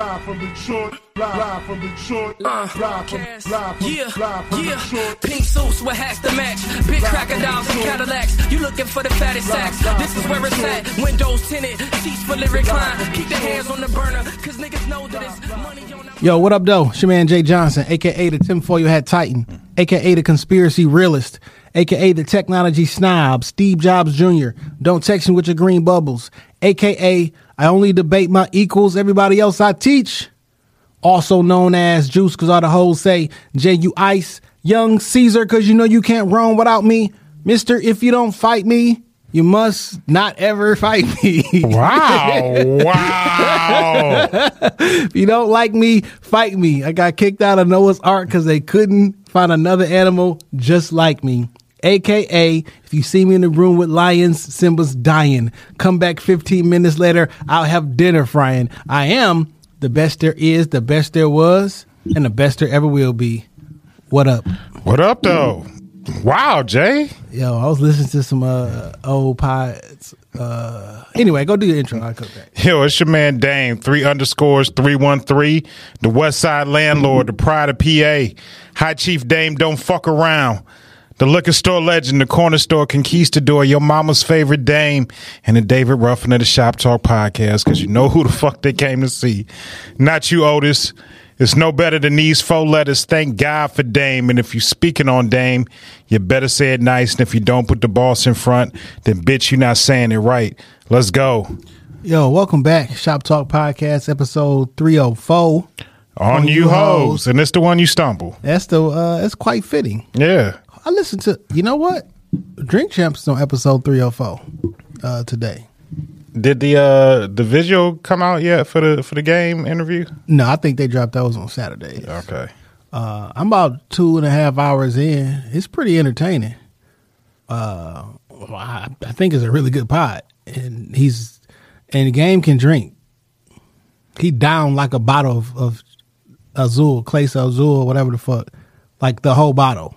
Live from Detroit, live from Detroit, Uh, live from, Cass. live from, yeah, live from yeah. Detroit. Pink suits with hats to match. Big crocodiles and Cadillacs. You looking for the fattest sacks. This is where it's at. Windows tinted, seats fully reclined. Keep the hands on the burner, cause niggas know that it's money on the Yo, what up, though? It's your man Jay Johnson, aka the tinfoil hat titan, aka the conspiracy realist, aka the technology snob, Steve Jobs Jr. Don't text me with your green bubbles, aka I only debate my equals, everybody else I teach. Also known as Juice, cause all the hoes say J U Ice, Young Caesar, cause you know you can't roam without me, Mister. If you don't fight me, you must not ever fight me. Wow. wow. If you don't like me, fight me. I got kicked out of Noah's Ark because they couldn't find another animal just like me. AKA, if you see me in the room with lions, Simba's dying. Come back 15 minutes later, I'll have dinner frying. I am the best there is, the best there was, and the best there ever will be. What up? What up, though? Wow, Jay. Yo, I was listening to some uh, old pods. Uh, anyway, go do your intro. I'll come back. Yo, it's your man Dame, three underscores, 313, the West Side landlord, the pride of PA. High Chief Dame, don't fuck around. The liquor store legend, the corner store conquistador, your mama's favorite dame, and the David Ruffin of the Shop Talk podcast, because you know who the fuck they came to see. Not you, Otis. It's no better than these four letters. Thank God for Dame. And if you're speaking on Dame, you better say it nice. And if you don't put the boss in front, then bitch, you're not saying it right. Let's go. Yo, welcome back. Shop Talk Podcast, episode 304. On, On you hoes. Hoes. And it's the one you stumble. That's the uh that's quite fitting. Yeah. I listened to you know what? Drink Champs on episode 304 uh today. Did the uh the visual come out yet for the for the game interview? No, I think they dropped those on Saturday. Okay. Uh I'm about two and a half hours in. It's pretty entertaining. Uh I, I think it's a really good pod. And he's and the game can drink. He down like a bottle of, of Azul, Clase Azul, whatever the fuck. Like the whole bottle.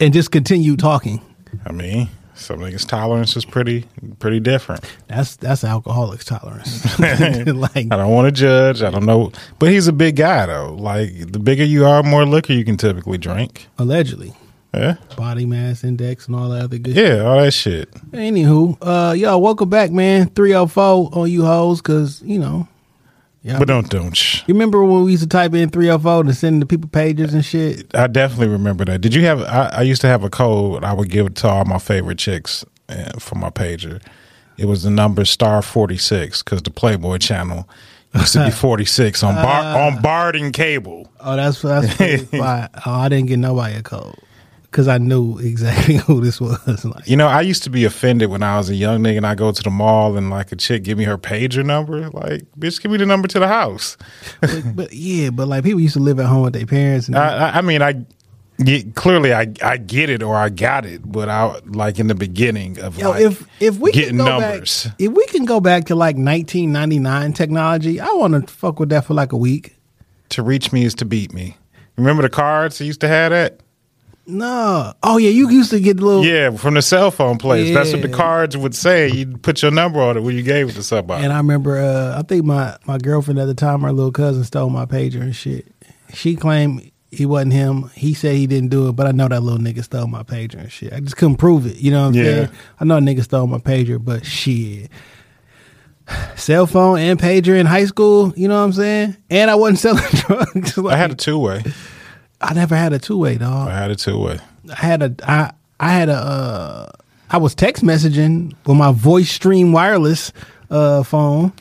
And just continue talking. I mean, some niggas' tolerance is pretty pretty different. That's that's alcoholic's tolerance. like I don't want to judge. I don't know, but he's a big guy though. Like the bigger you are, more liquor you can typically drink. allegedly. Yeah, Body mass index and all that other good yeah, all that shit. Anywho, uh yo, welcome back, man. 304 on you hoes, cause you know. Yeah. But don't don't. sh- you remember when we used to type in 304 and send the people pages and shit? I definitely remember that. Did you have? I, I used to have a code I would give to all my favorite chicks uh, for my pager. It was the number star forty six because the Playboy channel used to be forty six on bar, on Barden cable. Oh, that's that's fine. Oh, I didn't get nobody a code. Cause I knew exactly who this was. Like, You know, I used to be offended when I was a young nigga and I go to the mall and like a chick give me her pager number. Like, bitch, give me the number to the house. but, but yeah, but like people used to live at home with their parents and I, I, I mean, I yeah, clearly I I get it or I got it, but I like in the beginning of Yo, like if if we getting can go numbers. back, if we can go back to like 1999 technology, I want to fuck with that for like a week. to reach me is to beat me. Remember the cards that used to have that? No, oh yeah, you used to get the little. Yeah, from the cell phone place. That's what the cards would say. You'd put your number on it when you gave it to somebody. And I remember, uh, I think my my girlfriend at the time, her little cousin, stole my pager and shit. She claimed he wasn't him. He said he didn't do it, but I know that little nigga stole my pager and shit. I just couldn't prove it. You know what I'm Yeah. saying? I know a nigga stole my pager, but shit. Cell phone and pager in high school, you know what I'm saying? And I wasn't selling drugs. I had a two way. I never had a two way dog. I had a two way. I had a I I had a uh I was text messaging with my VoiceStream Wireless uh phone.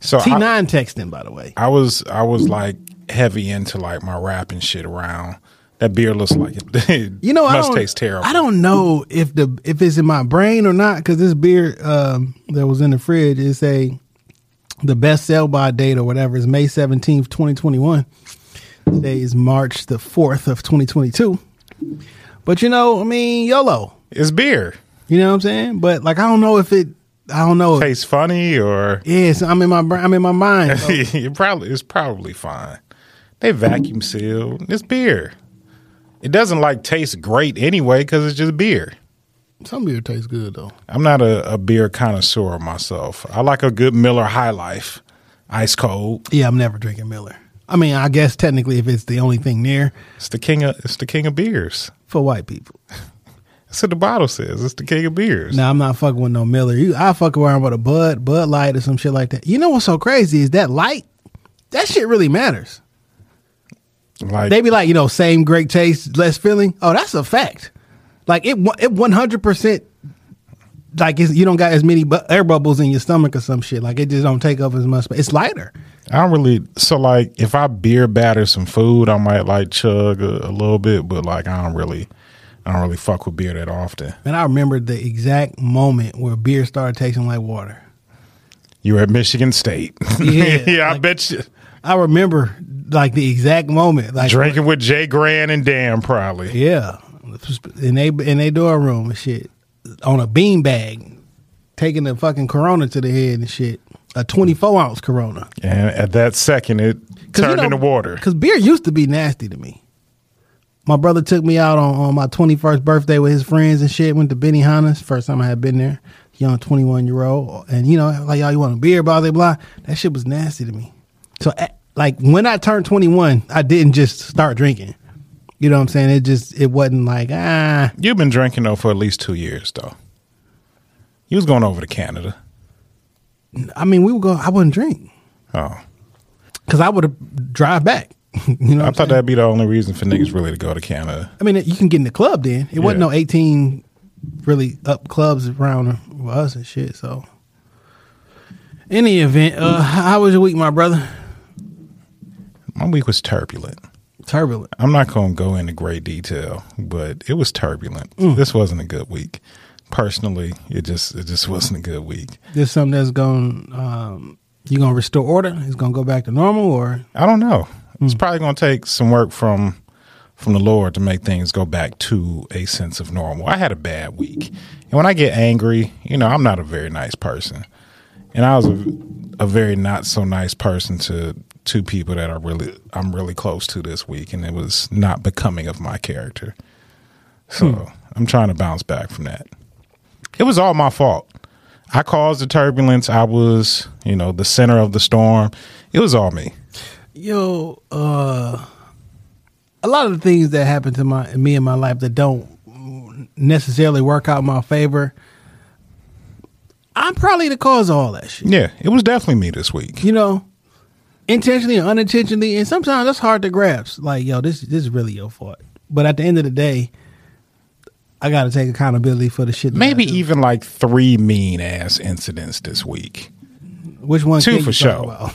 So T I, nine texting by the way. I was I was like heavy into like my rap and shit around. That beer looks like it. You know, I must don't, taste terrible. I don't know if the if it's in my brain or not because this beer um, that was in the fridge is a the best sell by date or whatever is May seventeenth, twenty twenty one. Today is March the fourth of twenty twenty two. But you know, I mean, YOLO. It's beer. You know what I'm saying? But like, I don't know if it I don't know. Tastes funny or Yes, I'm in my I'm in my mind. so- it probably it's probably fine. They vacuum seal. It's beer. It doesn't like taste great anyway because it's just beer. Some beer tastes good though. I'm not a, a beer connoisseur myself. I like a good Miller High Life, ice cold. Yeah, I'm never drinking Miller. I mean, I guess technically, if it's the only thing near It's the king of it's the king of beers. for white people. That's what the bottle says. It's the king of beers. Now I'm not fucking with no Miller. You, I fuck around with a Bud, Bud Light, or some shit like that. You know what's so crazy is that light. That shit really matters. Like They be like, you know, same great taste, less filling. Oh, that's a fact. Like it, it 100 percent. Like it's, you don't got as many bu- air bubbles in your stomach or some shit. Like it just don't take up as much. But It's lighter. I don't really. So like, if I beer batter some food, I might like chug a, a little bit, but like, I don't really, I don't really fuck with beer that often. And I remember the exact moment where beer started tasting like water. You were at Michigan State. Yeah, yeah, I bet you. I remember like the exact moment. Like Drinking with Jay Grand and Dan probably. Yeah, in they in they dorm room and shit on a bean bag, taking the fucking Corona to the head and shit. A twenty four ounce Corona. And at that second, it turned into water. Because beer used to be nasty to me. My brother took me out on, on my twenty first birthday with his friends and shit. Went to Benihana's. First time I had been there. Young twenty one year old, and you know, like y'all, you want a beer, blah blah blah. That shit was nasty to me. So, like when I turned twenty one, I didn't just start drinking. You know what I'm saying? It just it wasn't like ah. You've been drinking though for at least two years though. You was going over to Canada. I mean, we would go. I wouldn't drink Oh, because I would drive back. you know, I thought that'd be the only reason for niggas really to go to Canada. I mean, you can get in the club then. It wasn't no eighteen really up clubs around us and shit. So, any event, uh, how was your week, my brother? My week was turbulent. Turbulent. I'm not going to go into great detail, but it was turbulent. This wasn't a good week. Personally, it just it just wasn't a good week. This something that's going. Um, you gonna restore order? It's gonna go back to normal, or I don't know. It's probably going to take some work from from the Lord to make things go back to a sense of normal. I had a bad week, and when I get angry, you know, I'm not a very nice person, and I was a, a very not so nice person to two people that are really I'm really close to this week, and it was not becoming of my character. So I'm trying to bounce back from that. It was all my fault. I caused the turbulence. I was, you know, the center of the storm. It was all me. yo, uh, a lot of the things that happen to my me in my life that don't necessarily work out in my favor. I'm probably the cause of all that shit. Yeah, it was definitely me this week. you know, intentionally or unintentionally, and sometimes that's hard to grasp. Like, yo, this this is really your fault. But at the end of the day, I got to take accountability for the shit. that Maybe even like three mean ass incidents this week. which one? two for sure.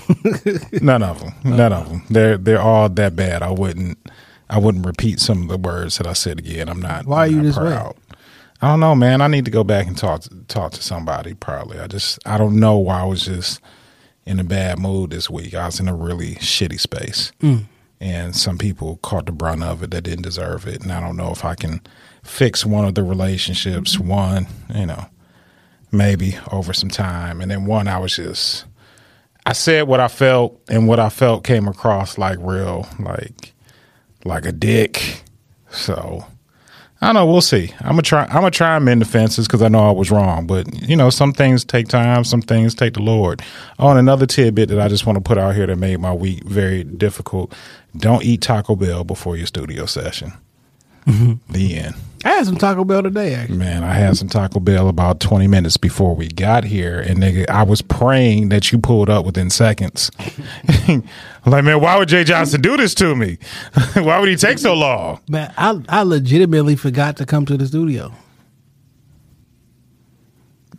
None of them. Oh. None of them. They're they're all that bad. I wouldn't I wouldn't repeat some of the words that I said again. I'm not. Why are you not this way? proud. I don't know, man. I need to go back and talk talk to somebody. Probably. I just I don't know why I was just in a bad mood this week. I was in a really shitty space, Mm. and some people caught the brunt of it that didn't deserve it. And I don't know if I can fix one of the relationships. One, you know, maybe over some time, and then one I was just. I said what I felt, and what I felt came across like real, like like a dick. So I don't know. We'll see. I'm gonna try. I'm gonna try and mend the fences because I know I was wrong. But you know, some things take time. Some things take the Lord. Oh, another tidbit that I just want to put out here that made my week very difficult: don't eat Taco Bell before your studio session. Mm-hmm. The end. I had some Taco Bell today. Actually, Man, I had some Taco Bell about 20 minutes before we got here, and nigga, I was praying that you pulled up within seconds. Like, man, why would Jay Johnson do this to me? why would he take so long? man, I I legitimately forgot to come to the studio.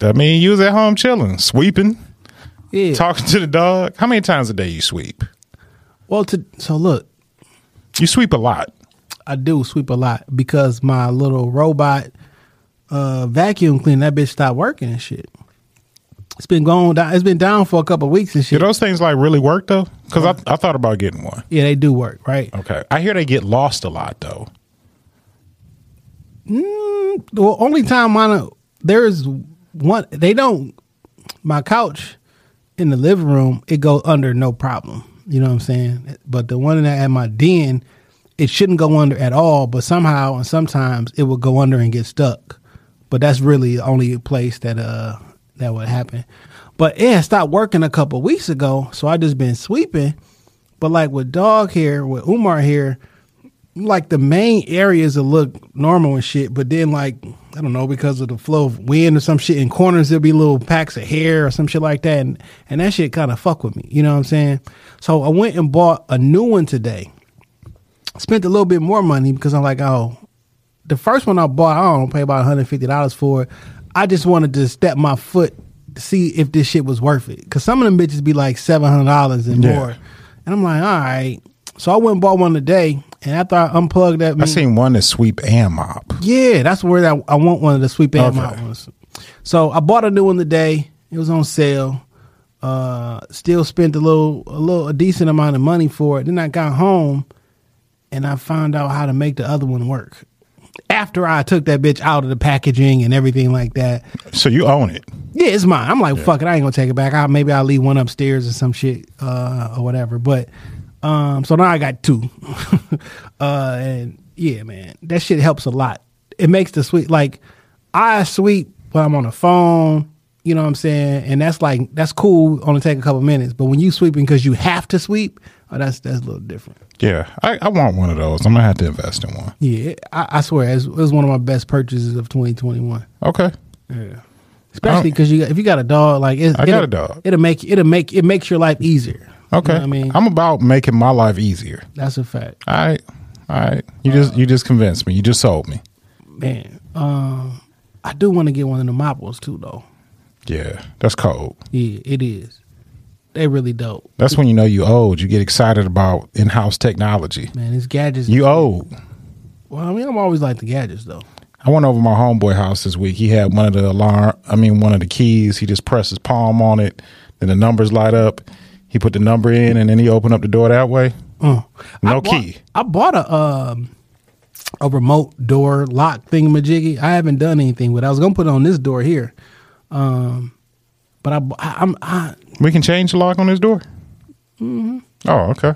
I mean, you was at home chilling, sweeping, Yeah. talking to the dog. How many times a day you sweep? well, to so look, You sweep a lot. I do sweep a lot because my little robot uh, vacuum cleaner that bitch stopped working and shit. It's been going down. It's been down for a couple of weeks and shit. Do those things like really work though? Because I, I thought about getting one. yeah, they do work, right? Okay, I hear they get lost a lot though. The only time mine there is one. They don't my couch in the living room, it go under no problem. You know what I'm saying? But the one that at my den, it shouldn't go under at all. But somehow and sometimes it will go under and get stuck. But that's really the only place that uh that would happen. But it stopped working a couple weeks ago, so I just been sweeping. But like with dog here, with Umar here, like the main areas will look normal and shit, but then like I don't know because of the flow of wind or some shit in corners there'll be little packs of hair or some shit like that, and, and that shit kind of fuck with me. You know what I'm saying? So I went and bought a new one today. Spent a little bit more money because I'm like, oh, the first one I bought, I don't pay about 150 dollars for it. I just wanted to step my foot to see if this shit was worth it. Cause some of them bitches be like seven hundred dollars and Yeah. more, and I'm like, all right. So I went and bought one today, and after I unplugged that, I seen one that sweep and mop. yeah, that's where I, I want one of the sweep and Okay. mop ones. So I bought a new one today. It was on sale. Uh, still spent a little, a little, a decent amount of money for it. Then I got home, and I found out how to make the other one work. After I took that bitch out of the packaging and everything like that, So you own it. yeah, it's mine. I'm like, fuck it, I ain't gonna take it back. I, maybe I'll leave one upstairs or some shit, uh, or whatever. But um, so now I got two. uh, and yeah, man, that shit helps a lot. It makes the sweep like I sweep when I'm on the phone. You know what I'm saying? And that's like that's cool. Only take a couple minutes. But when you sweeping because you have to sweep, oh, that's that's a little different. Yeah, I, I want one of those. I'm gonna have to invest in one. Yeah, I, I swear, it's, it was one of my best purchases of 2021. Okay. Yeah. Especially because you got, if you got a dog, like it, I got it'll- a dog. it'll make it'll make it makes your life easier. You Okay. know what I mean, I'm about making my life easier. that's a fact, All right. All right. You just you just convinced me. You just sold me. man. Um, I do want to get one of the mopples too, though. Yeah, that's cold. Yeah, it is. They really dope, That's when you know you old. You get excited about in-house technology. man. These gadgets. You old. well, I mean, I'm always like the gadgets though. I went over to my homeboy house this week. He had one of the alarm. I mean, one of the keys. He just pressed his palm on it, then the numbers light up. He put the number in, and then he opened up the door that way. Uh, No I bought- key. I bought a um a remote door lock thingamajiggy. I haven't done anything with. it. I was gonna put it on this door here, um, but I, I I'm I We can change the lock on this door. Mm-hmm. Oh, okay.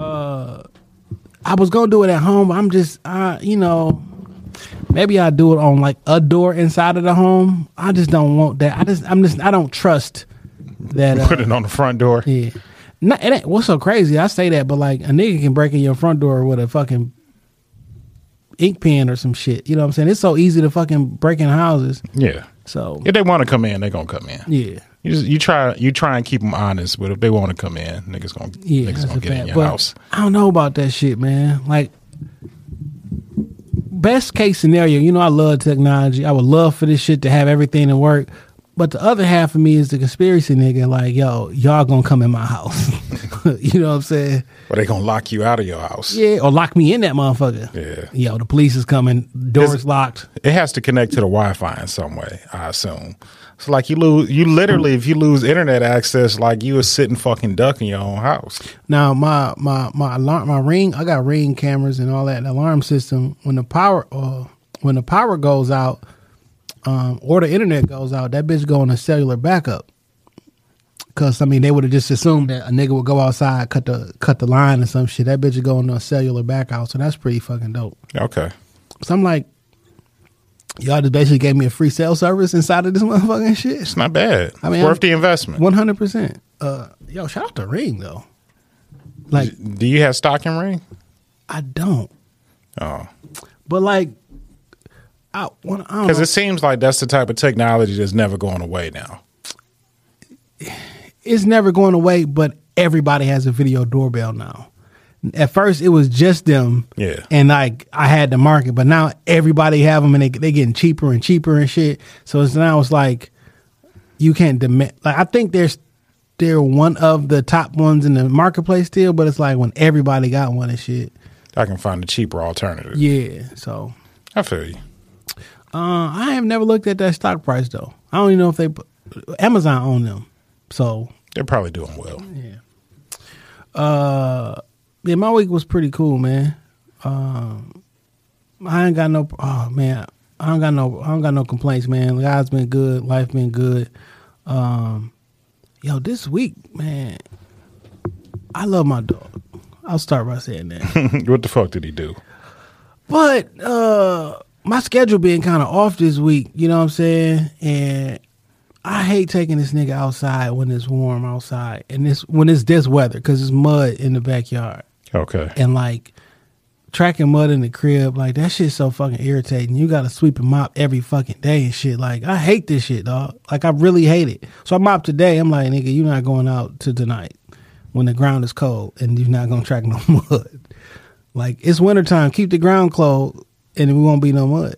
Uh, I was gonna do it at home. but I'm just, uh, you know, maybe I do it on like a door inside of the home. I just don't want that. I just, I'm just, I don't trust that. Uh, Put it on the front door. yeah. No, it what's so crazy? I say that, but like a nigga can break in your front door with a fucking ink pen or some shit. You know what I'm saying? It's so easy to fucking break in houses. Yeah. So If they want to come in, they're gonna come in. yeah, You just you try you try and keep them honest, but if they want to come in, niggas gonna yeah, niggas gonna get in your But house. I don't know about that shit, man. Like best case scenario, you know, I love technology. I would love for this shit to have everything to work. But the other half of me is the conspiracy nigga. Like, yo, y'all gonna come in my house. you know what I'm saying? Or they gonna lock you out of your house. Yeah, or lock me in that motherfucker. Yeah. Yo, the police is coming. Doors Is- locked. It has to connect to the Wi-Fi in some way, I assume. So like you lose, you literally, if you lose internet access, like you a sitting fucking duck in your own house. Now my my my alarm my ring I got ring cameras and all that alarm system. When the power uh, when the power goes out, um, or the internet goes out, that bitch go on a cellular backup. Cause I mean they would have just assumed that a nigga would go outside cut the cut the line or some shit. That bitch would go on a cellular backup, so that's pretty fucking dope. Okay. So I'm like, y'all just basically gave me a free cell service inside of this motherfucking shit. It's not bad. I mean, it's worth I'm- the investment. One hundred percent. Uh, yo, shout out to Ring though. Like Do you have stock in ring? I don't. Oh, But like, I, I because it seems like that's the type of technology that's never going away now. it's never going away. But everybody has a video doorbell now. At first, it was just them. Yeah. And like I had the market, but now everybody have them, and they they getting cheaper and cheaper and shit. So it's now it's like you can't demand. Like I think there's they're one of the top ones in the marketplace still, but it's like when everybody got one and shit. I can find a cheaper alternative. Yeah. So I feel you. Uh, I have never looked at that stock price though. I don't even know if they Amazon own them. So They're probably doing well. Yeah. Uh yeah, my week was pretty cool, man. Um I ain't got no oh man, I don't got no I don't got no complaints, man. God's been good, life been good. Um, yo, this week, man, I love my dog. I'll start by saying that. what the fuck did he do? But uh my schedule being kind of off this week, you know what I'm saying? And I hate taking this nigga outside when it's warm outside and this when it's this weather cuz it's mud in the backyard. Okay. And like tracking mud in the crib, like that shit's so fucking irritating. You got to sweep and mop every fucking day and shit. Like I hate this shit, dog. Like I really hate it. So I mop today. I'm like, nigga, you're not going out to tonight when the ground is cold and you're not gonna track no mud. Like it's wintertime. Keep the ground cold and we won't be no mud.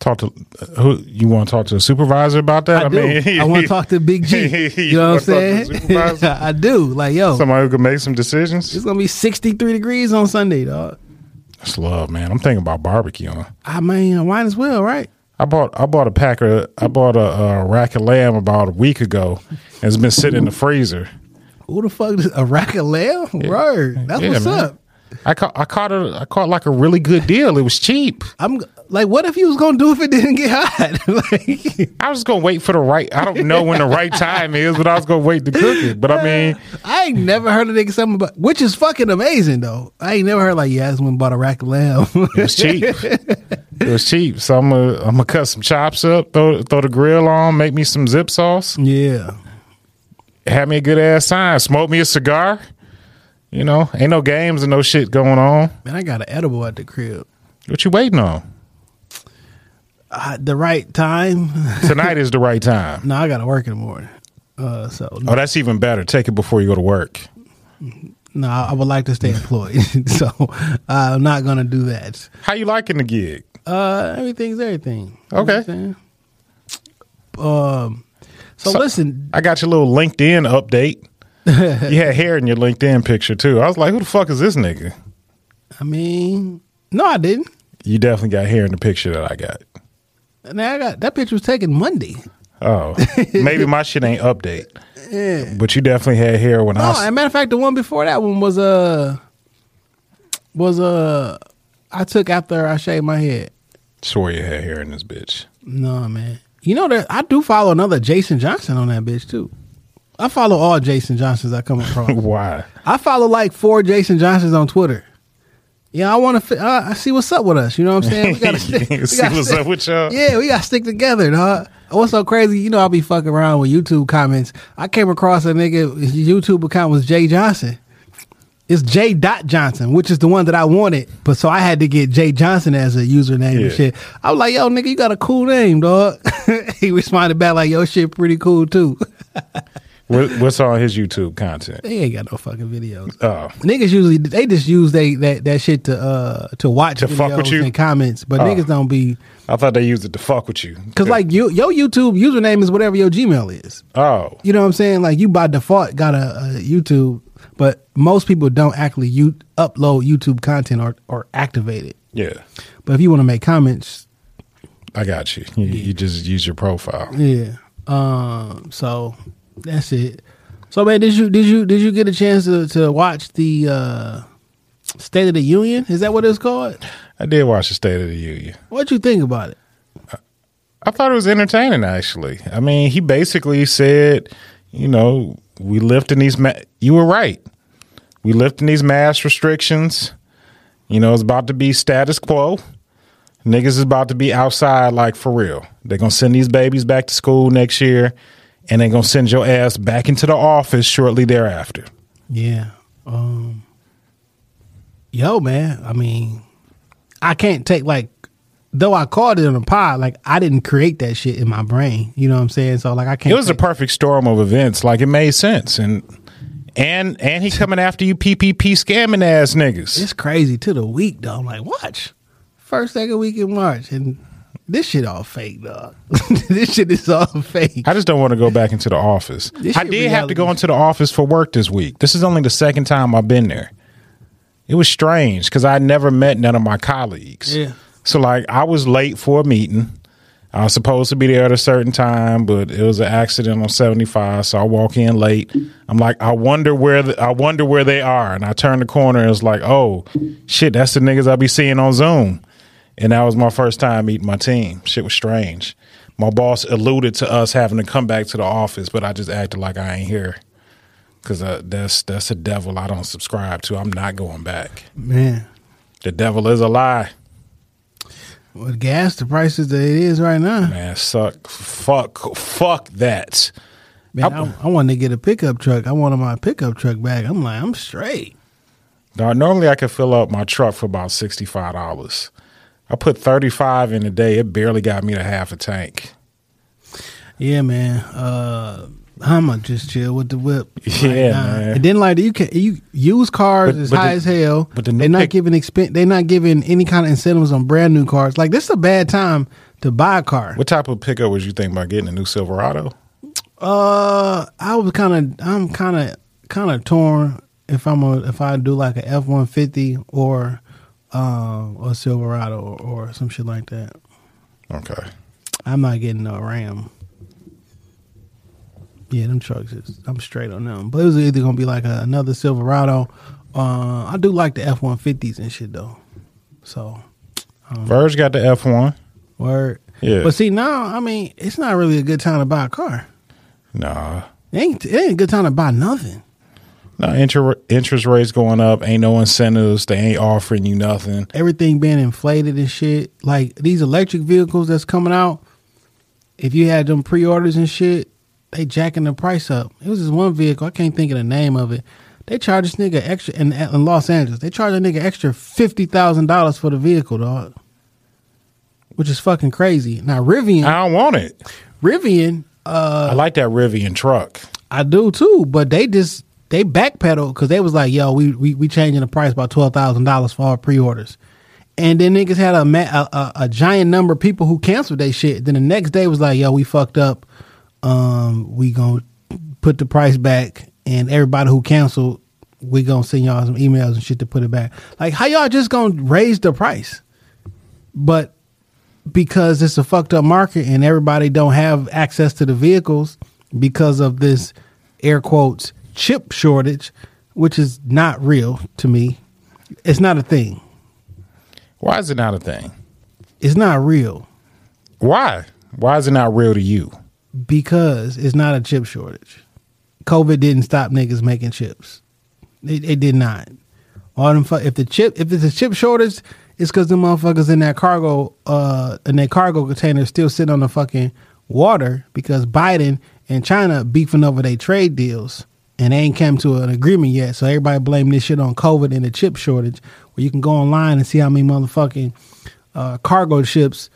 Talk to uh, who you want to talk to a supervisor about that? I, do. I want to talk to Big G. You know what I'm wanna talk to the saying? I do. Like, yo, Somebody who can make some decisions. it's gonna be 63 degrees on Sunday, dog. That's love, man. I'm thinking about barbecuing. I mean, might as well, right? I bought I bought a pack of I bought a, a rack of lamb about a week ago. And it's been sitting in the freezer. Who the fuck is a rack of lamb? Word. That's Yeah, what's man. up. I caught I caught a I caught like a really good deal. It was cheap. I'm like, what if you was gonna do if it didn't get hot? like, I was gonna wait for the right. I don't know when the right time is, but I was gonna wait to cook it. But I uh, mean, I ain't never heard a nigga something but which is fucking amazing though. I ain't never heard like, yeah, I just went and bought a rack of lamb. it was cheap. it was cheap. So I'm gonna I'm gonna cut some chops up, throw throw the grill on, make me some zip sauce, yeah. have me a good ass time, smoke me a cigar. You know, ain't no games and no shit going on. Man, I got an edible at the crib. What you waiting on? Uh, the right time. Tonight is the right time. no, I gotta work in the morning. Uh, so Oh, that's even better. Take it before you go to work. no, I would like to stay employed. so I'm not gonna do that. How you liking the gig? Uh, everything's everything. Okay. what I'm saying? Um. So, So- listen, I got your little LinkedIn update. you had hair in your LinkedIn picture too. I was like, who the fuck is this nigga? I mean, no, I didn't. You definitely got hair in the picture that I got. Now I got that picture was taken Monday. Oh, maybe my shit ain't update. But you definitely had hair when I. as a matter of fact, the one before that one was uh was uh I took after I shaved my head. swore you had hair in this bitch. No man, you know that I do follow another Jason Johnson on that bitch too. I follow all Jason Johnsons I come across. Why? I follow like four Jason Johnsons on Twitter. Yeah, I want to. Uh, I see what's up with us. You know what I'm saying? We gotta stick, we See gotta what's stick- up with y'all? Yeah, we gotta stick together, dog. What's so crazy? You know, I'll be fucking around with YouTube comments. I came across a nigga. His YouTube account was Jay Johnson. It's J. Dot Johnson, which is the one that I wanted, but so I had to get Jay Johnson as a username Yeah. and shit. I was like, "Yo, nigga, you got a cool name, dog." he responded back like, "Yo, shit, pretty cool too." What, what's all his YouTube content? they ain't got no fucking videos. Oh, Niggas usually they just use they that, that shit to uh to watch To fuck with you? and comments, but Oh. niggas don't be I thought they used it to fuck with you. because like you your YouTube username is whatever your Gmail is. oh, You know what I'm saying? Like you by default got a, a YouTube, but most people don't actually you upload YouTube content or or activate it. yeah, But if you want to make comments, I got you. You, you just use your profile. yeah. Um. So that's it. So man, did you did you did you get a chance to to watch the uh State of the Union? Is that what it's called? I did watch the State of the Union. What'd you think about it? I thought it was entertaining. Actually, I mean, he basically said, you know, we lifting these. Ma- you were right. We lifting these mask restrictions. You know, it's about to be status quo. Niggas is about to be outside like for real. They're gonna send these babies back to school next year, and they're gonna send your ass back into the office shortly thereafter. Yeah. Um Yo, man. I mean, I can't take like though I called it on a pod, like I didn't create that shit in my brain. You know what I'm saying? So like I can't It was a perfect storm of events. Like it made sense, and and and he coming after you, PPP scamming ass niggas. it's crazy to the week though. I'm like, watch. First, second week in March. And this shit all fake, dog. this shit is all fake. I just don't want to go back into the office. This I did have to go into the office for work this week. This is only the second time I've been there. It was strange because I never met none of my colleagues. Yeah. So like I was late for a meeting. I was supposed to be there at a certain time, but it was an accident on 75, so I walk in late. I'm like, I wonder where the, I wonder where they are, and I turn the corner and it's like, oh shit, that's the niggas I'll be seeing on Zoom. And that was my first time meeting my team. Shit was strange. my boss alluded to us having to come back to the office, but I just acted like I ain't here because uh, that's that's a devil I don't subscribe to. I'm not going back. Man, The devil is a lie, with gas, the prices that it is right now, man. Suck, fuck, fuck that. man, I- I, I wanted to get a pickup truck. I wanted my pickup truck back. I'm like, I'm straight. Now, normally I could fill up my truck for about sixty five dollars. I put thirty five in a day. It barely got me to half a tank. Yeah, man. Uh, I'ma just chill with the whip. Yeah, man. And then like you can you use cars But- is but high the- as hell. but the new they're not pick- giving expen- They're not giving any kind of incentives on brand new cars. Like this is a bad time to buy a car. What type of pickup was you thinking about getting a new Silverado? Uh, I was kind of I'm kind of kind of torn if I'm a if I do like a F one fifty or um a Silverado or, or some shit like that. Okay. I'm not getting no Ram. Yeah, them trucks is I'm straight on them. But it was either gonna be like a, another Silverado. Uh, I do like the F one fifties and shit though. So Verge got the F one. word. Yeah. But see now, I mean, it's not really a good time to buy a car. Nah. It ain't it ain't a good time to buy nothing. No inter- interest rates going up. Ain't no incentives. They ain't offering you nothing. everything being inflated and shit. Like these electric vehicles that's coming out, if you had them pre-orders and shit, they jacking the price up. It was this one vehicle, I can't think of the name of it. They charge this nigga extra in, in Los Angeles. They charge a nigga extra fifty thousand dollars for the vehicle, dog. Which is fucking crazy. Now Rivian, I don't want it. Rivian, uh, I like that Rivian truck. I do too, but they just they backpedal because they was like, "Yo, we we, we changing the price by twelve thousand dollars for our pre-orders," and then niggas had a, a a a giant number of people who canceled their shit. Then the next day was like, "Yo, we fucked up. Um, we gonna put the price back, and everybody who canceled, we gonna send y'all some emails and shit to put it back." Like, how y'all just gonna raise the price? But because it's a fucked up market and everybody don't have access to the vehicles because of this air quotes chip shortage, which is not real to me. It's not a thing. Why is it not a thing? It's not real Why? Why is it not real to you? because it's not a chip shortage. COVID didn't stop niggas making chips. It, it did not. All them fu- if the chip if it's a chip shortage, it's because the motherfuckers in that cargo uh in that cargo container still sitting on the fucking water because Biden and China beefing over their trade deals and they ain't come to an agreement yet. So everybody blaming this shit on COVID and the chip shortage. Where you can go online and see how many motherfucking uh, cargo ships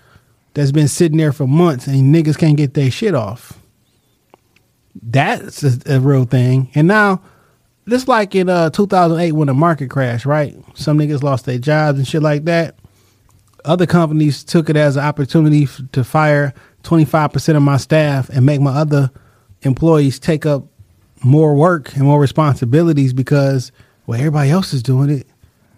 that's been sitting there for months and niggas can't get their shit off. That's a, a real thing. And now, just like in uh, 2008 when the market crashed, right? Some niggas lost their jobs and shit like that. Other companies took it as an opportunity f- to fire 25% of my staff and make my other employees take up more work and more responsibilities because, well, everybody else is doing it.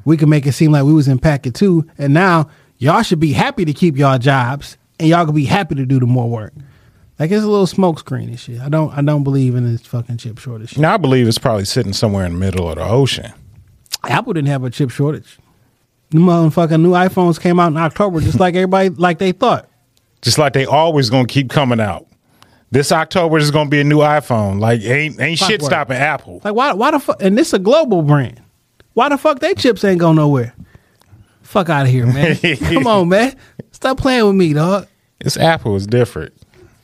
We can make it seem like we was in impacted too. And now y'all should be happy to keep y'all jobs and y'all can be happy to do the more work. Like it's a little smokescreen and shit. I don't I don't believe in this fucking chip shortage. shit. Now I believe it's probably sitting somewhere in the middle of the ocean. Apple didn't have a chip shortage. The motherfucking new iPhones came out in October just like everybody like they thought. Just like they always gonna keep coming out. This October is gonna be a new iPhone. Like ain't ain't shit stopping Apple. Like why why the fuck and this a global brand. Why the fuck they chips ain't go nowhere? Fuck out of here, man. Come on, man. Stop playing with me, dog. It's Apple. It's different.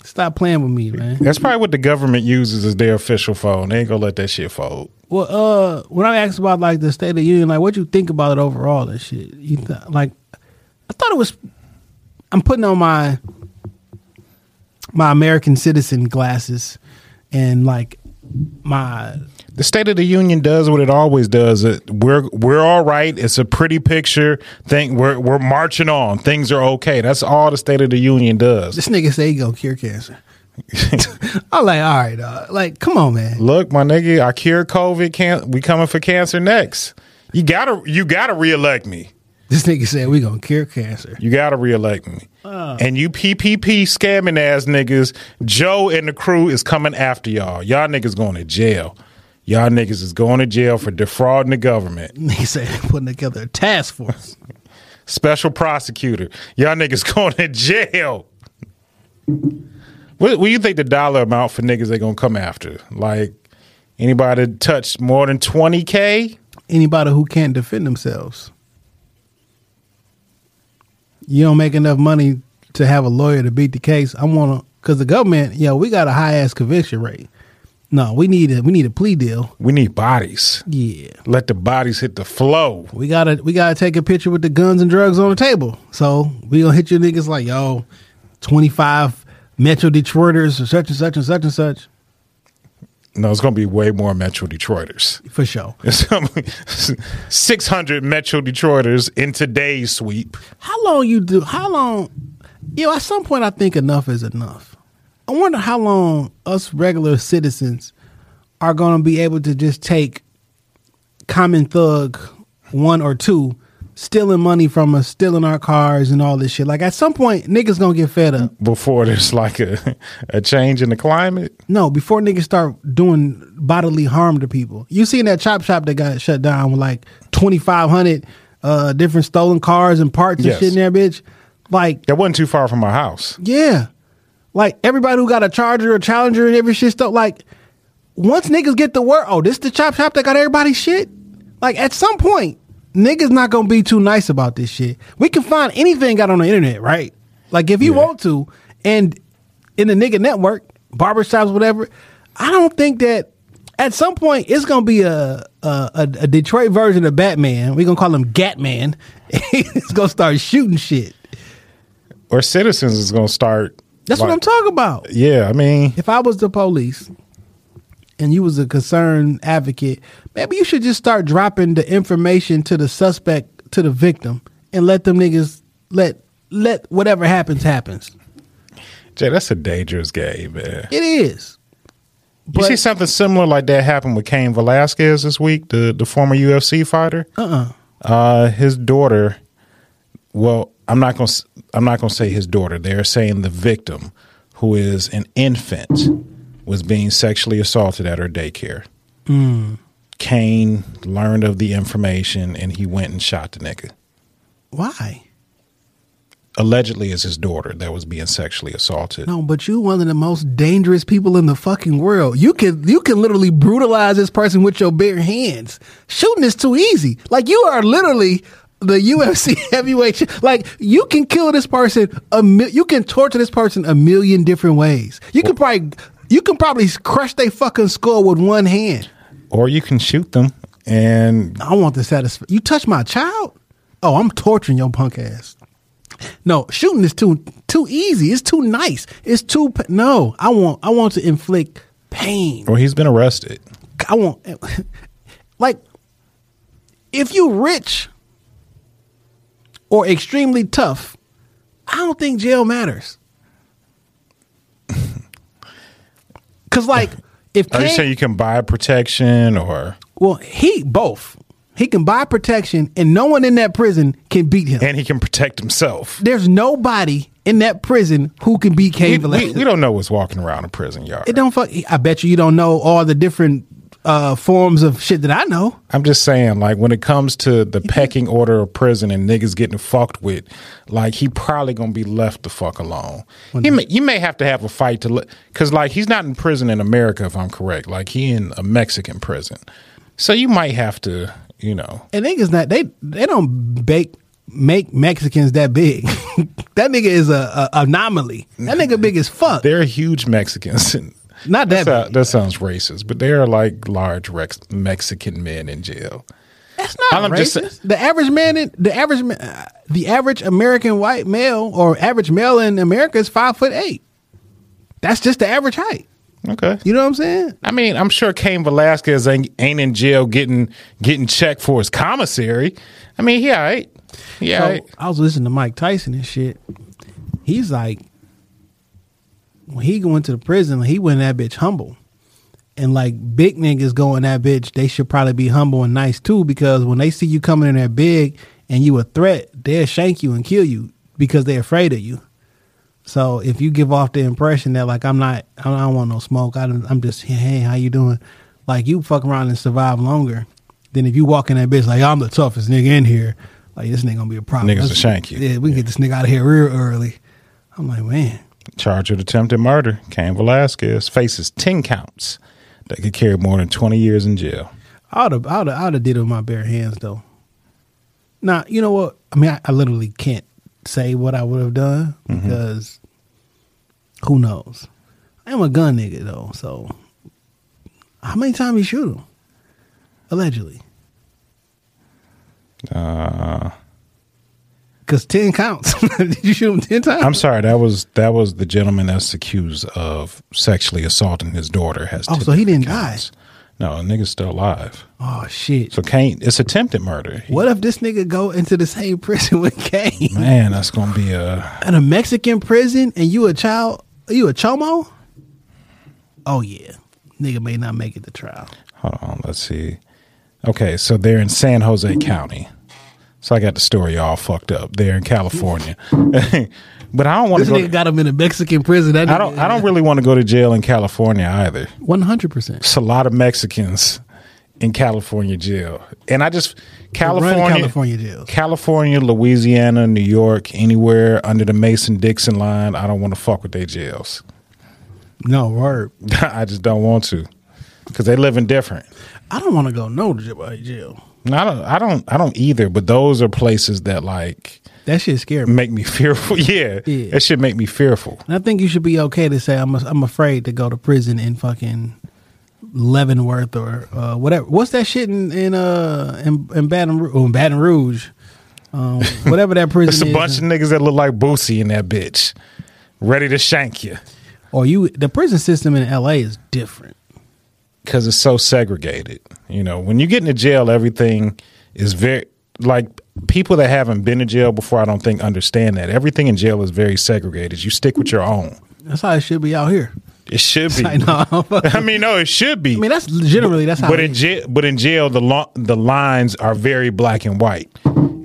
Stop playing with me, man. That's probably what the government uses as their official phone. They ain't gonna let that shit fold. Well, uh, when I asked about like the State of the Union, like what you think about it overall and shit, you th- like, I thought it was. I'm putting on my my American citizen glasses, and like my The State of the Union does what it always does. We're we're all right. It's a pretty picture. Thing we're we're marching on. Things are okay. That's all the State of the Union does. this nigga say he gonna cure cancer. I'm like, all right, uh, like, come on, man. Look, my nigga, I cure COVID. Can't we coming for cancer next? You gotta you gotta reelect me. This nigga said we gonna cure cancer. You gotta reelect me. Uh. And you PPP scamming ass niggas, Joe and the crew is coming after y'all. Y'all niggas going to jail. Y'all niggas is going to jail for defrauding the government. Nigga said putting together a task force. Special prosecutor. Y'all niggas going to jail. What, what do you think the dollar amount for niggas they gonna come after? Like anybody that touch more than twenty k? Anybody who can't defend themselves. You don't make enough money to have a lawyer to beat the case. I want to, because the government, yo, we got a high ass conviction rate. No, we need a we need a plea deal. We need bodies. Yeah, Let the bodies hit the flow. we gotta we gotta take a picture with the guns and drugs on the table. So we gonna hit you niggas like yo, twenty five Metro Detroiters or such and such and such and such No, it's gonna be way more Metro Detroiters. for sure. Six hundred Metro Detroiters in today's sweep. How long you do? How long? You know, at some point, I think enough is enough. I wonder how long us regular citizens are going to be able to just take common thug one or two stealing money from us, stealing our cars and all this shit. Like at some point, niggas gonna get fed up. Before there's like a, a change in the climate. No, before niggas start doing bodily harm to people. You seen that chop shop that got shut down with like twenty five hundred uh, different stolen cars and parts Yes. and shit in there, bitch. Like That wasn't too far from my house. Yeah. Like everybody who got a charger or challenger and every shit stuff, like once niggas get the word, oh, this the chop shop that got everybody's shit. Like at some point, niggas not gonna be too nice about this shit. We can find anything out on the internet, right? Like if you want to, and in the nigga network, barbershops, whatever, I don't think that at some point it's gonna be a a, a, Detroit version of Batman. We gonna call him Gatman. He's gonna start shooting shit. Or citizens is gonna start. That's what I'm talking about. Yeah, I mean, if I was the police and you was a concerned advocate, maybe you should just start dropping the information to the suspect, to the victim, and let them niggas let let whatever happens happens. Jay, that's a dangerous game, man. It is. you see something similar like that happen with Cain Velasquez this week, the the former UFC fighter. Uh-uh. Uh, his daughter. Well, I'm not gonna. I'm not gonna say his daughter. They're saying the victim, who is an infant, was being sexually assaulted at her daycare. Hmm. Cain learned of the information and he went and shot the nigga. Why? Allegedly, is his daughter that was being sexually assaulted. No, but you one of the most dangerous people in the fucking world. You can you can literally brutalize this person with your bare hands. Shooting is too easy. Like you are literally the UFC heavyweight. Like you can kill this person a mil- you can torture this person a million different ways. You could probably you can probably crush their fucking skull with one hand. Or you can shoot them and I want the satisfaction. You touch my child? Oh, I'm torturing your punk ass. No, shooting is too too easy. It's too nice. It's too no. I want I want to inflict pain. or he's been arrested. I want like if you rich or extremely tough, I don't think jail matters. Cause like if Are you Cain- saying you can buy protection or well he both he can buy protection and no one in that prison can beat him. and he can protect himself? There's nobody in that prison who can beat We, Cain we, Velasquez. we don't know what's walking around a prison yard. It don't fuck. I bet you you don't know all the different uh, forms of shit that I know. I'm just saying, like when it comes to the pecking order of prison and niggas getting fucked with, like he probably gonna be left the fuck alone. He may, you may have to have a fight to, because like he's not in prison in America, if I'm correct. Like he in a Mexican prison, so you might have to, you know. And niggas not they they don't bake make Mexicans that big. that nigga is a, a anomaly. That nigga big as fuck. They're huge Mexicans. and Not that that, that sounds racist, but they're like large Rex, Mexican men in jail. That's not I'm racist. just the average man, in, the average, ma- uh, the average American white male or average male in America is five foot eight. That's just the average height. Okay. You know what I'm saying? I mean, I'm sure Cain Velasquez ain't, ain't in jail getting getting checked for his commissary. I mean, he all right. Yeah, So, I was listening to Mike Tyson and shit. He's like, when he went to the prison, he went that bitch humble. And like big niggas going that bitch, they should probably be humble and nice too, because when they see you coming in there big and you a threat, they'll shank you and kill you because they're afraid of you. So if you give off the impression that like I'm not, I don't want no smoke, I I'm just hey, how you doing? Like you fuck around and survive longer than if you walk in that bitch like I'm the toughest nigga in here. Like this nigga gonna be a problem. Niggas will Let's- shank you. Yeah, we can get this nigga out of here real early. I'm like, man, Charged with attempted murder, Cain Velasquez faces 10 counts that could carry more than 20 years in jail. I would have, I would have, I would have did it with my bare hands though. Now, you know what? I mean, I, I literally can't say what I would have done because who knows? I am a gun nigga though, so how many times you shoot him? Allegedly, Uh, because ten counts. Did you shoot him ten times? I'm sorry, that was that was the gentleman that's accused of sexually assaulting his daughter. Has Oh, so he didn't counts. No, the nigga's still alive. oh shit! So Cain, it's attempted murder. He- What if this nigga go into the same prison with Cain? Man, that's gonna be a in a Mexican prison and you a child, are you a chomo? Oh yeah, nigga may not make it to trial. hold on. Let's see. Okay, so they're in San Jose County. So I got the story all fucked up. They're in California, but I don't want to go. nigga got him in a Mexican prison. That I don't. I don't really want to go to jail in California either. One hundred percent. It's a lot of Mexicans in California jail, and I just California, California jails. California, Louisiana, New York, anywhere under the Mason Dixon line, I don't want to fuck with their jails. No word. I just don't want to because they living different. I don't want to go no uh, jail. I don't. I don't. I don't either. But those are places that like That shit scared me. make me fearful. Yeah, Yeah. that should make me fearful. And I think you should be okay to say I'm I'm afraid to go to prison in fucking Leavenworth or uh, whatever. What's that shit in in uh in, in Baton Rouge? Oh, in Baton Rouge. Um, whatever that prison It's a is. bunch of niggas that look like Boosie in that bitch, ready to shank you or you the prison system in LA is different. Because it's so segregated. You know, when you get into jail, everything is very like people that haven't been to jail before. I don't think understand that everything in jail is very segregated. You stick with your own. That's how it should be out here. It should be. I know. I mean, no, it should be. I mean, that's generally that's how. but it in jail, but in jail, the lo- the lines are very black and white.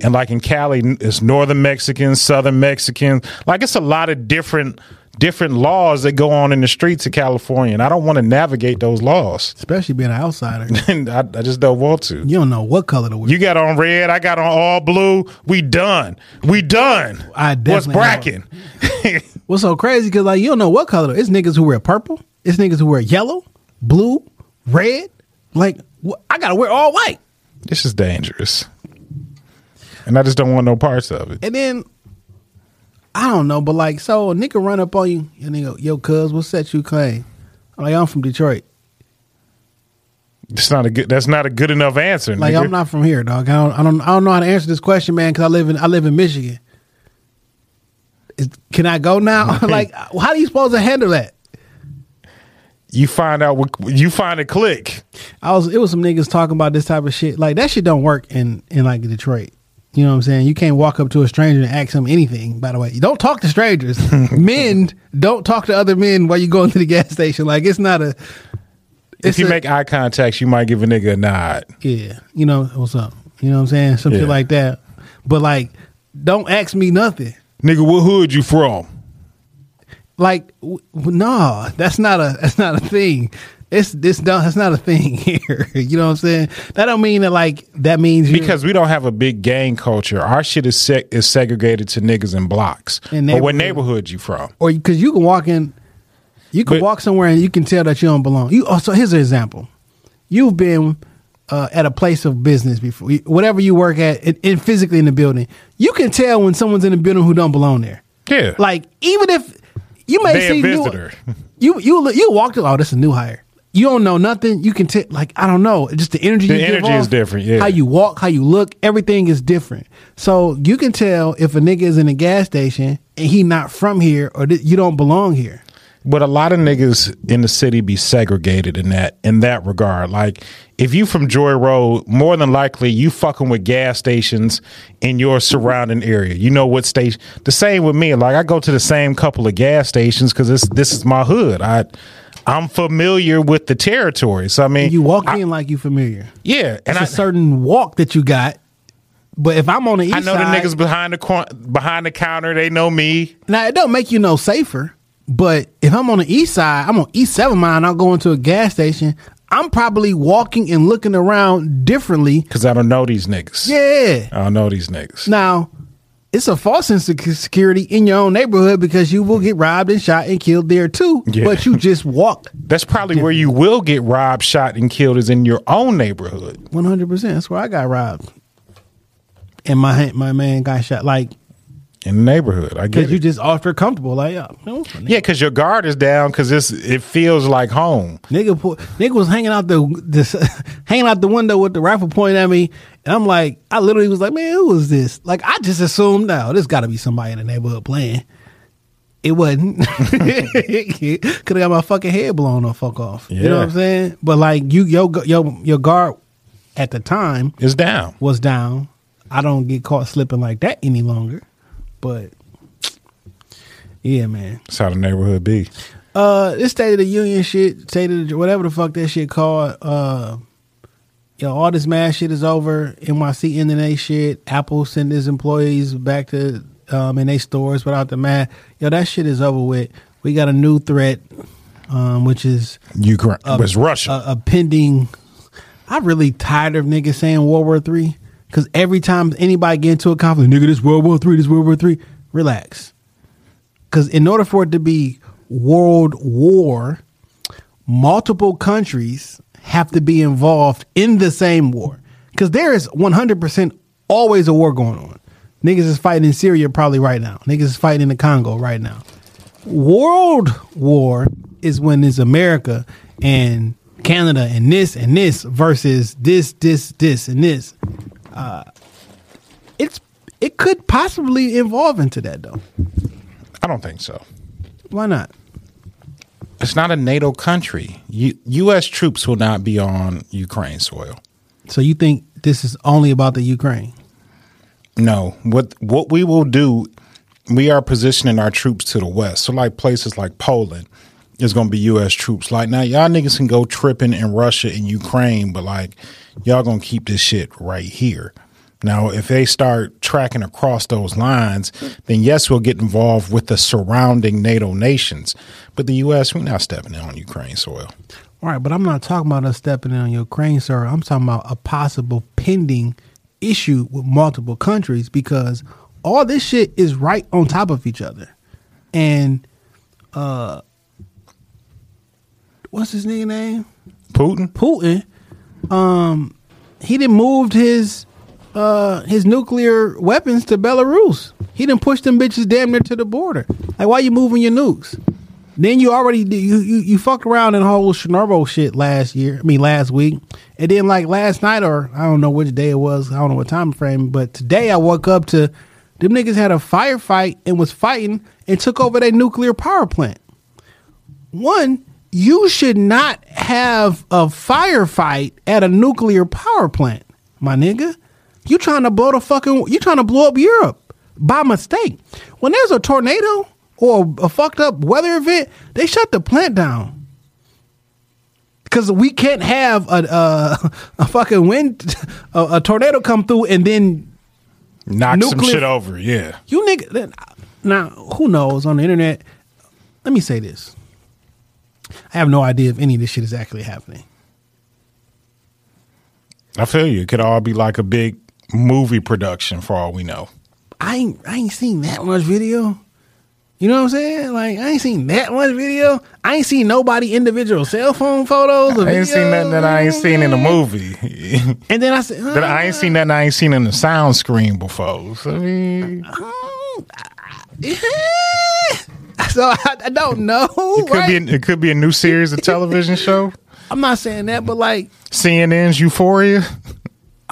And like in Cali, it's northern Mexicans, southern Mexicans. Like it's a lot of different different laws that go on in the streets of California, and I don't want to navigate those laws. especially being an outsider, And I, I just don't want to. you don't know what color to wear. You got on red, I got on all blue. We done. We done. I What's bracking? What's so crazy? Because like you don't know what color. It's niggas who wear purple. It's niggas who wear yellow, blue, red. Like I gotta wear all white. this is dangerous, and I just don't want no parts of it. And then I don't know, but like so a nigga run up on you and nigga, yo, cuz, what set you claim? I'm like I'm from Detroit. It's not a good. That's not a good enough answer. Like nigga. I'm not from here, dog. I don't, I don't, I don't know how to answer this question, man. Because I live in, I live in Michigan. Is, can I go now? like, how do you supposed to handle that? you find out what you find a click. I was, it was some niggas talking about this type of shit. Like that shit don't work in, in like Detroit. You know what I'm saying? You can't walk up to a stranger and ask them anything. By the way, don't talk to strangers. men don't talk to other men while you go into the gas station. Like it's not a. If you a- make eye contact, you might give a nigga a nod. Yeah, you know what's up. You know what I'm saying? Some Yeah. shit like that. But like, don't ask me nothing. Nigga, what hood you from? Like, w- w- no, that's not a that's not a thing. It's this don't that's not a thing here. you know what I'm saying? That don't mean that like that means Because we don't have a big gang culture. Our shit is seg- is segregated to niggas in blocks. In but what neighborhood. you from? or because you can walk in, you can But- walk somewhere and you can tell that you don't belong. You. Oh, so here's an example. You've been uh, at a place of business before, whatever you work at, and, and physically in the building, you can tell when someone's in the building who don't belong there. Yeah. Like even if you may They a see new- visitor. you you you walk to oh that's a new hire. You don't know nothing. You can tell like I don't know. Just the energy. The you give energy is different, yeah. How you walk, how you look, everything is different. So you can tell if a nigga is in a gas station and he not from here or that you don't belong here. But a lot of niggas in the city be segregated in that in that regard. Like if you from Joy Road, more than likely you fucking with gas stations in your surrounding area. You know what station? The same with me. Like I go to the same couple of gas stations because this this is my hood. I I'm familiar with the territory. So I mean, You walk I- in like you familiar. yeah, and It's I, a certain walk that you got. But if I'm on the east side, I know side, the niggas behind the cor- behind the counter. They know me. Now it don't make you no safer, but if I'm on the east side, I'm on East Seven Mile, and I'll go into a gas station. I'm probably walking and looking around differently. Cause I don't know these niggas. Yeah. I don't know these niggas. Now, it's a false sense of security in your own neighborhood because you will get robbed and shot and killed there too. Yeah. But you just walk That's probably where you will get robbed, shot, and killed is in your own neighborhood. one hundred percent. That's where I got robbed, and my my man got shot. Like In the neighborhood, I get because you just ultra comfortable. Like yeah, yeah, because your guard is down because it's it feels like home. Nigga, pu- nigga was hanging out the this, hanging out the window with the rifle pointed at me, and I'm like, I literally was like, man, who was this? Like, I just assumed now this got to be somebody in the neighborhood playing. It wasn't. Could have got my fucking head blown the fuck off. You know what I'm saying? But like, you your your your guard at the time is down. was down. I don't get caught slipping like that any longer. But yeah, man. That's how the neighborhood be. Uh, this State of the Union shit, State of the whatever the fuck that shit called. Uh, yo, all this mad shit is over. NYC ending shit. Apple send his employees back to um in their stores without the mask. Yo, that shit is over with. We got a new threat, um, which is Ukraine was Russia. a, a pending. I'm really tired of niggas saying World War Three because every time anybody get into a conflict, nigga, this World War Three, this World War Three. Relax, because in order for it to be World War, multiple countries have to be involved in the same war. Because there is 100 percent always a war going on. Niggas is fighting in Syria probably right now. Niggas is fighting in the Congo right now world war is when it's America and Canada and this and this versus this, this, this, and this. Uh, it's it could possibly evolve into that though. I don't think so. Why not? It's not a NATO country. U- U.S. troops will not be on Ukraine soil. So you think this is only about the Ukraine? No, what what we will do, we are positioning our troops to the west. So like places like Poland is going to be U.S. troops. Like now, y'all niggas can go tripping in Russia and Ukraine, but like y'all gonna keep this shit right here. Now, if they start tracking across those lines, then yes, we'll get involved with the surrounding NATO nations. But the U.S., we're not stepping in on Ukraine soil. All right, but I'm not talking about us stepping in on Ukraine, sir. I'm talking about a possible pending issue with multiple countries because all this shit is right on top of each other. And uh what's his nigga name? Putin? Putin, um, he didn't moved his uh his nuclear weapons to Belarus. He didn't push them bitches damn near to the border. Like, why you moving your nukes? Then you already you you, you fucked around in whole Chernobyl shit last year. I mean last week, and then like last night or I don't know which day it was. I don't know what time frame, but today I woke up to them niggas had a firefight and was fighting and took over their nuclear power plant one, you should not have a firefight at a nuclear power plant, my nigga. You trying to blow the fucking you trying to blow up Europe by mistake. When there's a tornado or a fucked up weather event, they shut the plant down. Cause we can't have a a, a fucking wind a, a tornado come through and then Knock some shit over. Yeah. you nigga now who knows on the internet let me say this i have no idea if any of this shit is actually happening I feel you. It could all be like a big movie production for all we know. i ain't i ain't seen that much video you know what i'm saying like i ain't seen that much video i ain't seen nobody individual cell phone photos or I ain't seen nothing that I ain't seen in a movie. and then i said that I ain't seen nothing I ain't seen in the sound screen before. So, I mean, so I, I don't know it could right? be it could be a new series of television show. i'm not saying that but like CNN's Euphoria.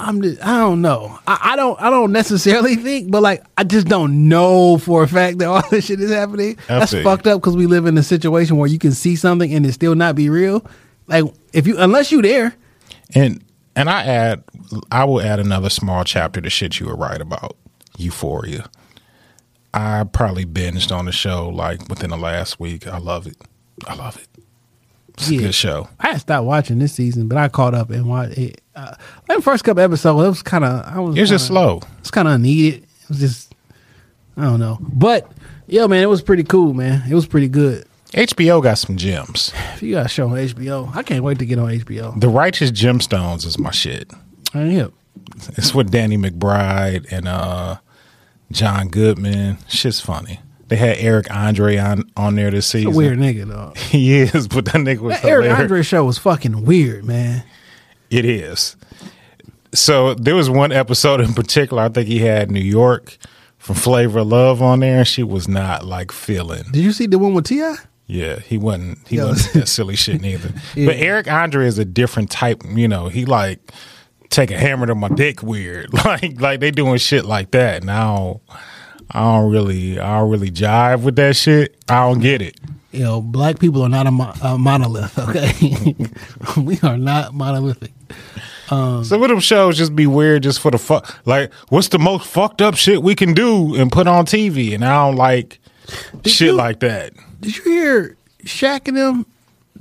I'm just, I don't know. I, I don't I don't necessarily think, but like I just don't know for a fact that all this shit is happening. I That's you. fucked up because we live in a situation where you can see something and it still not be real. Like if you unless you there, And and I add I will add another small chapter to shit you were right about. Euphoria. I probably binged on the show like within the last week. I love it. I love it. It's Yeah. a good show. I had stopped watching this season, but I caught up and watched it. Uh, the first couple episodes, it was kind of I was It was just kinda- slow. It's kind of unneeded. It was just I don't know, but yo, man, it was pretty cool, man. It was pretty good. HBO got some gems. If you got a show on HBO, I can't wait to get on HBO. The Righteous Gemstones is my shit. I ain't. It's with Danny McBride and uh John Goodman. Shit's funny. They had Eric Andre on on there this He's season. a weird nigga, dog. He is, but that nigga was That Eric. Andre show was fucking weird, man. It is. So there was one episode in particular. I think he had New York from Flavor of Love on there, and she was not like feeling. Did you see the one with T.I.? Yeah, he wasn't. He Yo. wasn't that silly shit neither. Yeah. But Eric Andre is a different type. You know, he like take a hammer to my dick weird. Like like they doing shit like that. And I don't, I don't really, I don't really jive with that shit. I don't get it. You know, black people are not a, mo- a monolith. Okay, we are not monolithic. Um, Some of them shows just be weird just for the fuck. Like, what's the most fucked up shit we can do and put on TV? And I don't like shit you- like that. Did you hear Shaq and them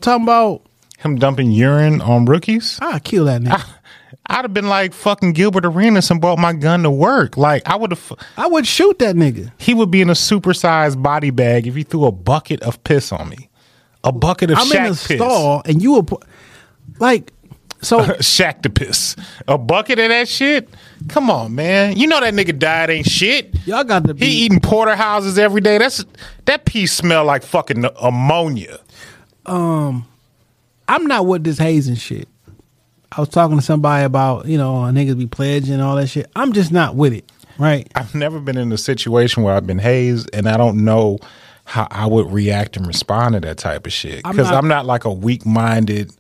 talking about? Him dumping urine on rookies. I kill that nigga. Ah. I'd have been like fucking Gilbert Arenas and brought my gun to work. Like I would have. I would shoot that nigga. He would be in a supersized body bag if he threw a bucket of piss on me. A bucket of I'm Shaq in a piss. stall, and you were like, so Shaq the piss. A bucket of that shit? Come on, man. You know that nigga died ain't shit. y'all got to be. He eating porterhouses every day. That's that piece smell like fucking ammonia. Um, I'm not with this hazing shit. I was talking to somebody about you know niggas be pledging and all that shit. I'm just not with it. Right? I've never been in a situation where I've been hazed and I don't know how I would react and respond to that type of shit. I'm Because I'm not like a weak minded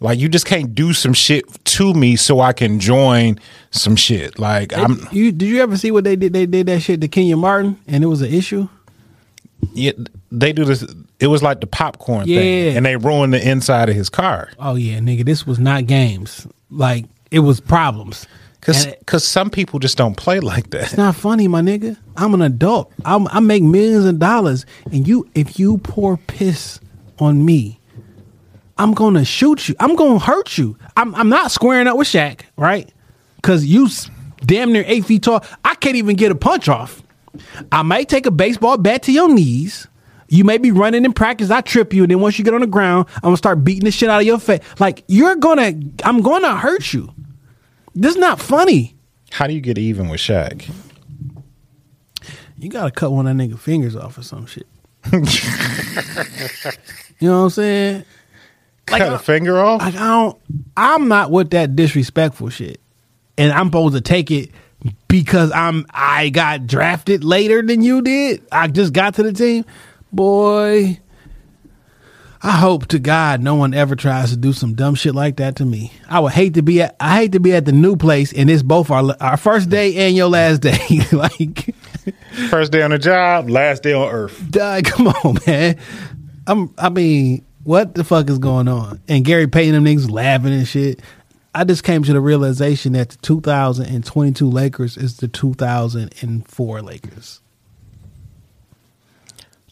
like you just can't do some shit to me so I can join some shit. Like I'm you did you ever see what they did? They did that shit to Kenyon Martin, and it was an issue. Yeah, they do this it was like the popcorn Yeah. thing. And they ruined the inside of his car. Oh yeah, nigga, this was not games. Like it was problems. Cause, it- Cause some people just don't play like that. It's not funny, my nigga. I'm an adult. I'm, I make millions of dollars, and you, if you pour piss on me, I'm gonna shoot you. I'm gonna hurt you. I'm, I'm not squaring up with Shaq, right? Because you damn near eight feet tall. I can't even get a punch off. I might take a baseball bat to your knees. You may be running in practice. I trip you, and then once you get on the ground, I'm gonna start beating the shit out of your face. Like you're gonna, I'm gonna hurt you. This is not funny. How do you get even with Shaq? You gotta cut one of that nigga fingers off or some shit. you know what I'm saying? Like, Cut I- a finger off? Like I don't. I'm not with that disrespectful shit, and I'm supposed to take it because I'm. I got drafted later than you did. I just got to the team, boy. I hope to God no one ever tries to do some dumb shit like that to me. I would hate to be at. I hate to be at the new place and it's both our our first day and your last day. like. First day on the job, last day on earth. Dog, come on, man. I'm. I mean, what the fuck is going on? And Gary Payton, them niggas laughing and shit. I just came to the realization that the 2022 Lakers is the 2004 Lakers.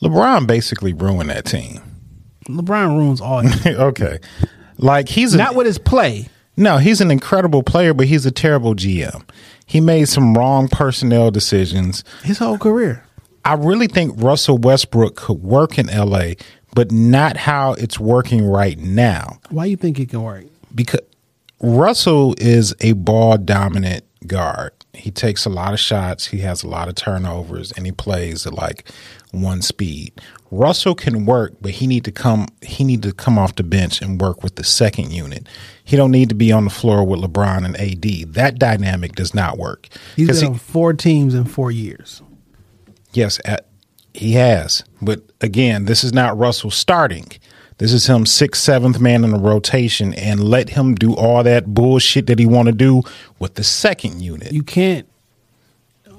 LeBron basically ruined that team. LeBron ruins all. okay. Like he's a, Not with his play. no, he's an incredible player, but he's a terrible GM. He made some wrong personnel decisions. His whole career. I really think Russell Westbrook could work in LA, but not how it's working right now. Why do you think it can work? because Russell is a ball dominant guard. He takes a lot of shots, he has a lot of turnovers, and he plays at like one speed. Russell can work, but he need to come he need to come off the bench and work with the second unit. He don't need to be on the floor with LeBron and AD. That dynamic does not work. He's been he- on four teams in four years. Yes, at, he has. But again, this is not Russell starting. This is him sixth, seventh man in the rotation, and let him do all that bullshit that he want to do with the second unit. You can't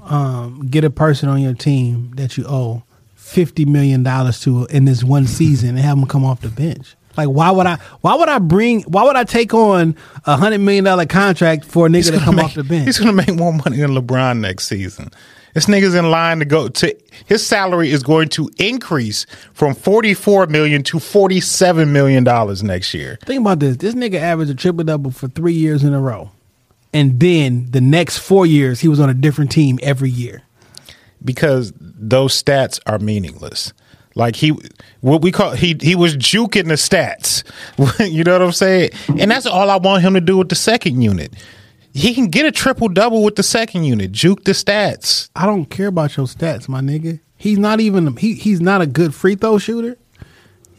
um, get a person on your team that you owe fifty million dollars to in this one season and have them come off the bench. Like why would I? Why would I bring? Why would I take on a hundred million dollar contract for a nigga to gonna come make- off the bench? He's going to make more money than LeBron next season. This nigga's in line to go to his salary is going to increase from forty four million to forty seven million dollars next year. Think about this. This nigga averaged a triple double for three years in a row, and then the next four years he was on a different team every year. because those stats are meaningless. Like he, what we call he he was juking the stats. you know what I'm saying? And that's all I want him to do with the second unit. He can get a triple double with the second unit. Juke the stats. I don't care about your stats, my nigga. He's not even he he's not a good free throw shooter.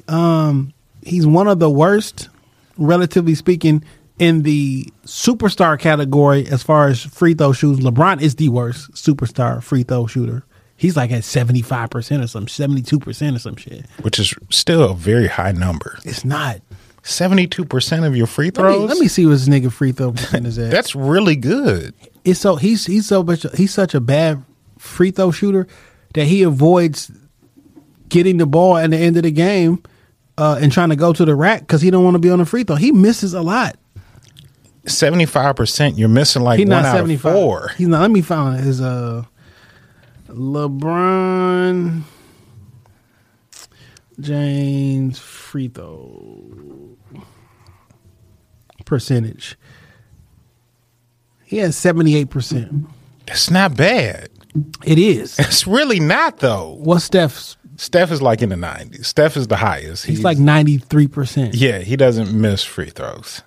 Um he's one of the worst, relatively speaking, in the superstar category as far as free throw shoots. LeBron is the worst superstar free throw shooter. He's like at 75% or some 72% or some shit. which is still a very high number. It's not. Seventy-two percent of your free Let throws. me, let me see what this nigga free throw percent is at. That's really good. it's so he's he's so much he's such a bad free throw shooter that he avoids getting the ball at the end of the game uh, and trying to go to the rack because he don't want to be on the free throw. He misses a lot. Seventy-five percent. You're missing like He's one not out of five. four. He's not. Let me find his uh LeBron James free throw percentage. He has seventy eight percent. That's not bad. It is. It's really not though. What's Steph's? Steph is like in the nineties. Steph is the highest. He's like ninety three percent. yeah, he doesn't miss free throws.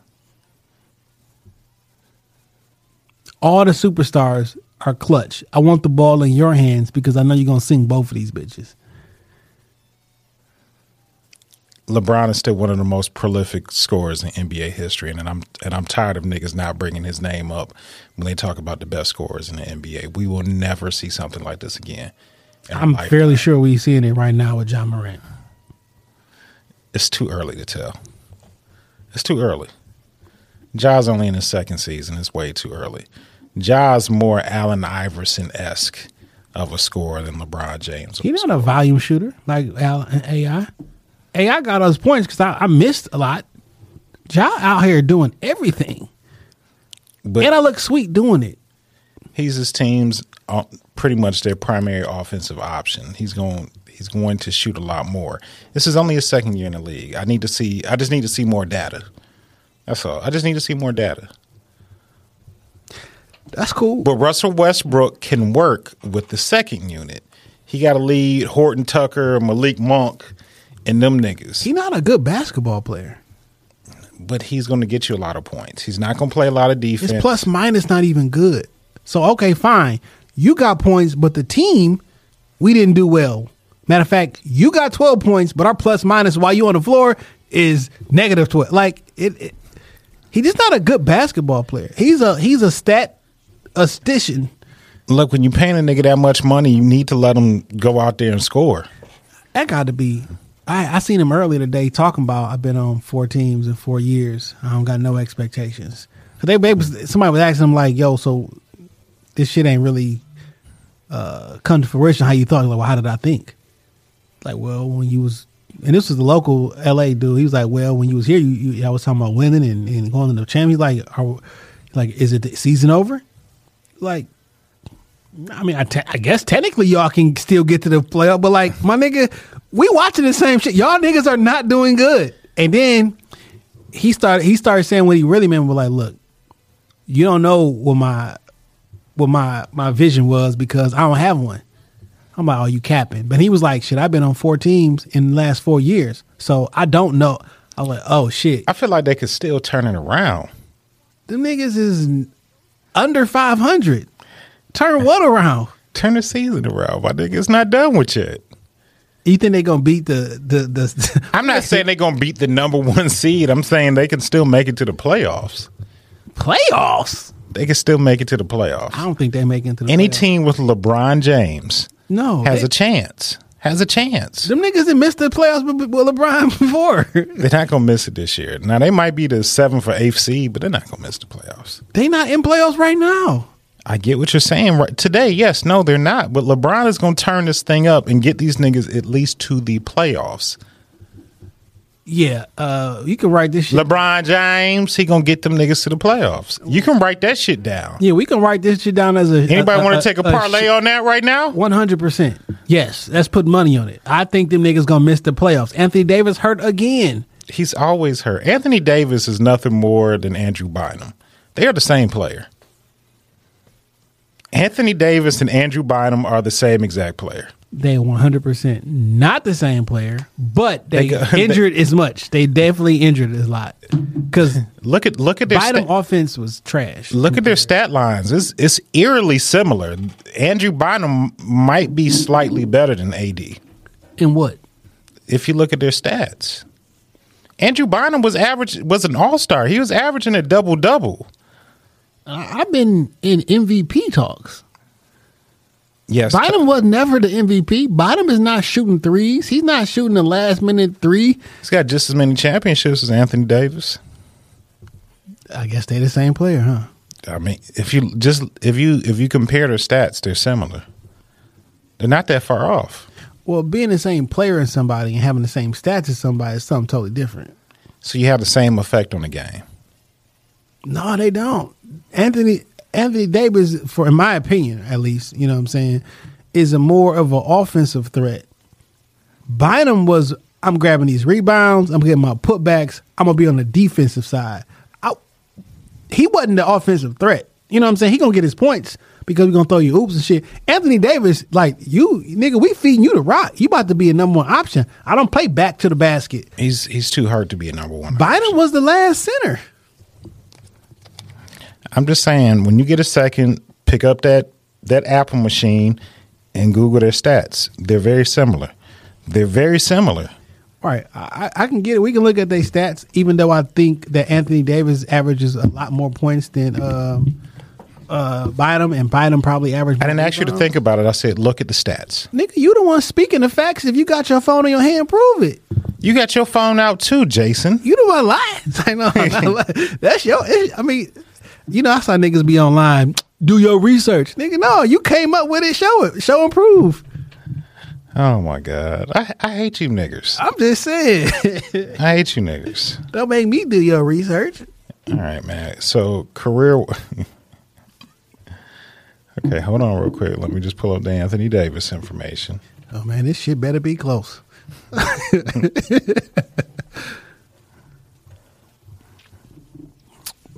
All the superstars are clutch. I want the ball in your hands because I know you're gonna sing both of these bitches. LeBron is still one of the most prolific scorers in NBA history, and I'm and I'm tired of niggas not bringing his name up when they talk about the best scorers in the NBA. We will never see something like this again. I'm fairly sure we're seeing it right now with Ja Morant. It's too early to tell. It's too early. Ja's only in his second season. It's way too early. Ja's more Allen Iverson esque of a scorer than LeBron James. He's not a volume shooter like Al AI. AI got us points because I, I missed a lot. Ja out here doing everything, but and I look sweet doing it. he's his team's uh, pretty much their primary offensive option. He's going he's going to shoot a lot more. This is only his second year in the league. I need to see I just need to see more data. That's all. I just need to see more data. That's cool. But Russell Westbrook can work with the second unit. He got to lead Horton Tucker, Malik Monk, and them niggas. He's not a good basketball player. but he's going to get you a lot of points. He's not going to play a lot of defense. His plus minus not even good. So okay, fine. You got points, but the team we didn't do well. Matter of fact, you got twelve points, but our plus minus while you on the floor is negative twelve. Like it, it he's just not a good basketball player. He's a he's a stat a statistician. Look, when you paying a nigga that much money, you need to let him go out there and score. That got to be. I I seen him earlier today talking about I've been on four teams in four years. I don't got no expectations. 'Cause they maybe somebody was asking him like, "Yo, so this shit ain't really uh, come to fruition how you thought." Like, well, how did I think? Like, well, when you was and this was the local L.A. dude. He was like, "Well, when you was here, you, you I was talking about winning and, and going to the champion." He's like, are, "Like, is it the season over?" Like, I mean, I, te- I guess technically y'all can still get to the playoff, but like my nigga, we watching the same shit. Y'all niggas are not doing good. And then he started he started saying what he really meant was like, look, you don't know what my what my my vision was because I don't have one. I'm like, oh, you capping. But he was like, shit, I've been on four teams in the last four years. So I don't know. I was like, oh shit. I feel like they could still turn it around. Them niggas is under five hundred. Turn what around? Turn the season around. My nigga, it's not done with yet. You think they gonna beat the the the? I'm not saying they're going to beat the number one seed. I'm saying they can still make it to the playoffs. playoffs. They can still make it to the playoffs. I don't think they make it to the Any playoffs. team with LeBron James No, has they- a chance. Has a chance. Them niggas that missed the playoffs with, LeBron before. They're not to miss it this year. Now, they might be the seventh or eighth seed, but they're not to miss the playoffs. they not in playoffs right now. I get what you're saying right today. Yes, no, they're not. But LeBron is going to turn this thing up and get these niggas at least to the playoffs. Yeah, uh, you can write this shit. LeBron James, he gonna get them niggas to the playoffs. You can write that shit down. yeah, we can write this shit down as a. Anybody want to take a parlay on that right now? One hundred percent. Yes, let's put money on it. I think them niggas gonna miss the playoffs. Anthony Davis hurt again. He's always hurt. Anthony Davis is nothing more than Andrew Bynum. They are the same player. Anthony Davis and Andrew Bynum are the same exact player. they 100% not the same player, but they, They go- they- injured as much. They definitely injured as a lot because Look at look at their Bynum sta- offense was trash. look at their stat lines. It's it's eerily similar. Andrew Bynum might be slightly better than AD In what? if you look at their stats. Andrew Bynum was average was an all star. He was averaging a double double. I- I've been in MVP talks. Yes, Bynum was never the MVP. Bynum is not shooting threes. He's not shooting the last minute three. he's got just as many championships as Anthony Davis. I guess they're the same player, huh? I mean, if you just if you if you compare their stats, they're similar. They're not that far off. Well, being the same player as somebody and having the same stats as somebody is something totally different. So you have the same effect on the game. No, they don't. Anthony Anthony Davis, for in my opinion, at least, you know what I'm saying, is a more of an offensive threat. Bynum was I'm grabbing these rebounds, I'm getting my putbacks, I'm gonna be on the defensive side. I, he wasn't the offensive threat. You know what I'm saying? He gonna get his points because we're gonna throw you oops and shit. Anthony Davis, like you, nigga, we feeding you the rock. You about to be a number one option. I don't play back to the basket. He's he's too hard to be a number one. Bynum was the last center. I'm just saying, when you get a second, pick up that that Apple machine and Google their stats. They're very similar. They're very similar. All right, I, I can get it. We can look at their stats, even though I think that Anthony Davis averages a lot more points than um, uh, Bynum, and Bynum probably averaged. I didn't ask you to think about it. I said, look at the stats. Nigga, you the one speaking the facts. If you got your phone in your hand, prove it. You got your phone out too, Jason. You the one lying. I know. That's your. I mean, you know, I saw niggas be online. Do your research, nigga. No, you came up with it. Show it. Show and prove. Oh my God. I, I hate you niggers. I'm just saying. I hate you niggers. Don't make me do your research. All right, man. So career. okay, hold on real quick. Let me just pull up the Anthony Davis information. Oh man, this shit better be close.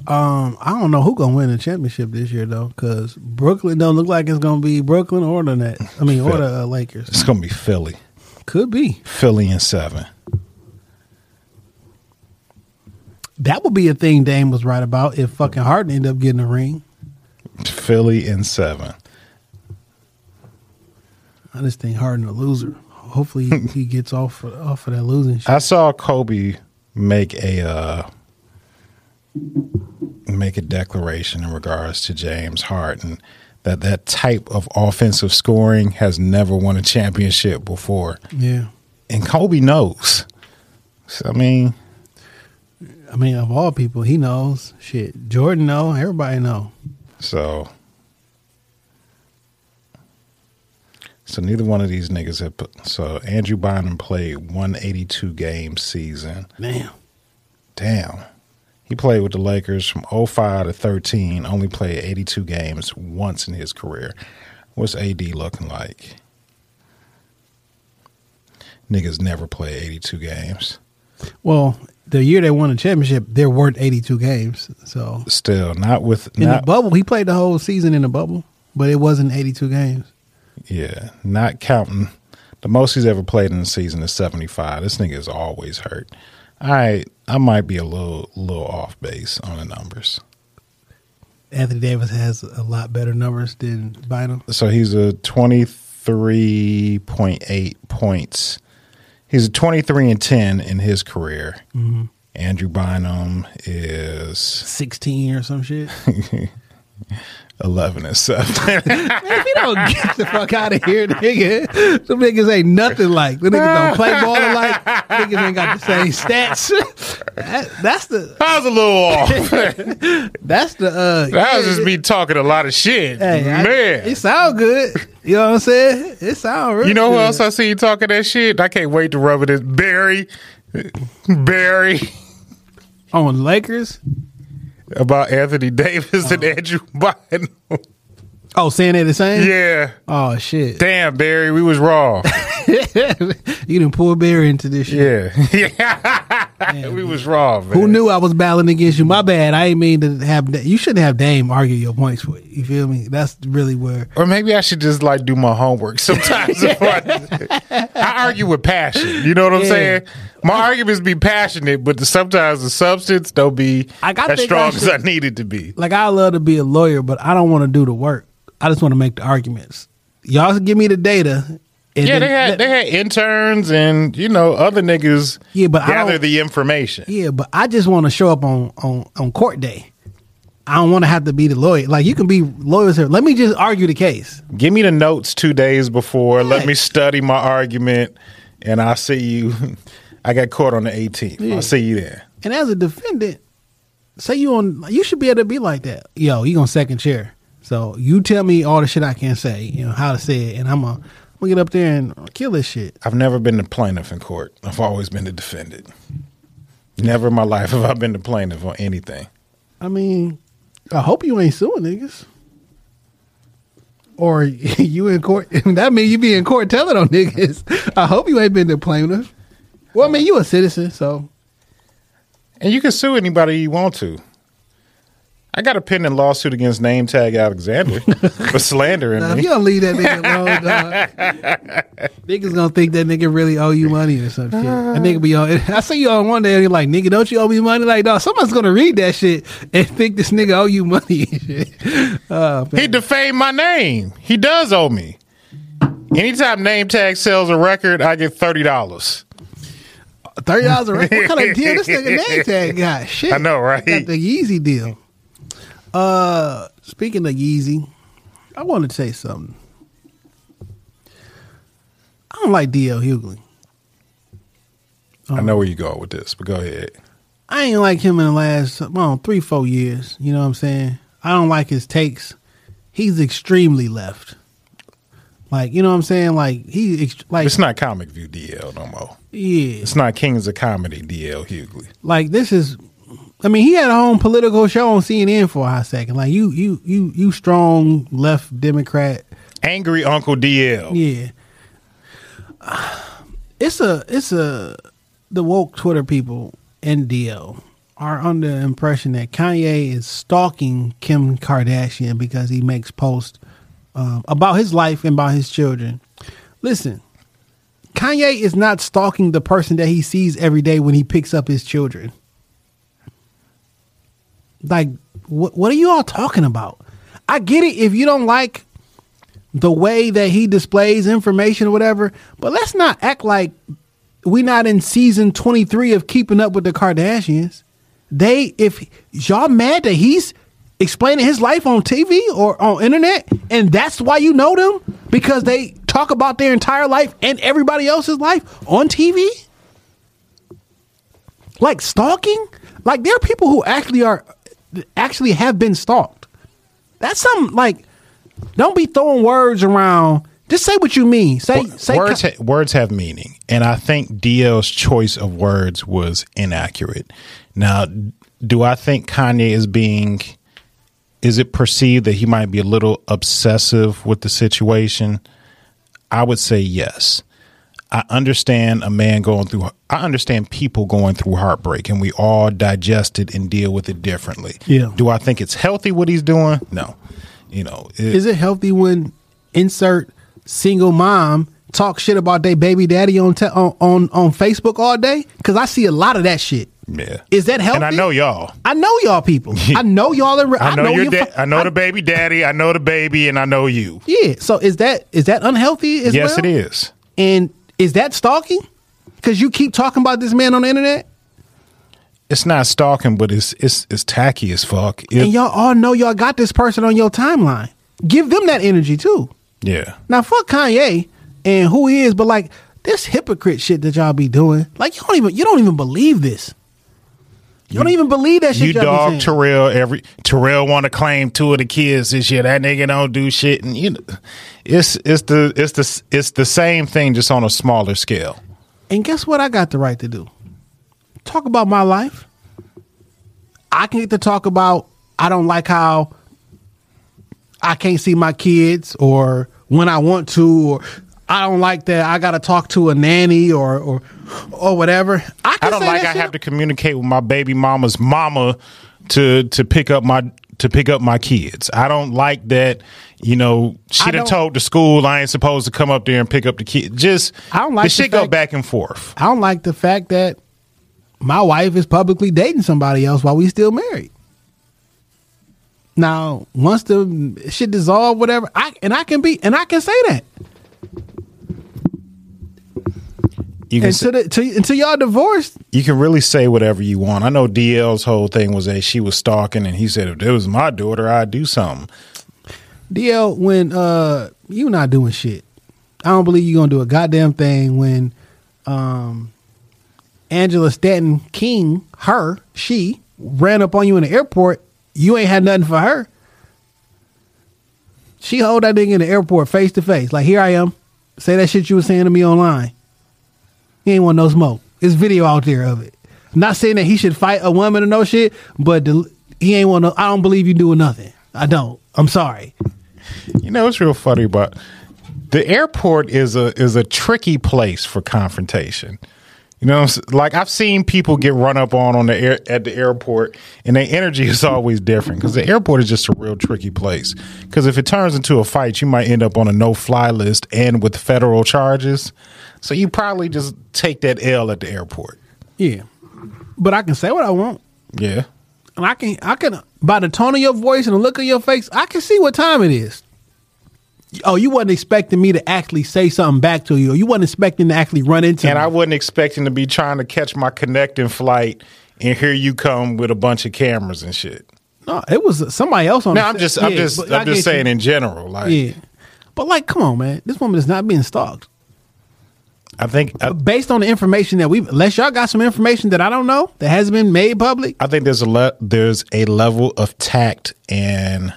um, I don't know who gonna win the championship this year though, because Brooklyn don't look like it's gonna be Brooklyn or the Nets. I mean, or the uh, Lakers. It's gonna be Philly. Could be. Philly and seven. That would be a thing Dame was right about if fucking Harden ended up getting a ring. Philly in seven. I just think Harden a loser. Hopefully he, he gets off off of that losing shit. I saw Kobe make a uh, make a declaration in regards to James Harden that that type of offensive scoring has never won a championship before, Yeah. and Kobe knows. So, I mean, I mean, of all people, he knows. Shit. Jordan know. Everybody know. so so neither one of these niggas have put. So Andrew Bynum played 182 game season. Damn. Damn. He played with the Lakers from 05 to 13, only played 82 games once in his career. What's AD looking like? Niggas never play 82 games. Well, the year they won the championship, there weren't 82 games. So Still, not with in not the bubble, he played the whole season in the bubble, but it wasn't 82 games. yeah, not counting. The most he's ever played in a season is 75. This nigga is always hurt. I I might be a little little off base on the numbers. Anthony Davis has a lot better numbers than Bynum. So he's a 23.8 points. He's a 23 and 10 in his career. Mm-hmm. Andrew Bynum is 16 or some shit. 11 and 7. if you don't get the fuck out of here, nigga, some niggas ain't nothing like. The niggas don't play ball alike. Niggas ain't got the same stats. that, that's the I was a little off. that's the uh That was just me talking a lot of shit. Hey, I- Man. it sound good. You know what I'm saying? It sound really you know who good. else I see you talking that shit? I can't wait to rub it in. Barry. Barry. on Lakers. About Anthony Davis and oh. Andrew Bynum. Oh, saying they the same? Yeah. Oh shit. Damn, Barry, we was wrong. you didn't pull Barry into this shit. Yeah. we was wrong, man. Who knew I was battling against you? My bad. I ain't mean to have. You shouldn't have Dame argue your points for you. You feel me? That's really where. Or maybe I should just like do my homework sometimes. I, I argue with passion. You know what I'm Yeah. saying? My arguments be passionate, but the, sometimes the substance don't be Like, as strong I as I should- need it to be. Like I love to be a lawyer, but I don't want to do the work. I just want to make the arguments. Y'all give me the data. And Yeah, they had let- they had interns and you know other niggas. Yeah, but I gather the information. Yeah, but I just want to show up on on on court day. I don't want to have to be the lawyer. Like you can be lawyers here. Let me just argue the case. Give me the notes two days before. Let me study my argument, and I'll see you. I got caught on the 18th. Yeah. I'll see you there. And as a defendant, say you on, you should be able to be like that. Yo, you on second chair. So you tell me all the shit I can't say, you know how to say it, and I'm gonna, I'm gonna get up there and kill this shit. I've never been the plaintiff in court. I've always been the defendant. Never in my life have I been the plaintiff on anything. I mean, I hope you ain't suing niggas. Or you in court. that mean you be in court telling on niggas. I hope you ain't been the plaintiff. Well, I mean, you a citizen, so And you can sue anybody you want to. I got a pending lawsuit against Name Tag Alexander for slandering if me. you don't leave that nigga alone, dog, niggas gonna think that nigga really owe you money or some shit. That nigga be on. I see you on one day and you're like, nigga, don't you owe me money? Like, dog, someone's gonna read that shit and think this nigga owe you money. Oh, He defamed my name. He does owe me. Anytime Name Tag sells a record, I get thirty dollars. Thirty dollars a record. What kind of deal this nigga name tag got? Shit, I know, right? Got the Yeezy deal. Uh, speaking of Yeezy, I want to say something. I don't like DL Hughley. I know where you go with this, but go ahead. I ain't like him in the last well, three, four years. You know what I'm saying? I don't like his takes. He's extremely left. Like, you know what I'm saying? Like he like It's not Comic View DL no more. yeah. It's not Kings of Comedy DL Hughley. Like this is I mean, he had a own political show on CNN for a hot second. Like you you you you strong left Democrat. Angry Uncle DL. Yeah. It's a it's a the woke Twitter people and DL are under the impression that Kanye is stalking Kim Kardashian because he makes posts um, about his life and about his children. Listen, Kanye is not stalking the person that he sees every day when he picks up his children. Like, what what are you all talking about? I get it if you don't like the way that he displays information or whatever, but let's not act like we not in season 23 of keeping up with the Kardashians. They if y'all mad that he's explaining his life on TV or on internet and that's why you know them because they talk about their entire life and everybody else's life on TV? Like stalking? Like there are people who actually are actually have been stalked. That's something like don't be throwing words around. Just say what you mean. Say say words ha- words have meaning, and I think DL's choice of words was inaccurate. Now, do I think Kanye is being? Is it perceived that he might be a little obsessive with the situation? I would say yes. I understand a man going through. I understand people going through heartbreak, and we all digest it and deal with it differently. Yeah. Do I think it's healthy what he's doing? No. You know, it- is it healthy when insert single mom talk shit about their baby daddy on te- on, on on Facebook all day? Because I see a lot of that shit. Yeah. Is that healthy? And I know y'all. I know y'all people. I know y'all. Are, I know, your your da- fa- I know the baby daddy. I know the baby, and I know you. Yeah. So is that is that unhealthy as yes, well? it is. And is that stalking? Because you keep talking about this man on the internet, It's not stalking, but it's it's it's tacky as fuck. It- and y'all all know y'all got this person on your timeline. Give them that energy too. yeah, Now fuck Kanye and who he is, but like this hypocrite shit that y'all be doing, like you don't even you don't even believe this. You, don't even believe that shit. you dog. Terrell. Every Terrell want to claim two of the kids this year. That nigga don't do shit, and you know, it's it's the it's the it's the same thing, just on a smaller scale. And guess what? I got the right to do. Talk about my life. I can get to talk about. I don't like how I can't see my kids or when I want to or I don't like that I got to talk to a nanny or or or whatever. I, can I don't say like that I shit. have to communicate with my baby mama's mama to to pick up my to pick up my kids. I don't like that. You know, she'd have told the school I ain't supposed to come up there and pick up the kid. Just I don't like the the shit go back and forth. I don't like the fact that my wife is publicly dating somebody else while we still married. Now, once the shit dissolve, whatever, I and I can be and I can say that You can say- until the, till, until y'all divorced. you can really say whatever you want. I know DL's whole thing was that she was stalking, and he said if it was my daughter, I'd do something. DL, when uh you not doing shit, I don't believe you gonna do a goddamn thing when um Angela Stanton King, her, she ran up on you in the airport. You ain't had nothing for her. She hold that nigga in the airport face to face. Like, here I am. Say that shit you was saying to me online. He ain't want no smoke. There's video out there of it. not saying that he should fight a woman or no shit, but the, he ain't want no. I don't believe you doing nothing. I don't. I'm sorry. You know, it's real funny, but the airport is a is a tricky place for confrontation. You know, what I'm s- like I've seen people get run up on on the air at the airport, and their energy is always different because the airport is just a real tricky place. Because if it turns into a fight, you might end up on a no fly list and with federal charges. So you probably just take that L at the airport. Yeah, but I can say what I want, Yeah. and I can I can by the tone of your voice and the look of your face, I can see what time it is. Oh, you wasn't expecting me to actually say something back to you, or you wasn't expecting to actually run into And me. I wasn't expecting to be trying to catch my connecting flight, and here you come with a bunch of cameras and shit. no, it was somebody else on. No, the I'm just, I'm just, I'm just saying you. in general. Like, Yeah, but like, come on, man, this woman is not being stalked. I think, I, Based on the information that we, unless y'all got some information that I don't know that hasn't been made public, I think there's a le- there's a level of tact and,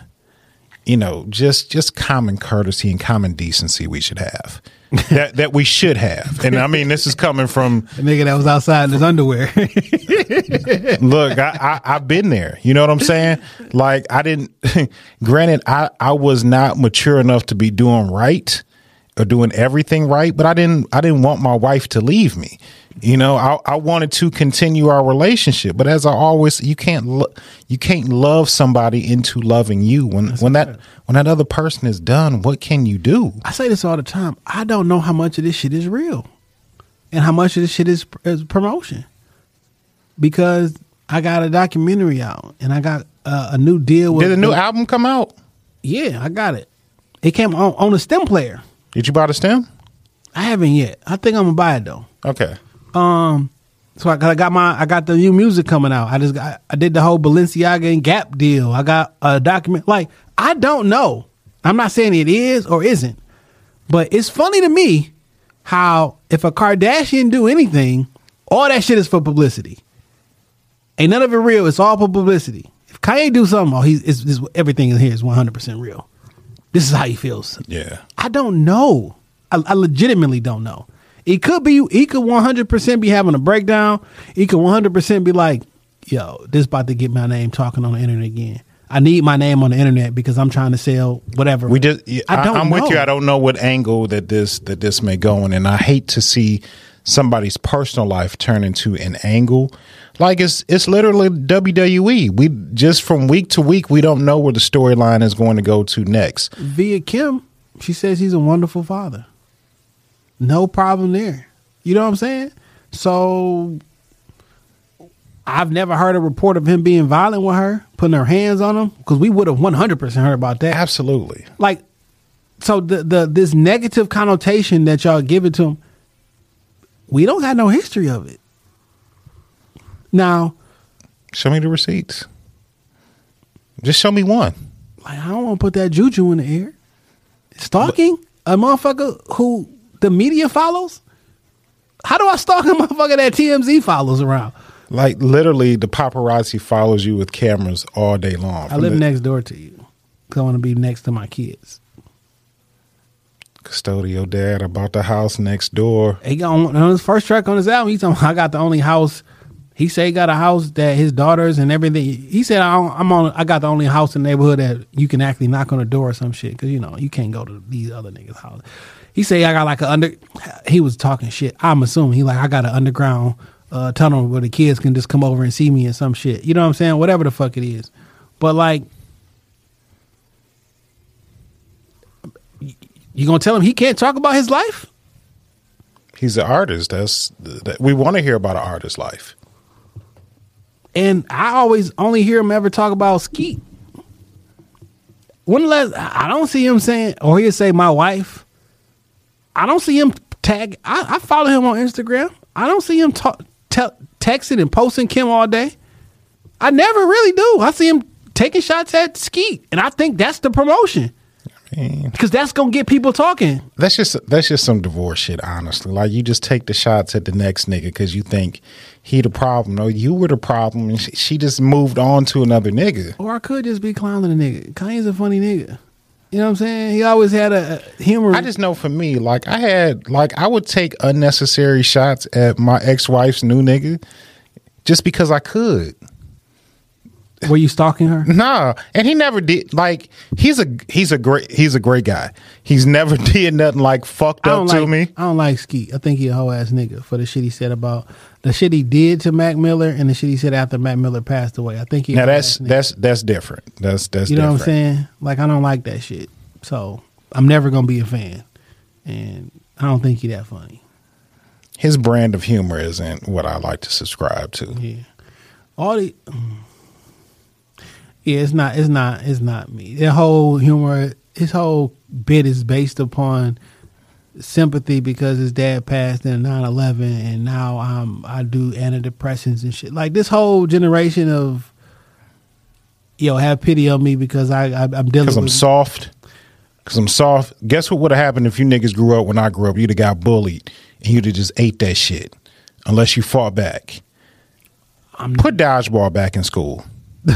you know, just, just common courtesy and common decency we should have. that that we should have, and I mean this is coming from the nigga that was outside in his underwear. look, I, I I've been there. You know what I'm saying? Like I didn't. granted, I I was not mature enough to be doing right or doing everything right, but I didn't I didn't want my wife to leave me. You know, I I wanted to continue our relationship, but as I always, you can't lo- you can't love somebody into loving you when when that when that other person is done. What can you do? I say this all the time. I don't know how much of this shit is real, and how much of this shit is, is promotion. Because I got a documentary out, and I got uh, a new deal with. Did a new album come out? Yeah, I got it. It came on on a stem player. Did you buy the stem? I haven't yet. I think I'm gonna buy it though. Okay. Um, so I, I got my I got the new music coming out. I just got, I did the whole Balenciaga and Gap deal. I got a document. Like I don't know. I'm not saying it is or isn't, but it's funny to me how if a Kardashian do anything, all that shit is for publicity. Ain't none of it real. It's all for publicity. If Kanye do something, oh, he's it's, it's, everything in here is 100 percent real. This is how he feels. Yeah. I don't know. I, I legitimately don't know. It could be he could one hundred percent be having a breakdown. He could one hundred percent be like, "Yo, this about to get my name talking on the internet again. I need my name on the internet because I'm trying to sell whatever." We just, I I don't I, am with you. I don't know what angle that this that this may go in, and I hate to see somebody's personal life turn into an angle. Like it's it's literally WWE. We just from week to week, we don't know where the storyline is going to go to next. via Kim, she says he's a wonderful father. No problem there. You know what I'm saying? So I've never heard a report of him being violent with her, putting her hands on him, because we would have 100% heard about that. Absolutely. like so the the this negative connotation that y'all give it to him we don't got no history of it now Show me the receipts. Just show me one. like i don't want to put that juju in the air stalking a motherfucker who the media follows how do i stalk a motherfucker that tmz follows around Like literally, the paparazzi follows you with cameras all day long. i live the next door to you because i want to be next to my kids Custodial dad. I bought the house next door. he got on, on his first track on his album he's talking i got the only house He said he got a house that his daughters and everything. He said I I'm on. I got the only house in the neighborhood that you can actually knock on the door or some shit because you know you can't go to these other niggas' house. He said I got like a under. He was talking shit. I'm assuming he like I got an underground uh, tunnel where the kids can just come over and see me and some shit. You know what I'm saying? Whatever the fuck it is, but like. You gonna tell him he can't talk about his life? He's an artist. That's that, we want to hear about an artist's life. And I always only hear him ever talk about Skete. When last I don't see him saying, or he'll say my wife. I don't see him tag. I, I follow him on Instagram. I don't see him talk, te- texting and posting Kim all day. I never really do. I see him taking shots at Skete, and I think that's the promotion because that's gonna get people talking. That's just that's just some divorce shit, honestly. Like you just take the shots at the next nigga because you think he the problem. No, you were the problem, and she, she just moved on to another nigga. Or I could just be clowning the nigga. Kanye's a funny nigga. You know what I'm saying? He always had a, a humor. I just know for me, like I had, like I would take unnecessary shots at my ex wife's new nigga just because I could. Were you stalking her? Nah, and he never did. Like he's a he's a great he's a great guy. He's never did nothing like fucked up don't to like, me. I don't like Skete. I think he a whole ass nigga for the shit he said about the shit he did to Mac Miller and the shit he said after Mac Miller passed away. I think he. Now that's that's that's different. That's that's you know different. what I'm saying. Like I don't like that shit. So I'm never gonna be a fan, and I don't think he that funny. His brand of humor isn't what I like to subscribe to. Yeah, all the. mm. Yeah, it's not. It's not. It's not me. That whole humor, his whole bit is based upon sympathy because his dad passed in 9-11 and now I'm I do antidepressants and shit. Like this whole generation of yo have pity on me because I, I I'm dealing Because I'm with soft. Because I'm soft. Guess what would have happened if you niggas grew up when I grew up? You'd have got bullied and you'd have just ate that shit. Unless you fought back. I'm Put dodgeball back in school.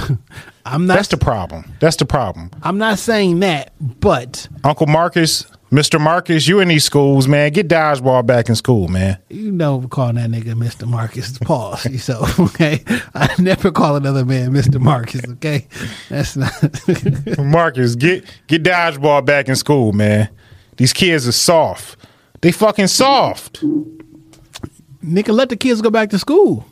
I'm not That's the problem. That's the problem. I'm not saying that, but Uncle Marcus, Mr. Marcus, you in these schools, man. Get dodgeball back in school, man. you know calling that nigga Mr. Marcus. Pause so, okay? I never call another man Mr. Marcus, okay? That's not Marcus, get get dodgeball back in school, man. These kids are soft. They fucking soft. nigga. Let the kids go back to school.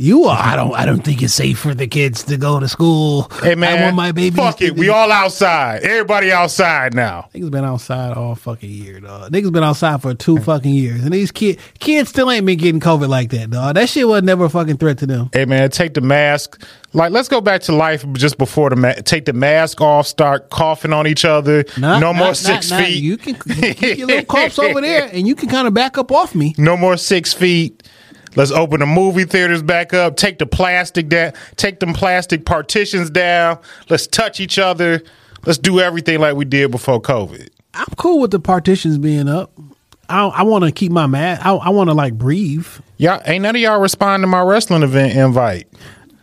You are. I don't. I don't think it's safe for the kids to go to school. Hey man, I want my baby. Fuck it. We all outside. Everybody outside now. Niggas been outside all fucking year, dog. Niggas been outside for two fucking years, and these kid kids still ain't been getting COVID like that, dog. That shit was never a fucking threat to them. Hey man, take the mask. Like, let's go back to life just before the ma- take the mask off. Start coughing on each other. Not- no more six not- feet. You can you can keep your little coughs over there, and you can kind of back up off me. No more six feet. Let's open the movie theaters back up. Take the plastic down. Take them plastic partitions down. Let's touch each other. Let's do everything like we did before COVID. I'm cool with the partitions being up. I I want to keep my mask. I, I want to like breathe. Y'all ain't none of y'all respond to my wrestling event invite.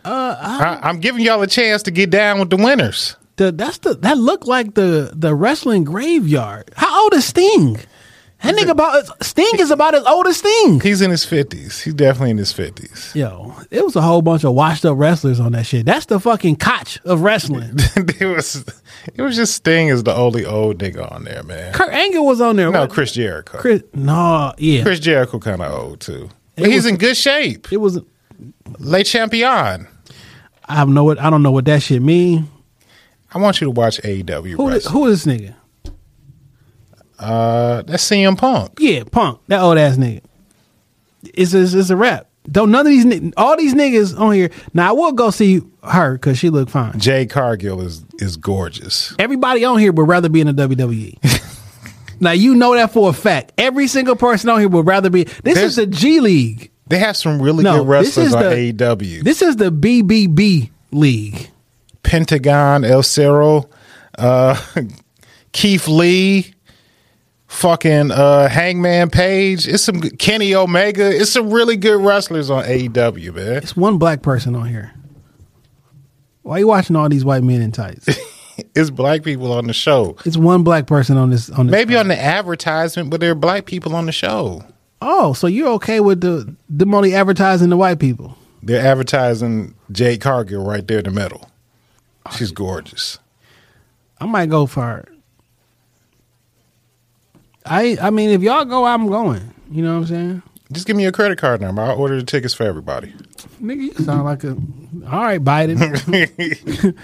Uh, I, I'm giving y'all a chance to get down with the winners. The that's the that looked like the the wrestling graveyard. How old is Sting? That nigga about Sting is about as old as Sting. He's in his fifties. He's definitely in his fifties. Yo, it was a whole bunch of washed up wrestlers on that shit. That's the fucking koch of wrestling. it was it was just Sting is the only old nigga on there, man. Kurt Angle was on there. No, What- Chris Jericho. Chris, no, yeah, Chris Jericho kind of old too. But It he's was- in good shape. it was. Le Champion. I no what I don't know what that shit mean. I want you to watch AEW Who who is this nigga? Uh, that's CM Punk. Yeah, Punk, that old ass nigga. It's a, it's a rap. Don't none of these all these niggas on here. Now I will go see her because she look fine. Jade Cargill is is gorgeous. Everybody on here would rather be in the WWE. now you know that for a fact. Every single person on here would rather be. This There's- is the G League. They have some really No, good wrestlers on the- AEW. This is the BBB League. Pentagon, El Cerro, uh, Keith Lee, fucking uh, Hangman Page. It's some Kenny Omega. It's some really good wrestlers on AEW, man. It's one black person on here. Why are you watching all these white men in tights? It's black people on the show. it's one black person on this on this. Maybe on the advertisement, but there are black people on the show. Oh, so you're okay with the them only advertising the white people? They're advertising Jade Cargill right there in the middle. She's gorgeous. I might go for. I I mean, if y'all go, I'm going. You know what I'm saying? Just give me your credit card number. I'll order the tickets for everybody. Nigga, you sound like a all right, Biden.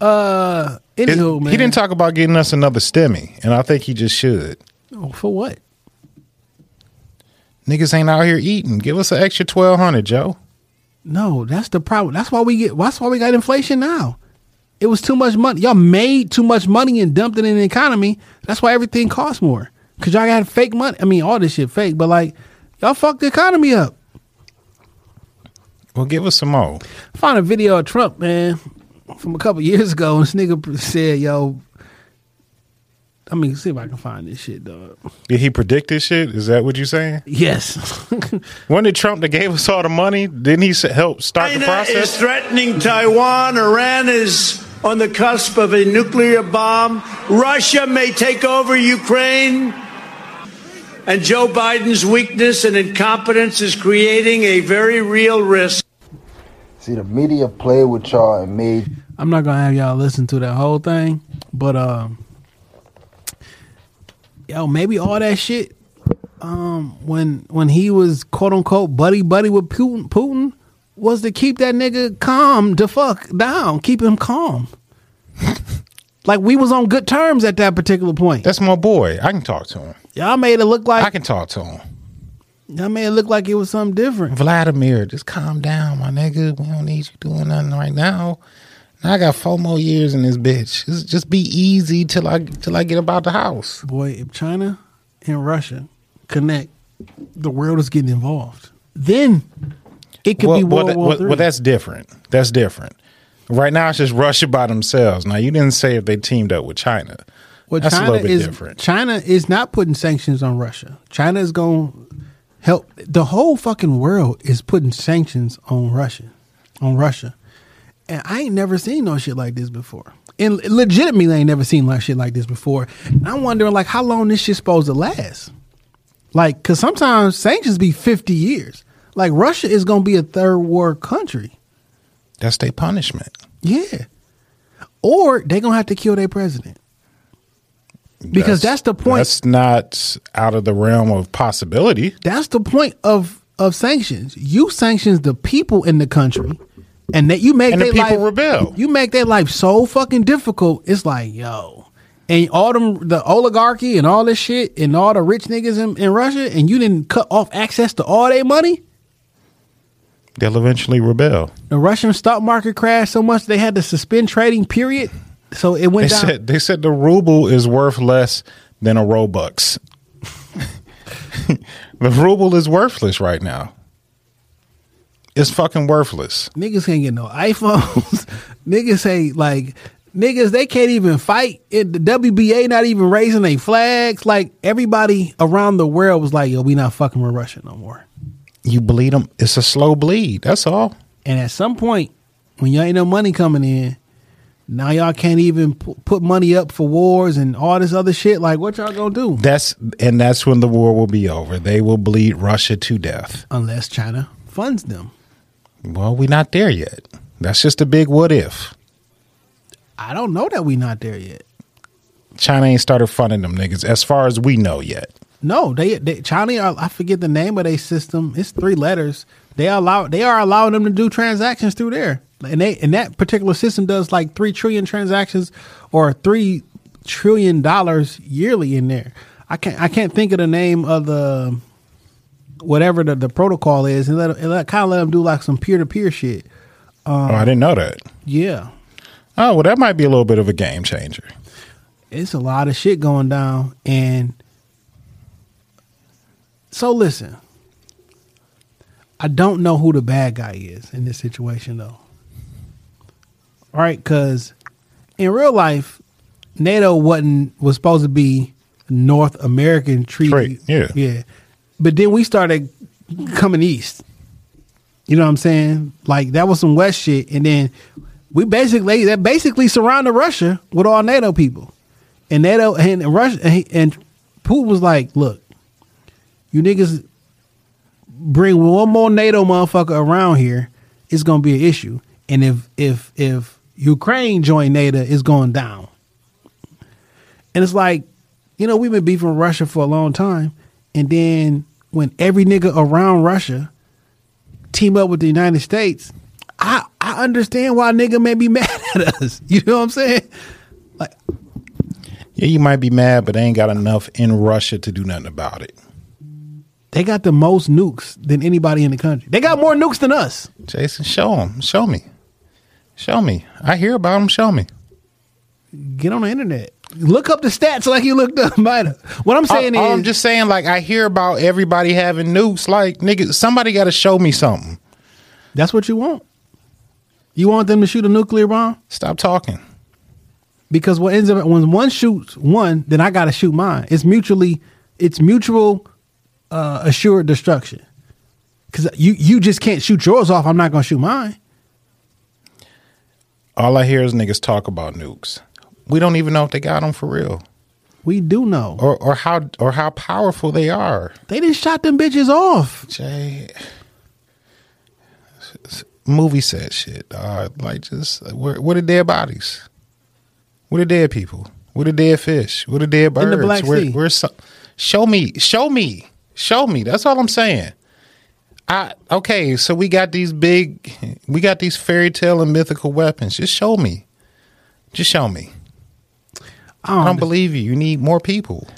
uh, anywho, man. He didn't talk about getting us another STEMI, and I think he just should. Oh, for what? Niggas ain't out here eating. Give us an extra twelve hundred, Joe. No, that's the problem. That's why we get. That's why we got inflation now. It was too much money. Y'all made too much money and dumped it in the economy. That's why everything costs more. Cause y'all got fake money. I mean, all this shit fake, but like y'all fucked the economy up. Well, give us some more. I found a video of Trump, man, from a couple years ago, and this nigga said, "Yo." I mean, see if I can find this shit, dog. Did he predict this shit? Is that what you're saying? Yes. when did Trump that gave us all the money? Didn't he help start the China is threatening Taiwan. Iran is on the cusp of a nuclear bomb. Russia may take over Ukraine. And Joe Biden's weakness and incompetence is creating a very real risk. See, the media played with y'all and made I'm not gonna have y'all listen to that whole thing, but um, yo, maybe all that shit. Um, when when he was quote unquote buddy buddy with Putin, Putin was to keep that nigga calm the fuck down, keep him calm. like we was on good terms at that particular point. That's my boy. I can talk to him. Y'all made it look like I can talk to him. y'all made it look like it was something different. Vladimir, just calm down, my nigga. We don't need you doing nothing right now. Now I got four more years in this bitch. Just, just be easy till I till I get about the house. Boy, if China and Russia connect, the world is getting involved. Then it could well, be well, World that- War well, well, that's different. That's different. Right now, it's just Russia by themselves. Now, you didn't say if they teamed up with China. Well, that's China a little bit is different. China is not putting sanctions on Russia. China is going to help. The whole fucking world is putting sanctions on Russia, on Russia, and I ain't never seen no shit like this before. And legitimately, I ain't never seen like shit like this before. And I'm wondering, like, how long this shit supposed to last? Like, because sometimes sanctions be 50 years. Like, Russia is going to be a third world country. That's their punishment. Yeah. Or they going to have to kill their president. Because that's the point. That's not out of the realm of possibility. That's the point of of sanctions. You sanctions the people in the country, and that you make And the people life rebel. You make their life so fucking difficult. It's like yo, and all them the oligarchy and all this shit and all the rich niggas in, in Russia, and you didn't cut off access to all their money. They'll eventually rebel. The Russian stock market crashed so much they had to suspend trading. Period. So it They went down. said they said the ruble is worth less than a Robux. the ruble is worthless right now. It's fucking worthless. Niggas can't get no iPhones. niggas say like niggas they can't even fight. It, the WBA not even raising their flags. Like everybody around the world was like, yo, we not fucking with Russia no more. You bleed them. It's a slow bleed. That's all. And at some point, when y'all ain't no money coming in, now y'all can't even pu- put money up for wars and all this other shit. Like what y'all gonna do? That's and that's when the war will be over. They will bleed Russia to death. Unless China funds them. Well, we're not there yet. That's just a big what if. I don't know that we not there yet. China ain't started funding them niggas as far as we know yet. No, they, they China. Are, I forget the name of their system. It's three letters. They allow they are allowing them to do transactions through there, and they and that particular system does like three trillion transactions or three trillion dollars yearly in there. I can't I can't think of the name of the whatever the, the protocol is, and let, and let kind of let them do like some peer to peer shit. oh, I didn't know that. Yeah, Oh, well, that might be a little bit of a game changer. it's a lot of shit going down and so listen i don't know who the bad guy is in this situation though all right? Because in real life nato wasn't was supposed to be north american treaty. Yeah. yeah. But then we started coming east. You know what i'm saying? Like that was some west shit. And then we basically that basically surrounded russia with all nato people. And NATO and Russia and, and Putin was like, "Look, you niggas bring one more NATO motherfucker around here, it's gonna be an issue. And if if if Ukraine join NATO, is going down. And it's like, you know, we've been beefing Russia for a long time, and then when every nigga around Russia team up with the United States, I I understand why nigga may be mad at us. You know what I'm saying? Like Yeah, you might be mad, but they ain't got enough in Russia to do nothing about it. they got the most nukes than anybody in the country. They got more nukes than us. Jason, show them. Show me. Show me. I hear about them. Show me. Get on the internet. Look up the stats like you looked up Mida. What I'm saying all is I'm just saying, like, I hear about everybody having nukes. Like, nigga, somebody got to show me something. that's what you want. You want them to shoot a nuclear bomb? Stop talking. Because what ends up when one shoots one, then I gotta shoot mine. It's mutually it's mutual uh, assured destruction. Cause you you just can't shoot yours off. I'm not gonna shoot mine. All I hear is niggas talk about nukes. We don't even know if they got them for real, We do know. or or how or how powerful they are. They didn't shot them bitches off. Jay, movie set shit. dawg. like just where where the dead bodies? Where the dead people? Where the dead fish? Where the dead birds? In the Black where, Sea. Where's some, show me, show me, show me. That's all I'm saying. I okay, so we got these big, we got these fairy tale and mythical weapons. Just show me, just show me. I don't, I don't believe you. You need more people.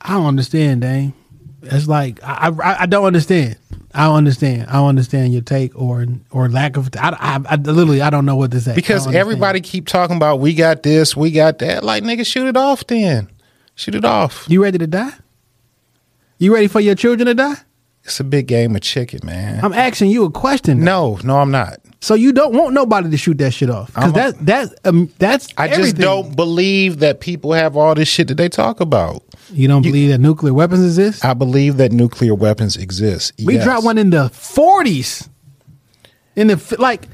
I don't understand, Dane. It's like I, I I don't understand. I don't understand. I don't understand your take or or lack of. I, I, I literally I don't know what to say Because everybody keep talking about we got this, we got that. Like nigga, shoot it off then. Shoot it off. You ready to die? You ready for your children to die? It's a big game of chicken, man. I'm asking you a question. no, no, I'm not. So you don't want nobody to shoot that shit off because that that um, that's I just don't believe that people have all this shit that they talk about. You don't believe that nuclear weapons exist? I believe that nuclear weapons exist. we Yes. dropped one in the 40s. In the like,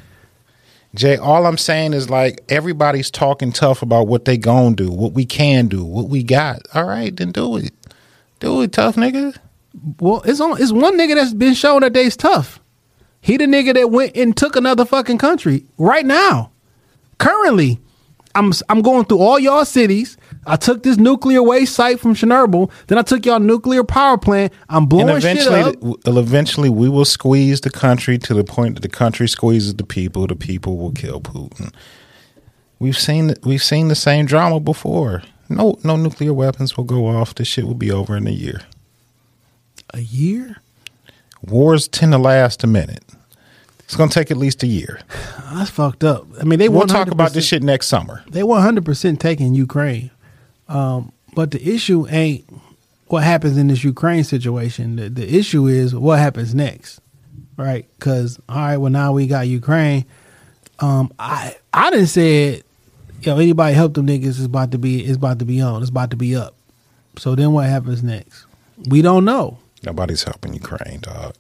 Jay, all I'm saying is like everybody's talking tough about what they gonna do, what we can do, what we got. All right, then do it. Do it, tough nigga. Well, it's on. It's one nigga that's been shown that they's tough. He the nigga that went and took another fucking country right now. Currently, I'm I'm going through all y'all cities. I took this nuclear waste site from Chernobyl. Then I took y'all nuclear power plant. I'm blowing and shit up. eventually, we will squeeze the country to the point that the country squeezes the people. The people will kill Putin. We've seen we've seen the same drama before. No, no nuclear weapons will go off. This shit will be over in a year. A year? Wars tend to last a minute. It's gonna take at least a year. That's fucked up. I mean, they We'll talk about this shit next summer. They 100 percent taking Ukraine, um, but the issue ain't what happens in this Ukraine situation. The, the issue is what happens next, right? Because all right, well now we got Ukraine. Um, I I didn't say know, anybody help them niggas is about to be is about to be on. It's about to be up. So then what happens next? We don't know. Nobody's helping Ukraine, dog.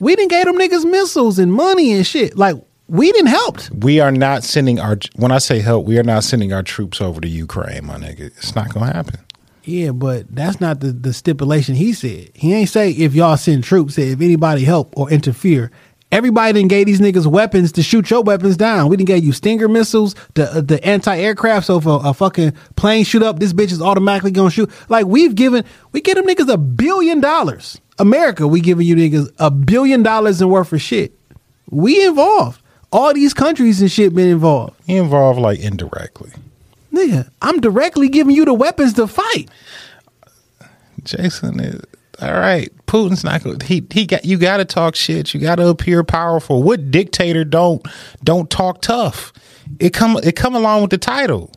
We didn't gave them niggas missiles and money and shit. Like we didn't help. We are not sending our. When I say help, we are not sending our troops over to Ukraine, my nigga. It's not gonna happen. Yeah, but that's not the, the stipulation he said. He ain't say if y'all send troops, say if anybody help or interfere. Everybody didn't gave these niggas weapons to shoot your weapons down. We didn't gave you Stinger missiles, the uh, the anti aircraft. So if a, a fucking plane shoot up, this bitch is automatically gonna shoot. Like we've given, we give them niggas a billion dollars. America, we giving you niggas a billion dollars in worth of shit. We involved. All these countries and shit been involved. Involved like indirectly. Nigga, I'm directly giving you the weapons to fight. Jason is all right. Putin's not going. He he got you. Got to talk shit. You got to appear powerful. What dictator don't don't talk tough? It come it come along with the title.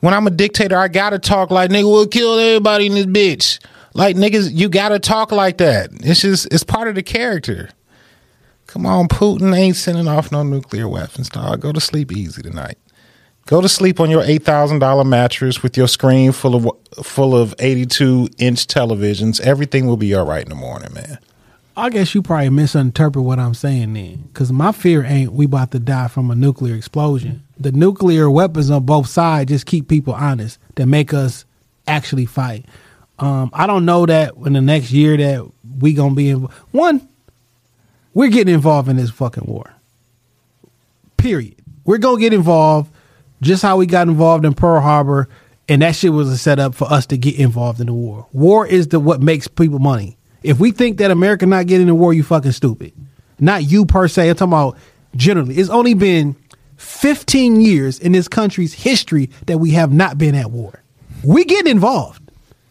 When I'm a dictator, I gotta talk like nigga. We'll kill everybody in this bitch. Like niggas, you gotta talk like that. It's just it's part of the character. Come on, Putin ain't sending off no nuclear weapons, dog. Go to sleep easy tonight. Go to sleep on your eight thousand dollar mattress with your screen full of full of eighty two inch televisions. Everything will be all right in the morning, man. I guess you probably misinterpret what I'm saying then. Because my fear ain't we about to die from a nuclear explosion. The nuclear weapons on both sides just keep people honest, that make us actually fight. Um, I don't know that in the next year that we gonna be in one. We're getting involved in this fucking war. Period. We're gonna get involved, just how we got involved in Pearl Harbor, and that shit was a setup for us to get involved in the war. War is the what makes people money. If we think that America not getting in war, you fucking stupid. Not you per se. I'm talking about generally. It's only been 15 years in this country's history that we have not been at war. We get involved.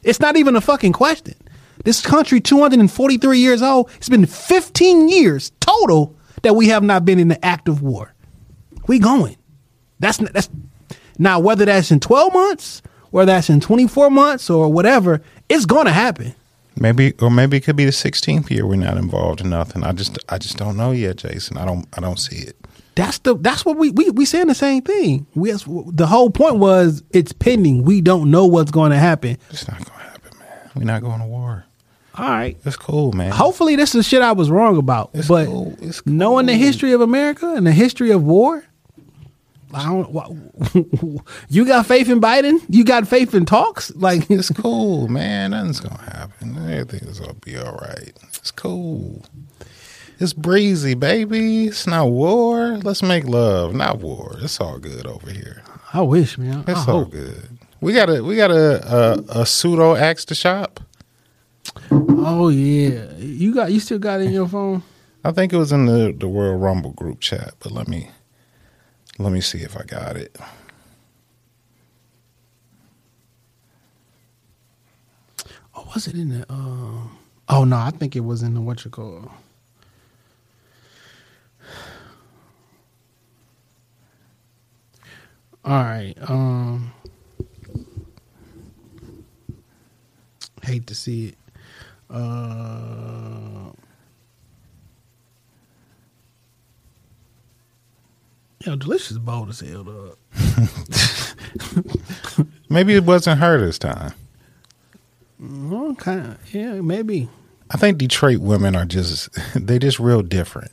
It's not even a fucking question. This country, 243 years old, it's been 15 years total that we have not been in the active war. We going. That's that's now whether that's in 12 months, or that's in 24 months, or whatever, it's gonna happen. Maybe or maybe it could be the 16th year we're not involved in nothing. I just I just don't know yet, Jason. I don't I don't see it. That's the that's what we we we saying the same thing. We the whole point was it's pending. We don't know what's going to happen. It's not going to happen, man. We're not going to war. All right, It's cool, man. hopefully this is shit I was wrong about. It's but cool. It's knowing the history of America and the history of war, I don't. you got faith in Biden? You got faith in talks? Like It's cool, man. Nothing's gonna happen. Everything's gonna be all right. It's cool. It's breezy, baby. It's not war. Let's make love, not war. It's all good over here. I wish, man. I It's all hope. good. We got a we got a a, a pseudo axe to shop. Oh yeah, you got you still got it in your phone? I think it was in the the World Rumble group chat, but let me let me see if I got it. Oh, was it in the? Um, oh no, I think it was in the what you call. All right. Um, hate to see it. Uh, yo, delicious bold as hell, dog. Maybe it wasn't her this time. Well, kind of, yeah, maybe. I think Detroit women are just they just real different.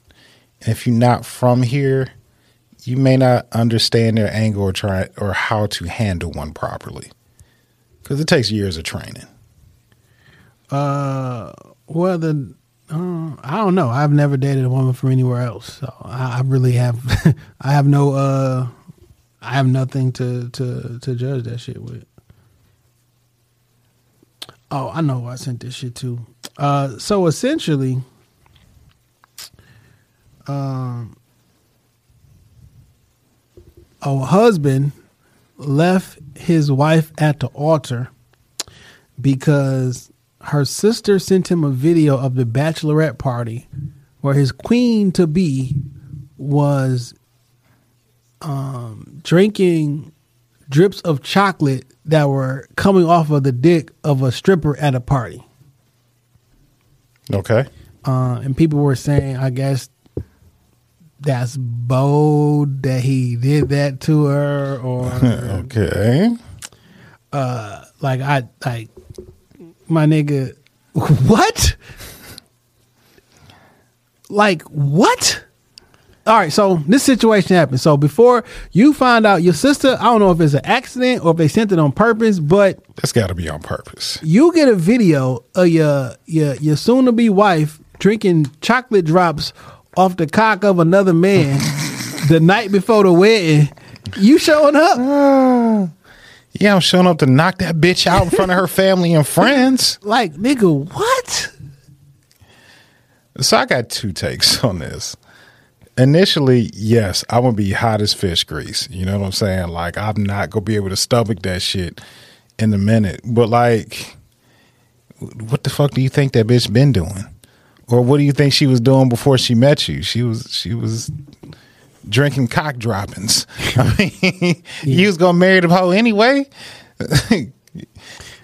And if you're not from here, you may not understand their angle or try or how to handle one properly. Because it takes years of training. Uh, well, the uh, I don't know. I've never dated a woman from anywhere else, so I, I really have. I have no. Uh, I have nothing to to to judge that shit with. Oh, I know. I sent this shit to. Uh, so essentially, um, a husband left his wife at the altar because her sister sent him a video of the bachelorette party where his queen to be was um, drinking drips of chocolate that were coming off of the dick of a stripper at a party. Okay. Uh, and people were saying, I guess that's bold that he did that to her, or Okay. like I like my nigga what? Like what? All right so this situation happened. So before you find out your sister i don't know if it's an accident or if they sent it on purpose but That's got to be on purpose. you get a video of your your your soon to be wife drinking chocolate drops off the cock of another man the night before the wedding. You showing up Yeah, I'm showing up to knock that bitch out in front of her family and friends. like nigga what So I got two takes on this. Initially, yes, I'm gonna be hot as fish grease. You know what I'm saying? Like I'm not gonna be able to stomach that shit in a minute. But like, what the fuck do you think that bitch been doing? Or what do you think she was doing before she met you? She was she was drinking cock droppings. I mean, you was gonna marry the hoe anyway.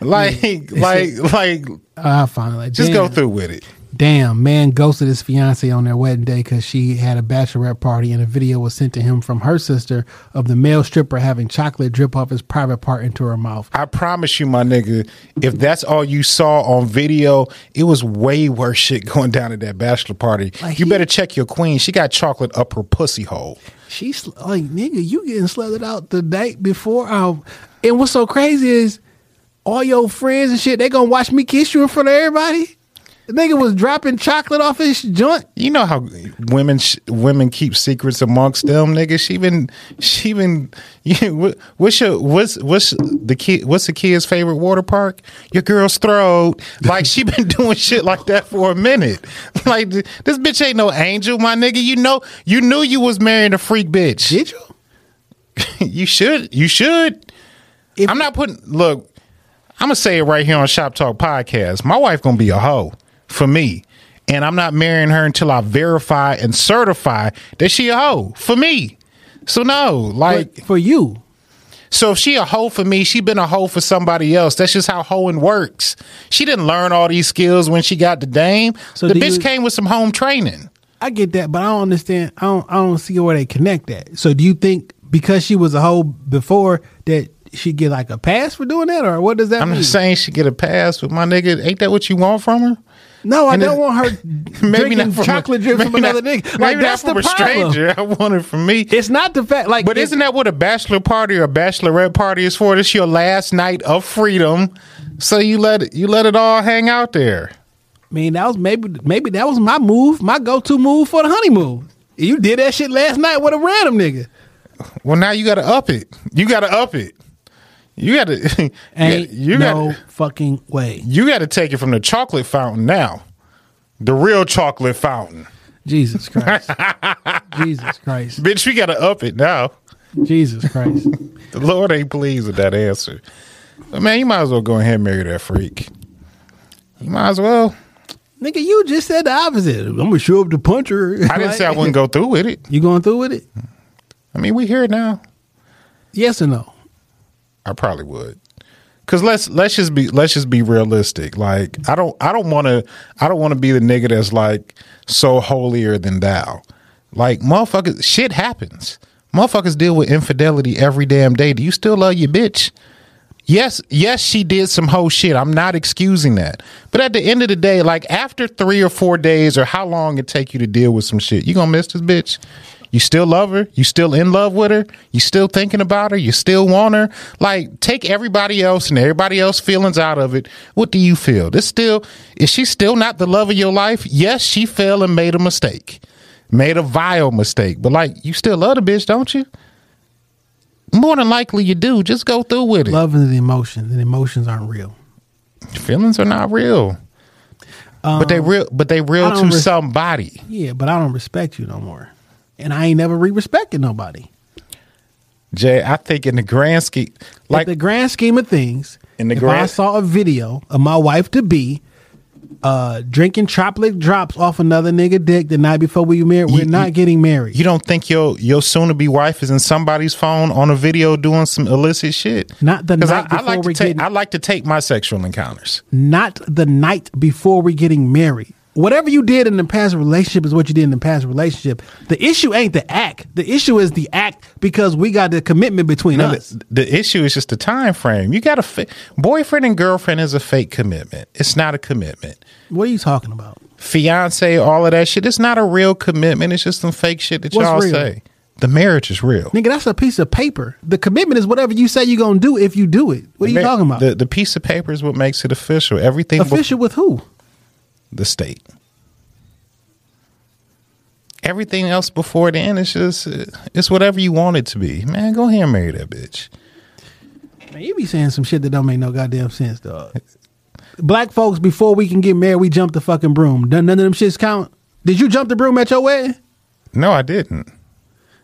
like, like, like, I finally like just go through with it. Damn, man ghosted his fiance on their wedding day because she had a bachelorette party and a video was sent to him from her sister of the male stripper having chocolate drip off his private part into her mouth. I promise you, my nigga, if that's all you saw on video, it was way worse shit going down at that bachelor party. Like you he- better check your queen. She got chocolate up her pussy hole. She's like, nigga, you getting slugged out the night before. Um, and what's so crazy is all your friends and shit, they gonna watch me kiss you in front of everybody. Nigga was dropping chocolate off his joint. You know how women sh- women keep secrets amongst them, nigga. She been she been. You, what's your what's what's the kid? What's the kid's favorite water park? Your girl's throat. Like she been doing shit like that for a minute. Like this bitch ain't no angel, my nigga. You know you knew you was marrying a freak bitch. Did you? you should. You should. If- I'm not putting. Look, I'm gonna say it right here on Shop Talk Podcast. My wife gonna be a hoe for me, and I'm not marrying her until I verify and certify that she a hoe for me. So no, like, But for you, so if she a hoe for me, she been a hoe for somebody else. That's just how hoeing works. She didn't learn all these skills when she got the dame. So the bitch you- came with some home training. I get that, but I don't understand. I don't. I don't see where they connect that. So, do you think because she was a hoe before that she get like a pass for doing that, or what does that I'm mean? just saying she get a pass, but my nigga, ain't that what you want from her? No, I And don't want her drinking from a- chocolate drips from maybe another not- nigga. Like maybe not that's the a problem. stranger. I want it from me. It's not the fact. Like, But isn't that what a bachelor party or a bachelorette party is for? This your last night of freedom, so you let it you let it all hang out there. I mean, that was maybe maybe that was my move, my go to move for the honeymoon. You did that shit last night with a random nigga. Well, now you got to up it. You got to up it. You got to. Ain't you no got fucking way. you got to take it from the chocolate fountain now, the real chocolate fountain. Jesus Christ. Jesus Christ. Bitch, we got to up it now. Jesus Christ. The Lord ain't pleased with that answer. But man, you might as well go ahead and marry that freak. You might as well. Nigga, you just said the opposite. I'm gonna show up to punch her. I didn't say I wouldn't go through with it. You going through with it? I mean, we here now. Yes or no? I probably would. Cause let's let's just be let's just be realistic. Like I don't I don't want to I don't want to be the nigga that's like so holier than thou. Like motherfuckers, shit happens. Motherfuckers deal with infidelity every damn day. Do you still love your bitch? Yes, yes, she did some whole shit. I'm not excusing that. But at the end of the day, like after three or four days or how long it take you to deal with some shit, you gonna miss this bitch. You still love her? You still in love with her? You still thinking about her? You still want her? Like, take everybody else and everybody else feelings out of it. What do you feel? This still is she still not the love of your life? Yes, she fell and made a mistake. Made a vile mistake. But like you still love the bitch, don't you? More than likely you do. Just go through with it. Love is the emotions, and emotions aren't real. Feelings are not real. but they real but they real Um, to res- somebody. Yeah, but I don't respect you no more. And I ain't never re respected nobody. Jay, I think in the grand scheme Like like the grand scheme of things, In the if grand- I saw a video of my wife to be uh, drinking chocolate drops off another nigga dick the night before we married, we're You- not you- getting married. you don't think your your soon to be wife is in somebody's phone on a video doing some illicit shit? Not the night I, I before like we're take getting- I like to take my sexual encounters. not the night before we're getting married. Whatever you did in the past relationship is what you did in the past relationship. The issue ain't the act. The issue is the act because we got the commitment between No, us. the, the issue is just the time frame. You got a fa- boyfriend and girlfriend is a fake commitment. It's not a commitment. What are you talking about? Fiance, all of that shit. It's not a real commitment. It's just some fake shit that What's y'all real? say. The marriage is real. Nigga, that's a piece of paper. The commitment is whatever you say you're gonna do if you do it. What are you talking about? The the piece of paper is what makes it official. Everything bef- Official with who? The state. Everything else before then is just it's whatever you want it to be. Man, go ahead and marry that bitch. Man, you be saying some shit that don't make no goddamn sense, dog. Black folks, before we can get married, we jump the fucking broom. None none of them shits count. Did you jump the broom at your wedding? No, I didn't.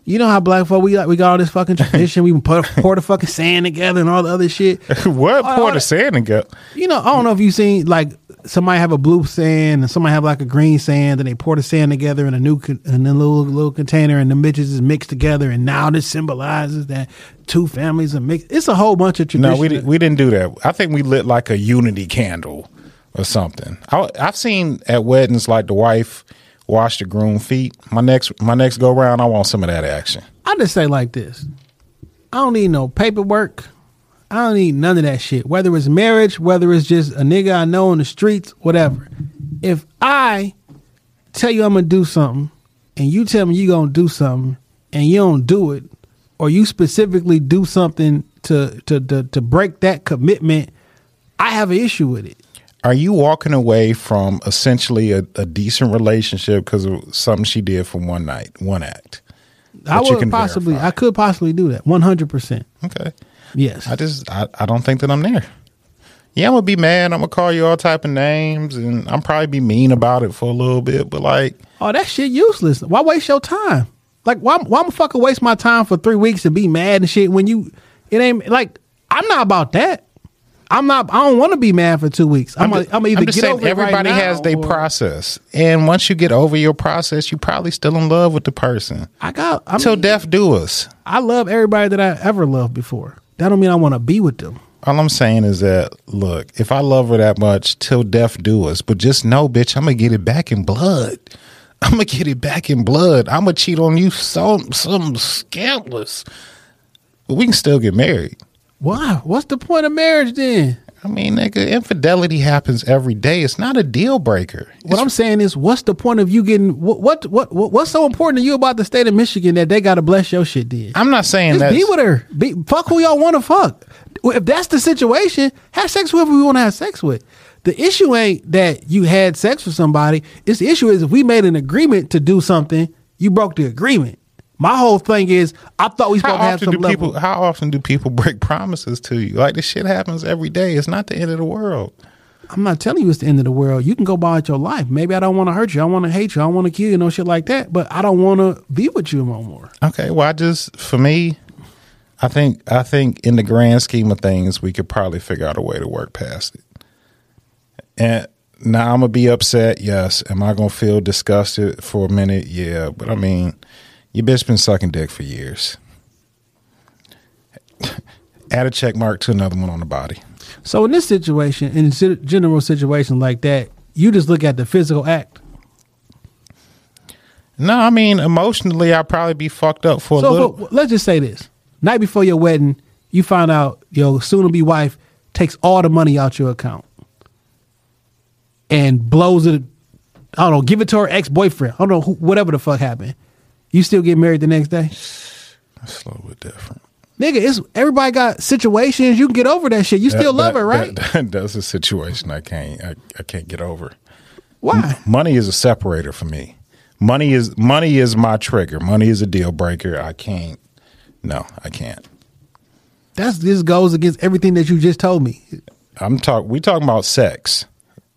You know how black folk we like we got all this fucking tradition. we put pour the fucking sand together and all the other shit. what All- pour all the that- sand and go? You know, I don't know if you've seen like somebody have a blue sand and somebody have like a green sand, and they pour the sand together in a new con- in a little little container, and the bitches is mixed together, and now this symbolizes that two families are mixed. It's a whole bunch of tradition. No, we di- we didn't do that. I think we lit like a unity candle or something. I, I've seen at weddings like the wife wash the groom feet. My next my next go round, I want some of that action. I just say like this. I don't need no paperwork. I don't need none of that shit. Whether it's marriage, whether it's just a nigga I know in the streets, whatever. If I tell you I'm gonna do something and you tell me you gonna do something and you don't do it, or you specifically do something to to to, to break that commitment, I have an issue with it. Are you walking away from essentially a, a decent relationship because of something she did for one night, one act? I would possibly, verify. I could possibly do that. One hundred percent. Okay. Yes. I just I, I don't think that I'm there. Yeah, I'm gonna be mad. I'm gonna call you all type of names, and I'm probably be mean about it for a little bit. But like, Oh, that shit useless. Why waste your time? Like, why, why am fucking waste my time for three weeks and be mad and shit when you, it ain't like, I'm not about that. I'm not, I don't want to be mad for two weeks. I'm, I'm, I'm, just, I'm either I'm get over it right everybody has their process, and once you get over your process, you're probably still in love with the person. I got, I Till mean, death do us. I love everybody that I ever loved before. That don't mean I want to be with them. All I'm saying is that look, if I love her that much, till death do us. But just know, bitch, I'm gonna get it back in blood. I'm gonna get it back in blood. I'm gonna cheat on you so some scandalous. But we can still get married. Why? What's the point of marriage then? I mean, nigga, infidelity happens every day. It's not a deal breaker. What I'm saying is, what's the point of you getting what what what, what what's so important to you about the state of Michigan that they got to bless your shit? Then I'm not saying just that. be with her. Be fuck who y'all want to fuck. If that's the situation, have sex with whoever we want to have sex with. The issue ain't that you had sex with somebody. It's the issue is if we made an agreement to do something, you broke the agreement. My whole thing is, I thought we How supposed to have some do level. people? How often do people break promises to you? Like this shit happens every day. It's not the end of the world. I'm not telling you it's the end of the world. You can go about your life. Maybe I don't want to hurt you. I want to hate you. I want to kill you. No shit like that. But I don't want to be with you no more. Okay, well, I just for me, I think I think in the grand scheme of things, we could probably figure out a way to work past it. And now I'm gonna be upset. Yes, am I gonna feel disgusted for a minute? Yeah, but I mean, your bitch been sucking dick for years. Add a check mark to another one on the body. So in this situation, in general situation like that, you just look at the physical act. No, I mean emotionally, I'd probably be fucked up for a So little. but let's just say this: night before your wedding, you find out your soon-to-be wife takes all the money out your account and blows it. I don't know. Give it to her ex-boyfriend. I don't know who, whatever the fuck happened. You still get married the next day, That's a little bit different. nigga. It's everybody got situations. You can get over that shit. You still love that- her, right? that- that- that's a situation I can't. I, I can't get over. Why? money is a separator for me. Money is money is my trigger. Money is a deal breaker. I can't. No, I can't. That's this goes against everything that you just told me. I'm talk. We talking about sex,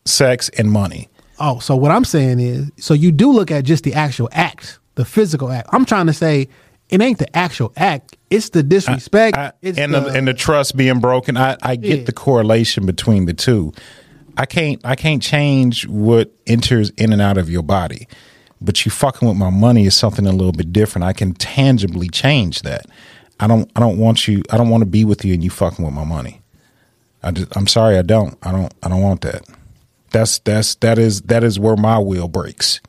sex and money. Oh, so what I'm saying is, so you do look at just the actual act, the physical act. I'm trying to say it ain't the actual act; it's the disrespect. I- it's and the, the, and the trust being broken. I, I get Yeah. the correlation between the two. I can't I can't change what enters in and out of your body, but you fucking with my money is something a little bit different. I can tangibly change that. I don't I don't want you. I don't want to be with you and you fucking with my money. I just, I'm sorry. I don't. I don't. I don't want that. That's that's that is that is where my will breaks.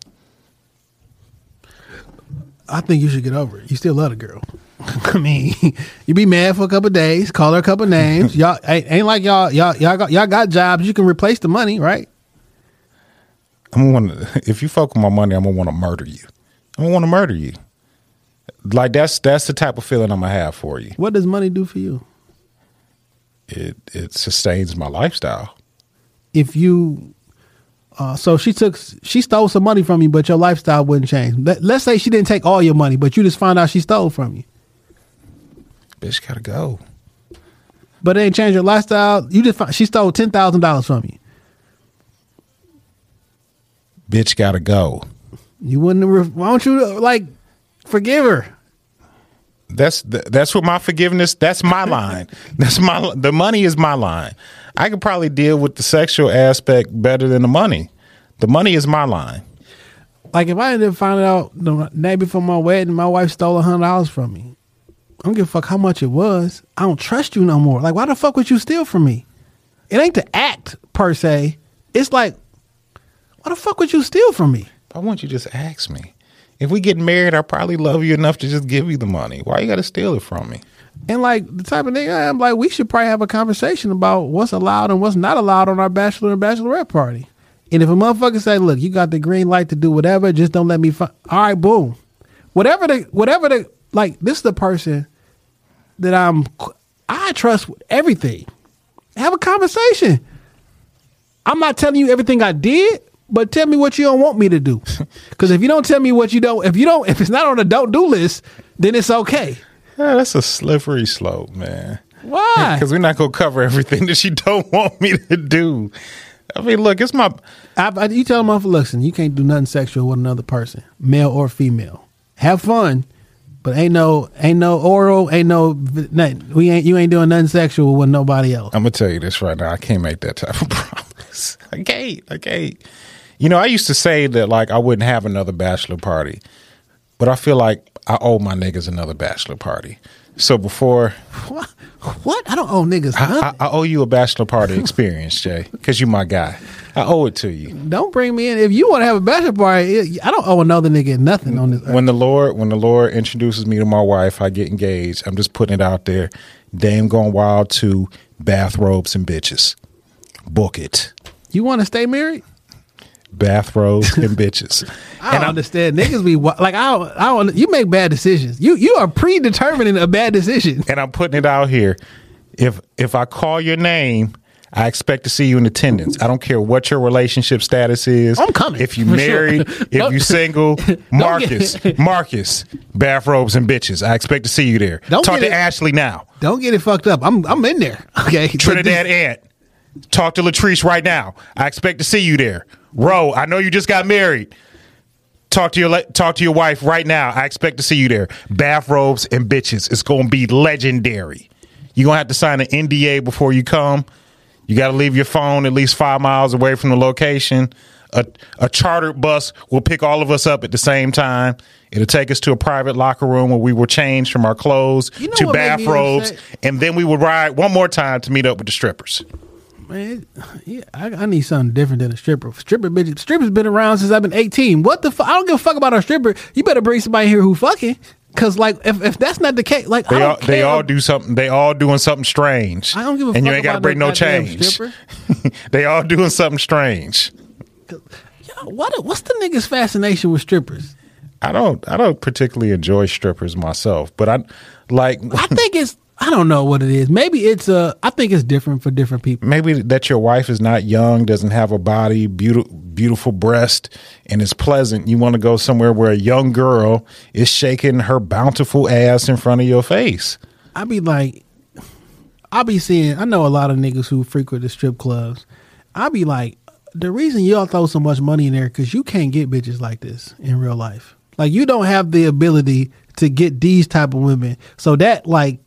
I think you should get over it. You still love the girl. I mean, you be mad for a couple days, call her a couple names. y'all ain't, ain't like y'all y'all y'all got y'all got jobs. You can replace the money, right? I'm gonna want to. If you fuck with my money, I'm gonna want to murder you. I'm gonna want to murder you. Like that's that's the type of feeling I'm gonna have for you. What does money do for you? It it sustains my lifestyle. If you, uh, so she took she stole some money from you, but your lifestyle wouldn't change. Let, let's say she didn't take all your money, but you just found out she stole from you. Bitch, gotta go. but it ain't changed your lifestyle. You just fi- she stole ten thousand dollars from you. Bitch, gotta go. You wouldn't. Why don't you like forgive her? That's th- that's what my forgiveness. That's my line. That's my the money is my line. I could probably deal with the sexual aspect better than the money. The money is my line. Like if I didn't find out the night before my wedding, my wife stole a hundred dollars from me. I don't give a fuck how much it was. I don't trust you no more. Like why the fuck would you steal from me? It ain't the act per se. It's like why the fuck would you steal from me? I want you just ask me. If we get married, I probably love you enough to just give you the money. Why you got to steal it from me? And like the type of nigga I'm like, we should probably have a conversation about what's allowed and what's not allowed on our bachelor and bachelorette party. And if a motherfucker say, "Look, you got the green light to do whatever, just don't let me." Fi-. All right, boom. Whatever the whatever the like, this is the person that I'm. I trust with everything. Have a conversation. I'm not telling you everything I did, but tell me what you don't want me to do. Because if you don't tell me what you don't, if you don't, if it's not on the don't do list, then it's okay. Yeah, that's a slippery slope, man. Why? Because we're not gonna cover everything that you don't want me to do. I mean, look, it's my I, I, you tell them, listen, you can't do nothing sexual with another person, male or female. Have fun, but ain't no, ain't no oral, ain't no, nothing. We ain't, you ain't doing nothing sexual with nobody else. I'm gonna tell you this right now. I can't make that type of promise. I can't. I can't. You know, I used to say that like I wouldn't have another bachelor party, but I feel like I owe my niggas another bachelor party. So before What? What? I don't owe niggas I. I, I owe you a bachelor party experience, Jay, because you my guy. I owe it to you. don't bring me in. If you want to have a bachelor party, I don't owe another nigga nothing on this. When the Lord, when the Lord introduces me to my wife, I get engaged. I'm just putting it out there. Dame going wild to bathrobes and bitches. Book it. You want to stay married? Bathrobes and bitches. I don't understand. Niggas be like, I don't, I don't. You make bad decisions. You you are predetermining a bad decision. and I'm putting it out here. If if I call your name, I expect to see you in attendance. I don't care what your relationship status is. I'm coming, If you for sure. married, if you single, Marcus, Marcus, bathrobes and bitches. I expect to see you there. Don't Talk to it- Ashley now. Don't get it fucked up. I'm I'm in there. Okay, Trinidad Aunt. Talk to Latrice right now. I expect to see you there. Ro, I know you just got married. Talk to your le- talk to your wife right now. I expect to see you there. Bathrobes and bitches. It's going to be legendary. You're going to have to sign an NDA before you come. You got to leave your phone at least five miles away from the location. A, a chartered bus will pick all of us up at the same time. It'll take us to a private locker room where we will change from our clothes You know to what made me bathrobes, and then we will ride one more time to meet up with the strippers. Man, yeah, I, I need something different than a stripper. Stripper bitch, stripper's been around since I've been 18. What the fuck? I don't give a fuck about a stripper. You better bring somebody here who fucking. Cause like if, if that's not the case, like They all, they all do something. They all doing something strange. I don't give a and you ain't got to bring no no change. they all doing something strange. Yo, what what's the niggas fascination with strippers? I don't. I don't particularly enjoy strippers myself, but I like I think it's I don't know what it is. Maybe it's uh I think it's different for different people. maybe that your wife is not young, doesn't have a body, beautiful, beautiful breast, and is pleasant. You want to go somewhere where a young girl is shaking her bountiful ass in front of your face. I'd be like, I be seeing. I know a lot of niggas who frequent the strip clubs. I be like, the reason y'all throw so much money in there because you can't get bitches like this in real life. Like you don't have the ability to get these type of women. So that like,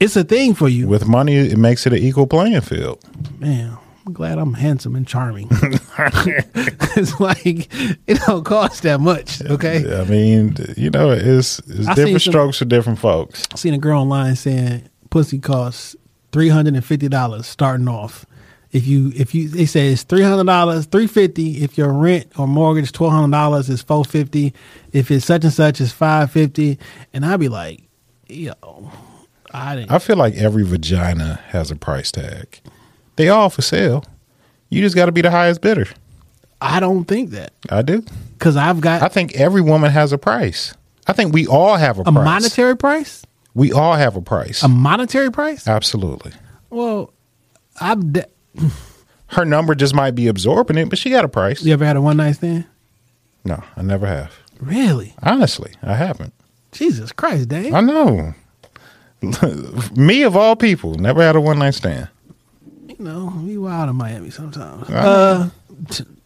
it's a thing for you. With money, it makes it an equal playing field. Man, I'm glad I'm handsome and charming. it's like it don't cost that much. Okay. I mean, you know, it's, it's I different some- strokes for different folks. I seen a girl online saying pussy costs three hundred and fifty dollars starting off. If you if you they say it's three hundred dollars, three fifty. If your rent or mortgage twelve hundred dollars is four fifty. If it's such and such is five fifty. And I'd be like, yo, I didn't. I feel like every vagina has a price tag. They all for sale. You just got to be the highest bidder. I don't think that I do. because I've got I think every woman has a price. I think we all have a, a price. monetary price. We all have a price. A monetary price. Absolutely. Well, I've. De- Her number just might be absorbing it, but she got a price. you ever had a one night stand? No, I never have. Really? Honestly, I haven't. Jesus Christ, Dave. I know. Me of all people, never had a one night stand. you know, we wild in Miami sometimes. Uh,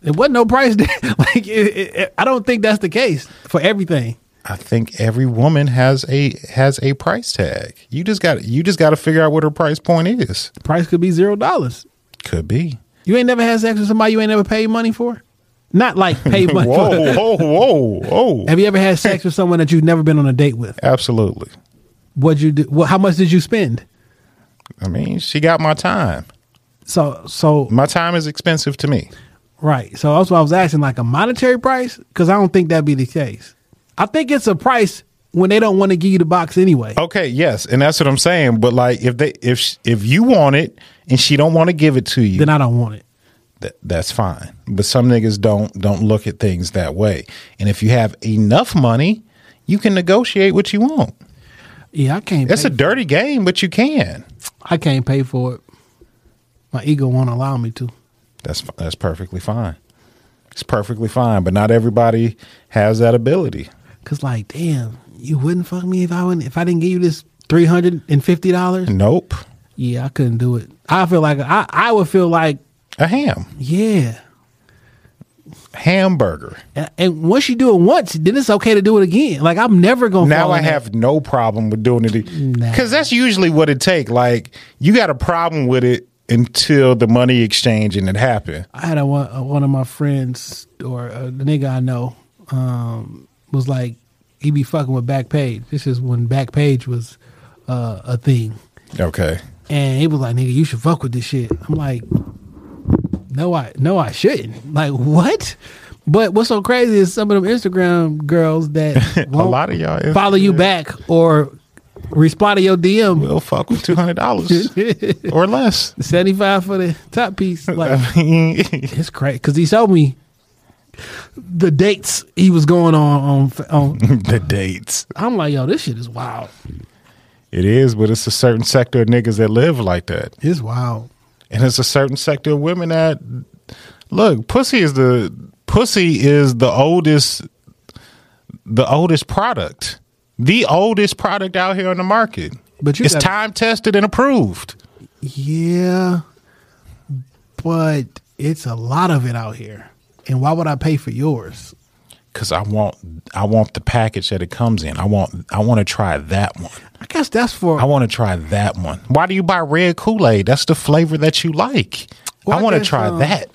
it wasn't no price there. like, it, it, I don't think that's the case for everything. I think every woman has a has a price tag. You just got you just got to figure out what her price point is. Price could be zero dollars. Could be. You ain't never had sex with somebody you ain't never paid money for. Not like paid money. whoa, for. whoa, whoa, whoa! Have you ever had sex with someone that you've never been on a date with? Absolutely. What'd you do? What, how much did you spend? I mean, she got my time. So, so My time is expensive to me. right. So that's why I was asking, like a monetary price, because I don't think that'd be the case. I think it's a price when they don't want to give you the box anyway. Okay, yes, and that's what I'm saying. But like, if they if if you want it and she don't want to give it to you, Then I don't want it. th- that's fine. But some niggas don't don't look at things that way. And if you have enough money, you can negotiate what you want. Yeah, I can't. It's a dirty game, but you can. I can't pay for it. My ego won't allow me to. That's that's perfectly fine. It's perfectly fine, but not everybody has that ability. Cause like, damn, you wouldn't fuck me if I wouldn't if I didn't give you this three hundred and fifty dollars. Nope. Yeah, I couldn't do it. I feel like I I would feel like A ham. yeah. Hamburger. And, once you do it once, then it's okay to do it again. Like I'm never gonna. Now fall I in that. have no problem with doing it Nah. because that's usually what it take. Like you got a problem with it until the money exchange and it happened. I had a, one, one of my friends or uh, the nigga I know um, was like he be fucking with Backpage. This is when Backpage was uh, a thing, Okay. and he was like, "Nigga, you should fuck with this shit." I'm like, "No, I no, I shouldn't." Like what? But what's so crazy is some of them Instagram girls that A lot of y'all follow you back or respond to your DM. will fuck with two hundred dollars or less. Seventy five for the top piece, like I mean, It's crazy because he showed me the dates he was going on on. on the dates. I'm like, yo, this shit is wild. It is, but it's a certain sector of niggas that live like that. It's wild. And it's a certain sector of women that look pussy is the pussy is the oldest the oldest product the oldest product out here on the market But you it's gotta- time tested and approved Yeah, but it's a lot of it out here. And why would I pay for yours? Because i want i want the package that it comes in i want i want to try that one I guess that's for. i want to try that one why do you buy red kool-aid that's the flavor that you like Well, i I want to try um, that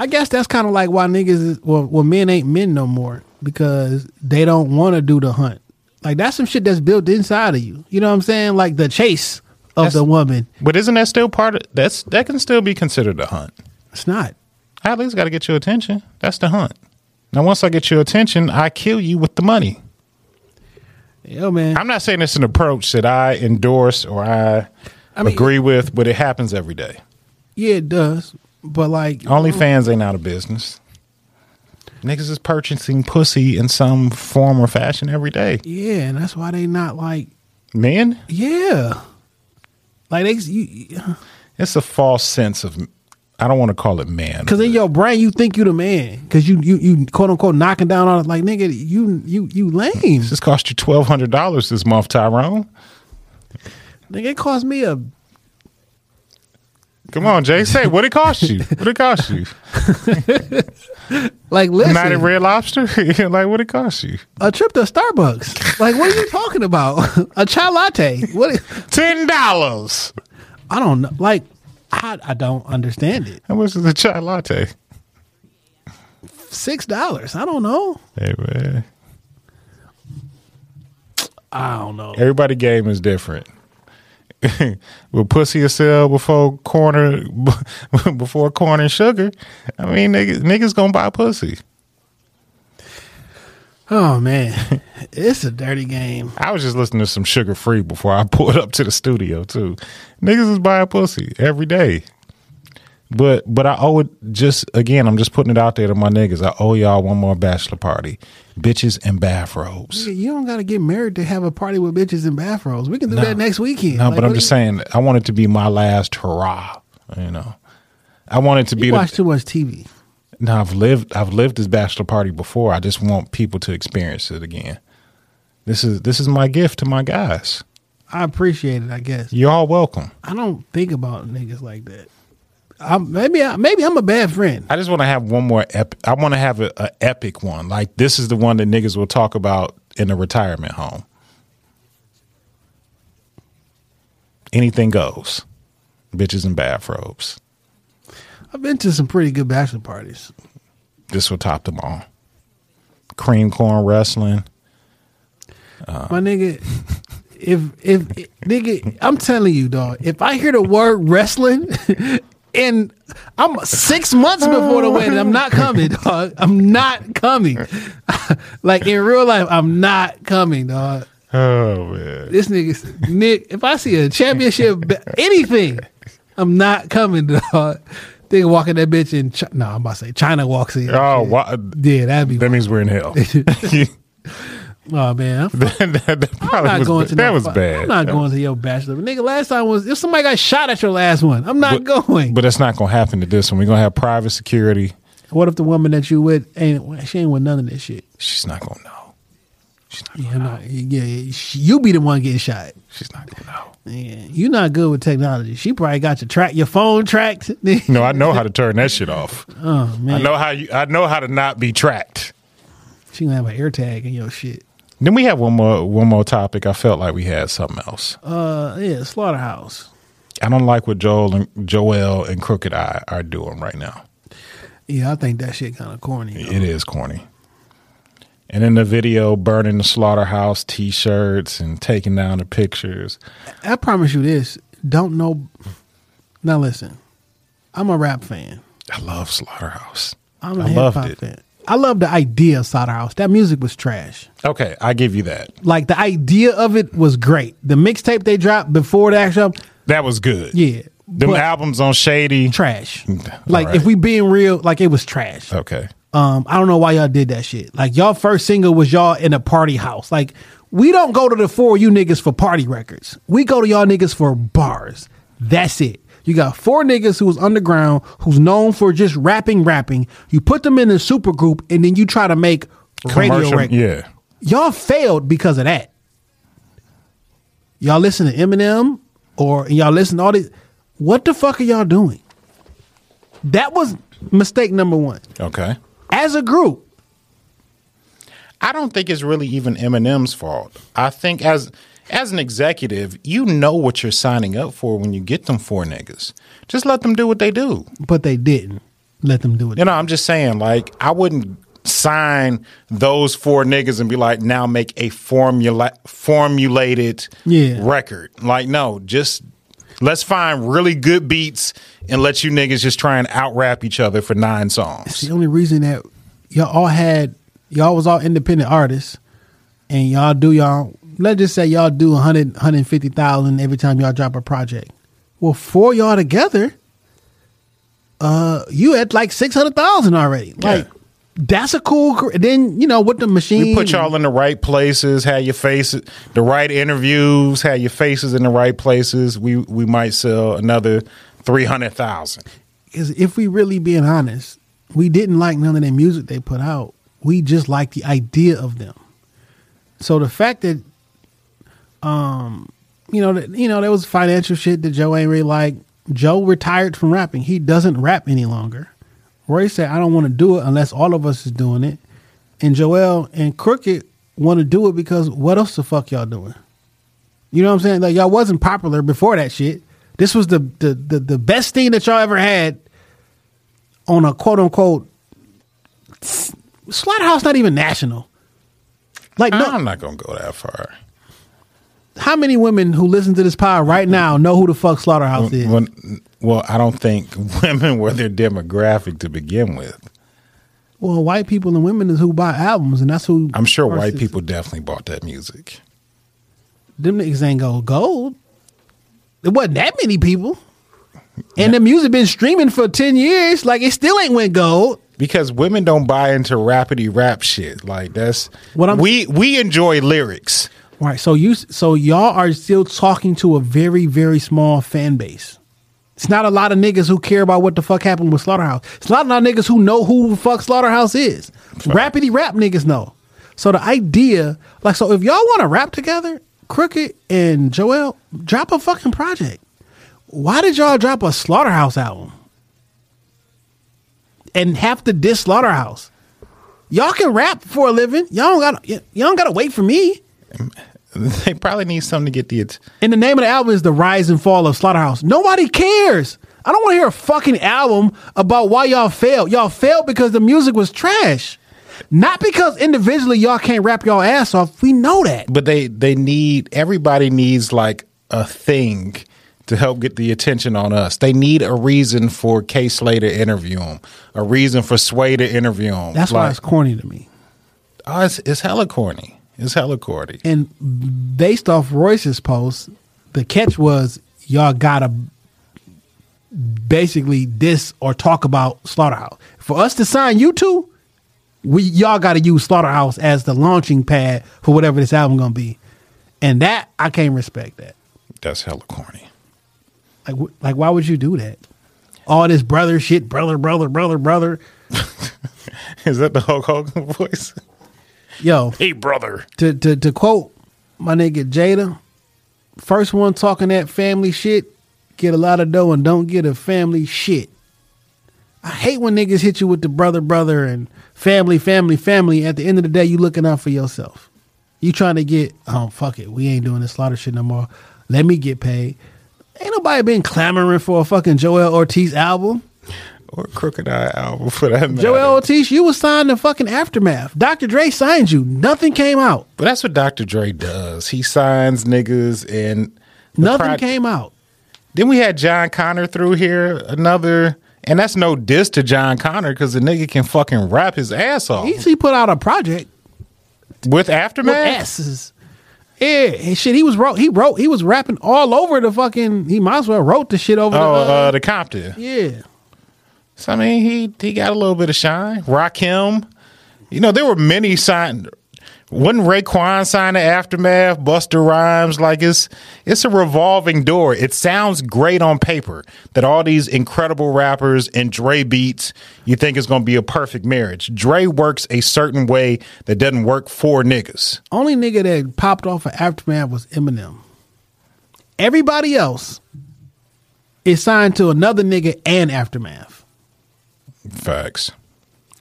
I guess that's kind of like why niggas is well, well, men ain't men no more because they don't want to do the hunt. Like that's some shit that's built inside of you. You know what I'm saying? Like the chase of That's- the woman. but isn't that still part of that's that can still be considered a hunt It's not. I at least got to get your attention. That's the hunt. Now, once I get your attention, I kill you with the money. Yo, man. I'm not saying it's an approach that I endorse or I, I mean- agree with, but it happens every day. yeah, it does. But like, OnlyFans um, ain't out of business. Niggas is purchasing pussy in some form or fashion every day. yeah, and that's why they not like, Men, yeah, like they, you, it's a false sense of. I don't want to call it man. because in your brain you think you the man, because you you you quote unquote knocking down on it. Like nigga, you you you lame. this cost you twelve hundred dollars this month, Tyrone. Nigga, it cost me a Come on, Jay. Say what it cost you. What it cost you? like listen Not at Red Lobster. like what it cost you? a trip to Starbucks. like what are you talking about? a chai latte. What? Ten dollars. I don't know. Like I I don't understand it. How much is a chai latte? Six dollars. I don't know. Hey man, I don't know. everybody game is different. Will pussy a sell before corner before corn and sugar? I mean, niggas, niggas gonna buy pussy. Oh man, it's a dirty game. I was just listening to some sugar free before I pulled up to the studio too. Niggas is buying pussy every day. But but I owe it just again, I'm just putting it out there to my niggas. I owe y'all one more bachelor party. Bitches and bathrobes. You don't got to get married to have a party with bitches in bathrobes. We can do that next weekend. No, Like, but I'm just you- saying I want it to be my last hurrah. You know. I want it to be You the, watch too much TV. No, I've lived I've lived this bachelor party before. I just want people to experience it again. This is this is my gift to my guys. I appreciate it. I guess You're all welcome. I don't think about niggas like that. I, maybe I, maybe I'm a bad friend. I just want to have one more. I want to have a, a epic one. Like this is the one that niggas will talk about in a retirement home. Anything goes. Bitches in bathrobes. I've been to some pretty good bachelor parties. This will top them all. Cream corn wrestling. My nigga, if if nigga, I'm telling you, dog. If I hear the word wrestling, and I'm six months before the wedding, I'm not coming, dog. I'm not coming. like in real life, I'm not coming, dog. Oh man. This nigga, Nick. If I see a championship, anything, I'm not coming, dog. They walking that bitch in. Chi- no, I'm about to say Chyna walks in. Oh, wha- yeah, that'd be. that means we're in hell. Oh man, I'm, that, that I'm not was, going to that no was bad. I'm not going to your bachelor, nigga. Last time was if somebody got shot at your last one. I'm not going. But that's not gonna happen to this one. We're gonna have private security. what if the woman that you with ain't she ain't with none of this shit? She's not gonna know. She's not. Yeah, no, yeah, yeah, she- you be the one getting shot. She's not gonna know. Yeah, you're not good with technology. She probably got your track, your phone tracked. No, I know how to turn that shit off. oh man, I know how you. I know how to not be tracked. she gonna have an air tag in your shit. Then we have one more one more topic. I felt like we had something else. Uh, yeah, slaughterhouse. I don't like what Joel and Joel and Crooked I are doing right now. Yeah, I think that shit kind of corny. though. It is corny. And in the video, burning the slaughterhouse T-shirts and taking down the pictures. I promise you this. Don't know. Now listen, I'm a rap fan. I love Slaughterhouse. I'm a I hip hop it. fan. I love the idea of Slaughterhouse. That music was trash. Okay, I give you that. Like the idea of it was great. The mixtape they dropped before the actual, That was good. yeah, Them but albums on Shady. trash. Like right. if we being real, like it was trash. Okay. Um, I don't know why y'all did that shit. Like y'all first single was y'all in a party house. Like we don't go to the four of you niggas for party records. We go to y'all niggas for bars. That's it. You got four niggas who's underground, who's known for just rapping, rapping. You put them in a super group, and then you try to make radio records. Yeah. Y'all failed because of that. Y'all listen to Eminem or y'all listen to all these. What the fuck are y'all doing? That was mistake number one. Okay. As a group, I don't think it's really even Eminem's fault. I think as as an executive, you know what you're signing up for when you get them four niggas. Just let them do what they do. but they didn't let them do it. You know, I'm just saying, like, I wouldn't sign those four niggas and be like, now make a formula formulated Yeah. record. Like, no, just let's find really good beats and let you niggas just try and out rap each other for nine songs. It's the only reason that y'all all had y'all was all independent artists and y'all do y'all let's just say y'all do 100 150,000 every time y'all drop a project. Well, for y'all together, uh you at like 600,000 already. Like that's a cool then you know with the machine We put y'all in the right places, had your faces, the right interviews, had your faces in the right places. We we might sell another three hundred thousand. is if we really being honest, we didn't like none of their music they put out. We just like the idea of them. So the fact that, um, you know, that you know, there was financial shit that Joe ain't really like. Joe retired from rapping. He doesn't rap any longer. Roy said, "I don't want to do it unless all of us is doing it." And Joel and Crooked want to do it because what else the fuck y'all doing? You know what I'm saying? Like y'all wasn't popular before that shit. This was the the the, the best thing that y'all ever had on a quote unquote slaughterhouse. Not even national. Like no, I'm not gonna go that far. how many women who listen to this pod right now know who the fuck slaughterhouse is? Well, well, I don't think women were their demographic to begin with. Well, white people and women is who buy albums, and that's who I'm sure white people definitely bought that music. Them niggas ain't go gold. It wasn't that many people, and the music been streaming for ten years. Like it still ain't went gold. Because women don't buy into rapidy rap shit. Like that's What I'm- we we enjoy lyrics. Right. So you so y'all are still talking to a very very small fan base. It's not a lot of niggas who care about what the fuck happened with Slaughterhouse. It's not a lot of niggas who know who the fuck Slaughterhouse is. Rappity rap niggas know. So the idea, like, so if y'all want to rap together, Crooked and Joel, drop a fucking project. Why did y'all drop a Slaughterhouse album? And have to diss Slaughterhouse. Y'all can rap for a living. Y'all don't got y'all don't gotta wait for me. They probably need something to get the att- And the name of the album is The Rise and Fall of Slaughterhouse. Nobody cares. I don't want to hear a fucking album about why y'all failed. Y'all failed because the music was trash. Not because individually y'all can't rap y'all ass off. We know that. but they they need everybody needs like a thing to help get the attention on us. They need a reason for K Slater to interview him, a reason for Sway to interview him. That's why it's corny to me. oh, it's, it's hella corny. It's hella corny. And based off Royce's post, the catch was y'all gotta basically diss or talk about Slaughterhouse. For us to sign you two, we y'all got to use Slaughterhouse as the launching pad for whatever this album gonna be, and that I can't respect that. That's hella corny. Like, like why would you do that? All this brother shit, brother, brother, brother, brother. Is that the Hulk Hogan voice? Yo, Hey, brother. to to to quote my nigga Jada, first one talking that family shit, get a lot of dough and don't get a family shit. I hate when niggas hit you with the brother, brother, and family, family, family. At the end of the day, you looking out for yourself. You trying to get, oh fuck it, we ain't doing this slaughter shit no more. Let me get paid. Ain't nobody been clamoring for a fucking Joel Ortiz album. Or Crooked I album for that matter. Joel Ortiz, you was signed to fucking Aftermath. Dr. Dre signed you. Nothing came out. But that's what Dr. Dre does. He signs niggas and Nothing pro- came out. Then we had Jon Connor through here, another, and that's no diss to Jon Connor because the nigga can fucking rap his ass off He, he put out a project with with Aftermath. S's. Yeah, shit. He was wrote. He wrote. He was rapping all over the fucking. He might as well wrote the shit over. Oh, the, uh, uh, the Compton. yeah. So I mean, he he got a little bit of shine. Rakim, you know, there were many signed. Wasn't Raekwon sign the Aftermath? Busta Rhymes, like it's it's a revolving door. It sounds great on paper that all these incredible rappers and Dre beats. You think it's going to be a perfect marriage. Dre works a certain way that doesn't work for niggas. Only nigga that popped off of Aftermath was Eminem. Everybody else is signed to another nigga and Aftermath. Facts.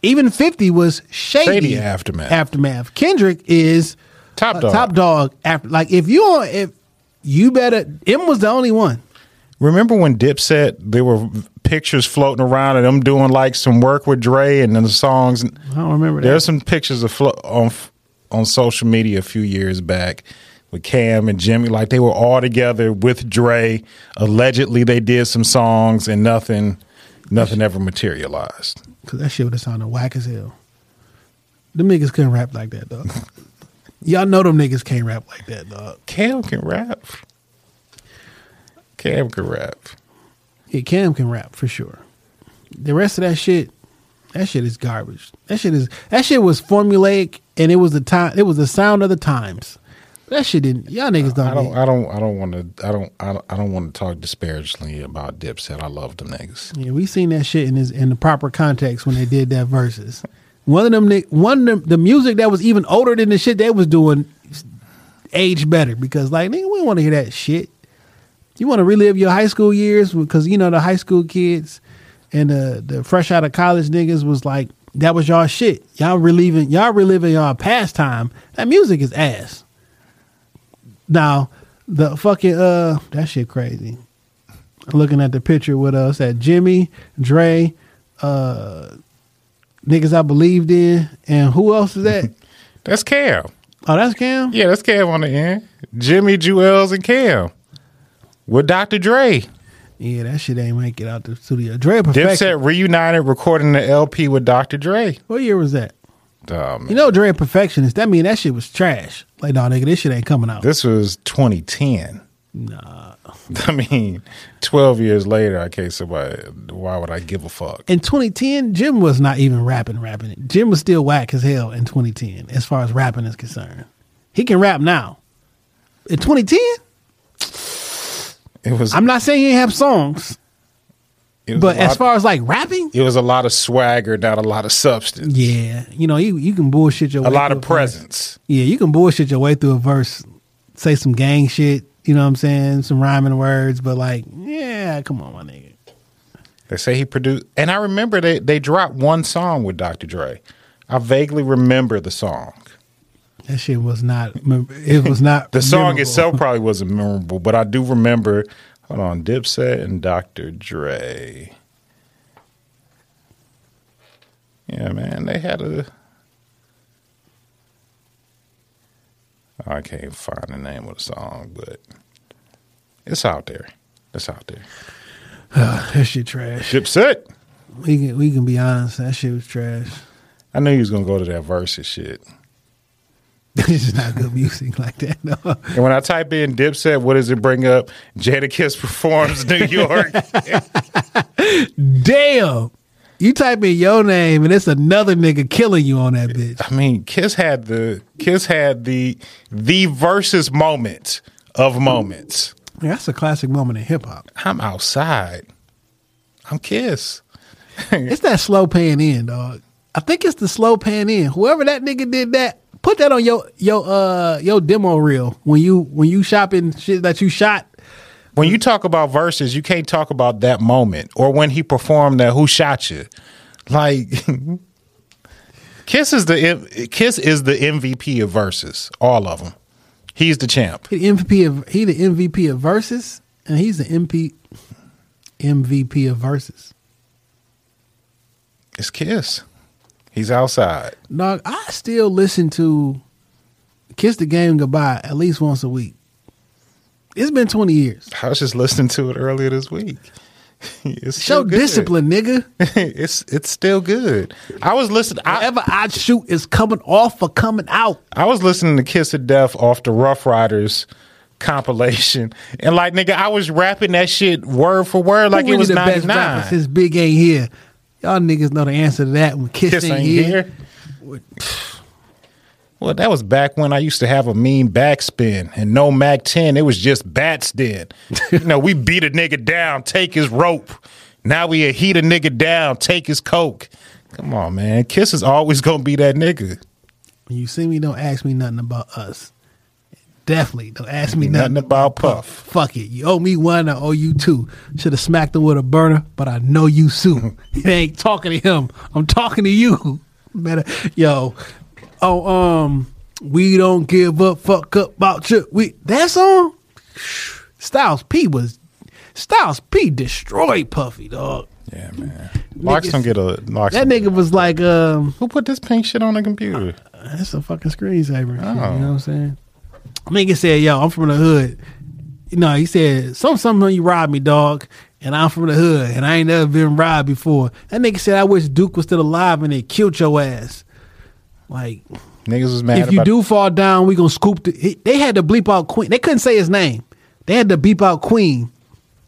Even Fifty was shady. Shady Aftermath. Aftermath. Kendrick is Top dog. top dog. After like if you on if you better. M was the only one. Remember when Dipset, there were pictures floating around of them doing like some work with Dre and then the songs. I don't remember that. There's some pictures of flo- on on social media a few years back with Cam and Jimmy, like they were all together with Dre. Allegedly, they did some songs and nothing, nothing ever materialized. Cause that shit would have sounded whack as hell. Them niggas couldn't rap like that, dog. Y'all know them niggas can't rap like that, dog. Cam can rap. Cam can rap. Yeah, Cam can rap for sure. The rest of that shit, that shit is garbage. That shit is that shit was formulaic and it was the time it was the sound of the times. That shit didn't y'all niggas don't, I don't. I don't. I don't want to. I don't. I don't, I don't want to talk disparagingly about Dipset. I love them niggas. Yeah, we seen that shit in his, in the proper context when they did that verses. One of them, one of them, the music that was even older than the shit they was doing, aged better because like nigga, we want to hear that shit. You want to relive your high school years because you know the high school kids and the the fresh out of college niggas was like that was y'all shit. Y'all reliving y'all reliving y'all pastime. That music is ass. Now the fucking uh that shit crazy looking at the picture with us at Jimmy, Dre, uh, niggas I believed in, and who else is that? That's Cam. oh, that's Cam. Yeah, that's Cam on the end. Jimmy, Juelz, and Cam with Dr. Dre. Yeah, that shit ain't make it out the studio. Dre perfection. Dipset reunited recording the LP with Dr. Dre. What year was that? Oh, man. You know, Dre perfectionist. That mean that shit was trash. Like, no, nigga, this shit ain't coming out. This was 2010. nah. I mean, 12 years later, I can't say why, why would I give a fuck? In 2010, Jim was not even rapping, rapping. Jim was still whack as hell in 2010, as far as rapping is concerned. He can rap now. In 2010, It was, I'm not saying he ain't have songs, but as lot- far as like rapping, it was a lot of swagger, not a lot of substance. Yeah, you know, you you can bullshit your way through. A lot of presence. Yeah, you can bullshit your way through a verse, say some gang shit. You know what I'm saying? Some rhyming words, but like, yeah, come on, my nigga. They say he produced, and I remember they, they dropped one song with Dr. Dre. I vaguely remember the song. That shit was not. It was not. The song memorable. itself probably wasn't memorable, but I do remember. Hold on, Dipset and Dr. Dre. Yeah, man, they had a. Oh, I can't find the name of the song, but it's out there. It's out there. that shit trash. Dipset. We can we can be honest. That shit was trash. I knew he was gonna go to that versus shit. It's is not good music like that. No. And when I type in Dipset, what does it bring up? Jadakiss performs New York. Damn. You type in your name and it's another nigga killing you on that bitch. I mean, Kiss had the Kiss had the the versus moment of moments. Yeah, that's a classic moment in hip hop. I'm outside. I'm Kiss. It's that slow pan in, dog. I think it's the slow pan in. Whoever that nigga did that, put that on your your uh your demo reel when you when you shopping shit that you shot. When you talk about verses, you can't talk about that moment or when he performed that "Who Shot You." Like, Kiss is the Kiss is the MVP of verses, all of them. He's the champ. He the MVP of he the MVP of verses, and he's the MP MVP of verses. It's Kiss. He's outside. Dog, I still listen to Kiss the Game Goodbye at least once a week. It's been 20 years. I was just listening to it earlier this week. It's Show good. discipline, nigga. it's it's still good. I was listening. I, Whatever I shoot is coming off or coming out. I was listening to Kiss of Death off the Ruff Ryders compilation, and like nigga, I was rapping that shit word for word like Who it was ninety nine. since Big ain't here? Y'all niggas know the answer to that when Kiss, Kiss ain't, ain't here. here. Well, that was back when I used to have a mean backspin and no Mac 10. It was just bats then. you know, we beat a nigga down, take his rope. Now we heat a nigga down, take his coke. Come on, man. Kiss is always gonna be that nigga. When you see me, don't ask me nothing about us. Definitely don't ask me Nothing nothing, about Puff. Fuck it. You owe me one, I owe you two. Should have smacked him with a burner, but I know you soon. it ain't talking to him. I'm talking to you. Better yo. Oh, um, we don't give up, fuck up about you. We that song? Styles P was Styles P destroyed Puffy, dog. Yeah, man. Niggas- don't get a That nigga was like, um, Who put this pink shit on the computer? That's a fucking screensaver. Oh. You know what I'm saying? Nigga said, "Yo, I'm from the hood." You know, he said, "Some something you robbed me, dog." And I'm from the hood, and I ain't never been robbed before. That nigga said, "I wish Duke was still alive and they killed your ass." Like, Niggas was mad if you do fall down, we gonna scoop. The, they had to bleep out Queen. They couldn't say his name. They had to beep out Queen.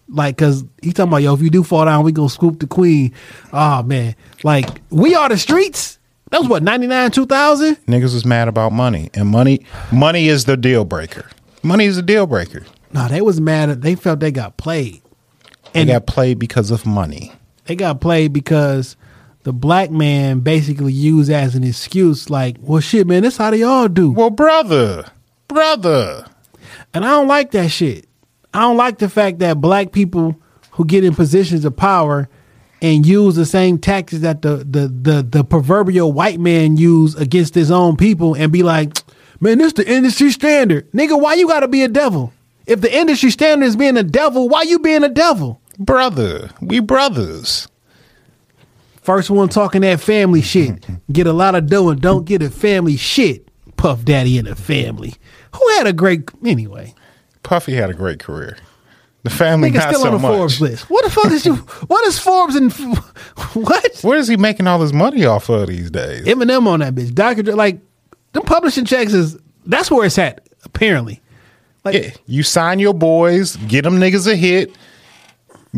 Like, cause he talking about yo, if you do fall down, we gonna scoop the Queen. Oh man, like we are the streets. That was what ninety nine, two thousand. niggas was mad about money. And money money is the deal breaker. Money is the deal breaker. No, they was mad. At, they felt they got played, And They got played because of money. they got played because the black man basically used as an excuse, like, "Well, shit, man, that's how they all do." Well, brother, brother. And I don't like that shit. I don't like the fact that black people who get in positions of power and use the same tactics that the the the, the proverbial white man use against his own people and be like, man, this the industry standard. Nigga, why you gotta be a devil? If the industry standard is being a devil, why you being a devil? Brother, we brothers. First one talking that family shit. Get a lot of dough and don't get a family shit. Puff Daddy and the family. Who had a great anyway? Puffy had a great career. The family Nigga not still so on the much. Forbes list. What the fuck is you? What is Forbes and what? Where is he making all his money off of these days? Eminem on that bitch. Dr. Dre, like them publishing checks is that's where it's at. Apparently, like Yeah, you sign your boys, get them niggas a hit,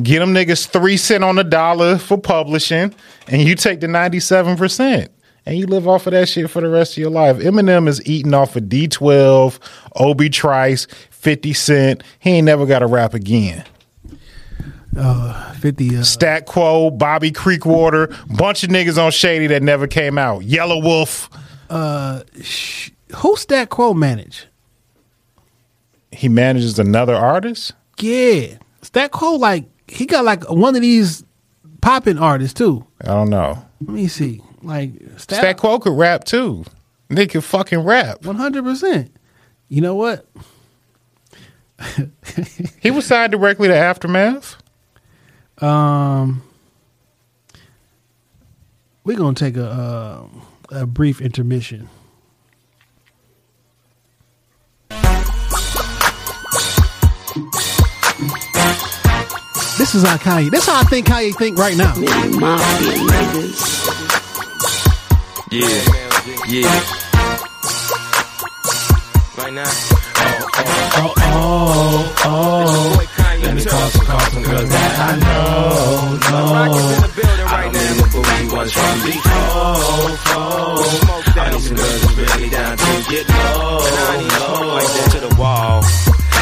get them niggas three cent on the dollar for publishing, and you take the ninety seven percent. And you live off of that shit for the rest of your life. Eminem is eating off of D12, Obi Trice, 50 Cent. He ain't never got to rap again. fifty. Uh, Stat Quo, Bobby Creekwater, bunch of niggas on Shady that never came out. Yelawolf. who Stat Quo manage? He manages another artist. Yeah, Stat Quo like he got like one of these popping artists too. I don't know. Let me see. Like Stat Stat Quo could rap too. They could fucking rap. one hundred percent. You know what? He was signed directly to Aftermath. Um, we're gonna take a uh, a brief intermission. This is how Kanye. This is how I think Kanye think right now. Yeah, yeah. Right now. Oh, oh, oh. oh. Boy, Kanye, also call some call some girls that I know, know. I don't mean the booty ones from before, before. I need some girls who's really down to get low, low. Like that to the wall.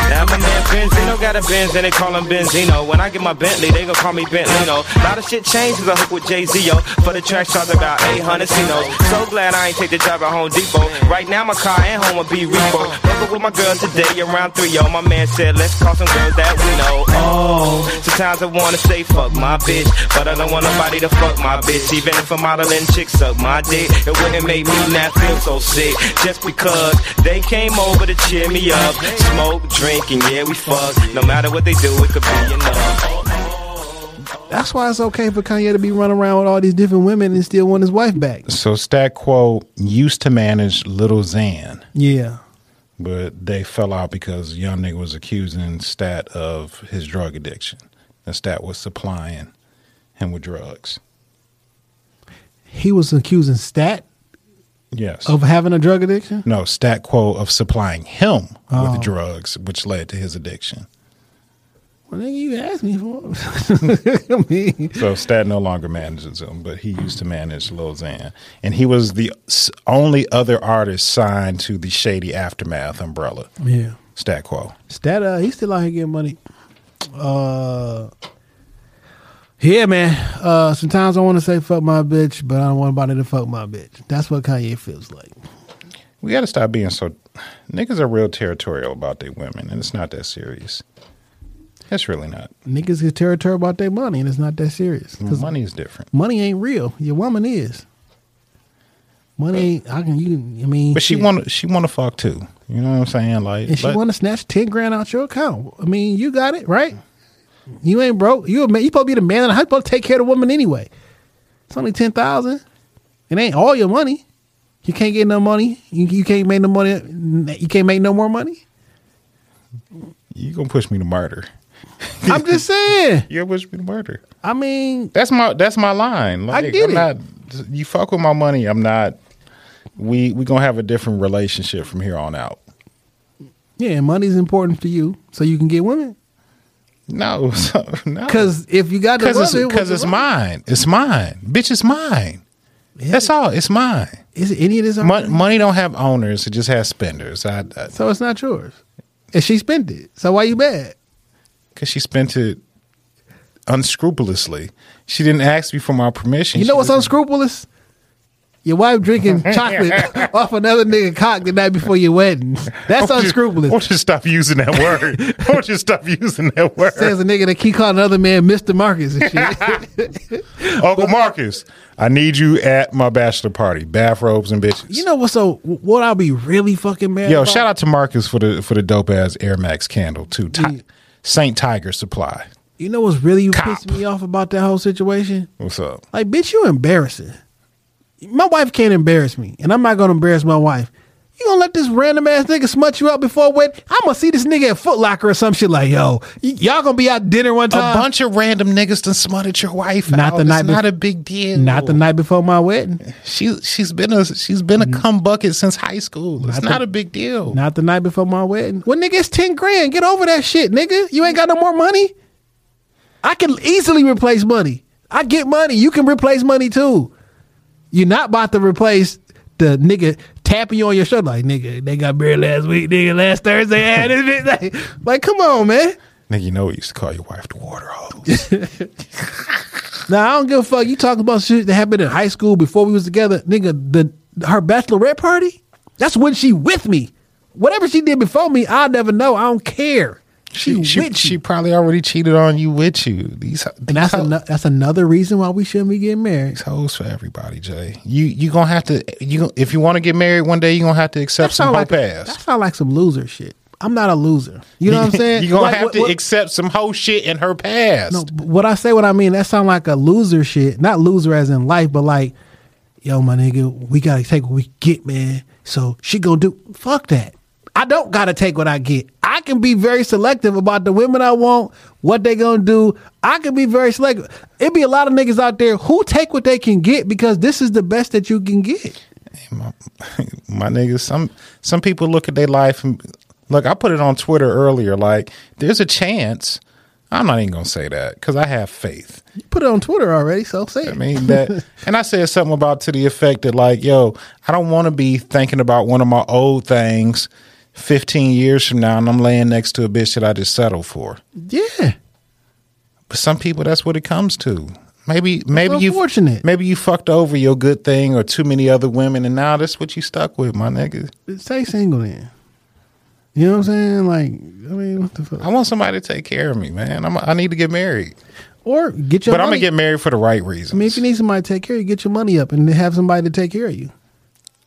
Now my man Benzino got a Benz and they call him Benzino. When I get my Bentley, they gon' call me Bentlino. A lot of shit changed as I hook with Jay Z yo. For the track talk about 800 Cino. So glad I ain't take the job at Home Depot. Right now my car and home will be repo. Never with my girl today around three yo. My man said let's call some girls that we know. Oh, sometimes I wanna say fuck my bitch, but I don't want nobody to fuck my bitch. Even if a modeling chick suck my dick, it wouldn't make me not feel so sick. Just because they came over to cheer me up, smoke, drink, and yeah we fuck. No matter what they do, it could be enough. That's why it's okay for Kanye to be running around with all these different women and still want his wife back. So Stat Quo used to manage Lil Xan, Yeah. but they fell out because young nigga was accusing Stat of his drug addiction. And Stat was supplying him with drugs. He was accusing Stat Yes. of having a drug addiction. no, Stat Quo of supplying him Oh. with drugs, which led to his addiction. Well, then you asked me for. it. I mean, So Stat no longer manages him, but he used to manage Lil Xan. And he was the only other artist signed to the Shady Aftermath umbrella. yeah. Stat Quo. Stat, uh, he's still out here getting money. Uh, yeah, man. Uh, sometimes I want to say fuck my bitch, but I don't want nobody to fuck my bitch. That's what Kanye feels like. We got to stop being so. Niggas are real territorial about their women, and it's not that serious. It's really not. Niggas get territorial about their money, and it's not that serious. Because Money is different. money ain't real. Your woman is. Money ain't. I can. You. I mean. But she shit. want she want to fuck too. You know what I'm saying? Like, And she want to snatch ten grand out your account. I mean, you got it right. You ain't broke. You a man, you supposed to be the man of the house. You supposed to take care of the woman anyway. It's only ten thousand. It ain't all your money. You can't get no money. You, you can't make no money. You can't make no more money. you gonna push me to murder. I'm just saying. You gonna push me to murder. I mean, That's my that's my line. Like, get I'm it. Not, you fuck with my money. I'm not. We we gonna have a different relationship from here on out. yeah, money's important for you, so you can get women. No, so, no. Because if you got the Because it's, woman, cause it's mine. It's mine. Bitch, it's mine. That's all. It's mine. Is it any of this? Mon- money don't have owners. It just has spenders. I, I, So it's not yours. And she spent it. So why you mad? Cause she spent it unscrupulously. She didn't ask me for my permission. You know She what's unscrupulous? Your wife drinking chocolate off another nigga cock the night before your wedding. That's you- unscrupulous. Won't you stop using that word? won't you stop using that word? Says a nigga that keep calling another man Mr. Marcus and shit. Uncle Marcus, I need you at my bachelor party. Bathrobes and bitches. you know what's so what I'll be really fucking mad Yo, about? shout out to Marcus for the for the dope ass Air Max candle too. Ti- Saint Tiger Supply. You know what's really Cop. pissing me off about that whole situation? What's up? Like, bitch, you embarrassing. My wife can't embarrass me, and I'm not gonna embarrass my wife. You gonna let this random ass nigga smut you up before wedding? I'm gonna see this nigga at Foot Locker or some shit like, yo, y- y'all gonna be out dinner one time. A bunch of random niggas done smutted your wife. Not out. the night It's not bef- a big deal. Not the night before my wedding. She she's been a she's been a mm. cum bucket since high school. It's Not not, the- a big deal. Not the night before my wedding. Well, nigga, it's 10 grand. Get over that shit, nigga. You ain't got no more money. I can easily replace money. I get money. You can replace money too. You're not about to replace the nigga tapping you on your shoulder like, nigga, they got married last week, nigga, last Thursday. Had. Like, like, come on, man. Nigga, you know we used to call your wife the water hose. Now, I don't give a fuck. You talking about shit that happened in high school before we was together. Nigga, the her bachelorette party, that's when she with me. Whatever she did before me, I'll never know. I don't care. She, she she, with she you. probably already cheated on you with you. These And that's these, ano- that's another reason why we shouldn't be getting married. these hoes for everybody, Jay. You you gonna have to you if you want to get married one day, you are gonna have to accept some like hoe that ass. sound like some loser shit. I'm not a loser. You know what I'm saying? You're gonna Like, have what- to what- accept some hoe shit in her past. No, what I say, what I mean, that sound like a loser shit. Not loser as in life, but like, yo, my nigga, we gotta take what we get, man. So she gonna do fuck that. I don't gotta take what I get. I can be very selective about the women I want, what they gonna do. I can be very selective. It'd be a lot of niggas out there who take what they can get because this is the best that you can get. my, my niggas, some some people look at their life and look. I put it on Twitter earlier. Like, there's a chance I'm not even gonna say that because I have faith. You put it on Twitter already, so say it. I mean that, and I said something about to the effect that like, yo, I don't want to be thinking about one of my old things 15 years from now, and I'm laying next to a bitch that I just settled for. yeah. But some people, that's what it comes to. Maybe, maybe you, unfortunate. maybe you fucked over your good thing or too many other women, and now that's what you stuck with, my nigga. Stay single then. You know what I'm saying? Like, I mean, what the fuck? I want somebody to take care of me, man. I'm, I need to get married, Or get your but I'm gonna get married for the right I reasons. mean, if you need somebody to take care of you, get your money up and have somebody to take care of you.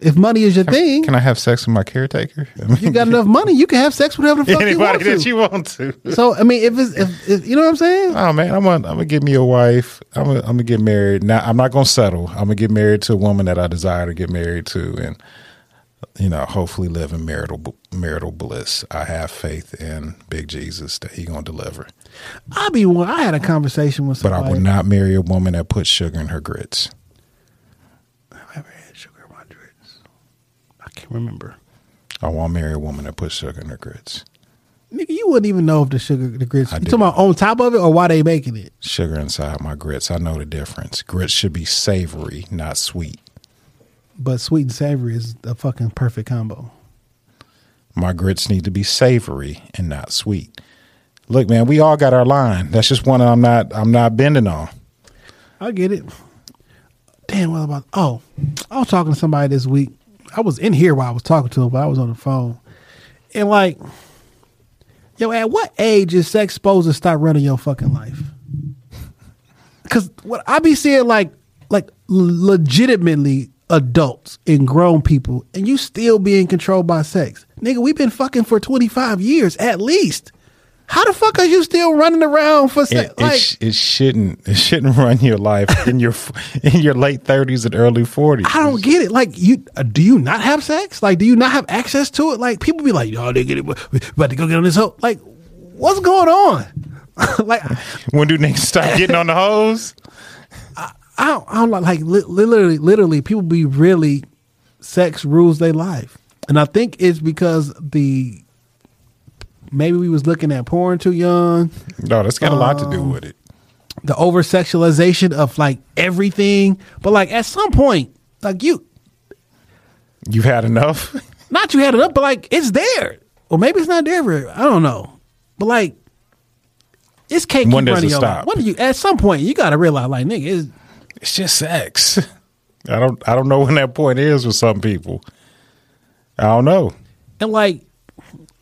If money is your thing, Can I have sex with my caretaker? I mean, you got enough money, you can have sex with whoever the fuck you want anybody to. you want to. so, I mean, if it's, if, if you know what I'm saying? Oh man, I'm gonna, I'm gonna get me a wife. I'm gonna, I'm gonna get married. Now I'm not gonna settle. I'm gonna get married to a woman that I desire to get married to, and you know, hopefully live in marital marital bliss. I have faith in Big Jesus that He gonna deliver. I be one. I had a conversation with somebody, But. I would not marry a woman that puts sugar in her grits. I've ever had sugar in my grits. Remember. I won't marry a woman that puts sugar in her grits. Nigga, you wouldn't even know if the sugar, the grits. I You did. talking about on top of it or why they making it? Sugar inside my grits. I know the difference. Grits should be savory, not sweet. But sweet and savory is a fucking perfect combo. My grits need to be savory and not sweet. Look, man, we all got our line. That's just one I'm not I'm not bending on. I get it. Damn, what about? Oh, I was talking to somebody this week. I was in here while I was talking to him, but I was on the phone. And like, yo, at what age is sex supposed to start running your fucking life? Because what I be seeing, like, like legitimately adults and grown people, and you still being controlled by sex, nigga. We've been fucking for twenty five years at least. How the fuck are you still running around for sex? It, it, sh- it shouldn't it shouldn't run your life in your in your late 30s and early 40s. I don't get it. Like, you uh, do you not have sex? Like, do you not have access to it? Like, people be like, "Oh, they get it. We about to go get on this hoe." Like, what's going on? like, When do niggas start getting on the hose? I don't, I don't like li- literally, literally. People be really sex rules their life, and I think it's because the maybe we was looking at porn too young. No, that's got a lot to do Um, with it. The over sexualization of like everything, but like at some point, like you, You've had enough. not you had enough, but like it's there, or maybe it's not there. For, I don't know, but like it's cake keep When does running it your stop? life. When do you? At some point, you got to realize, like nigga, it's, It's just sex. I don't I don't know when that point is with some people. I don't know. and like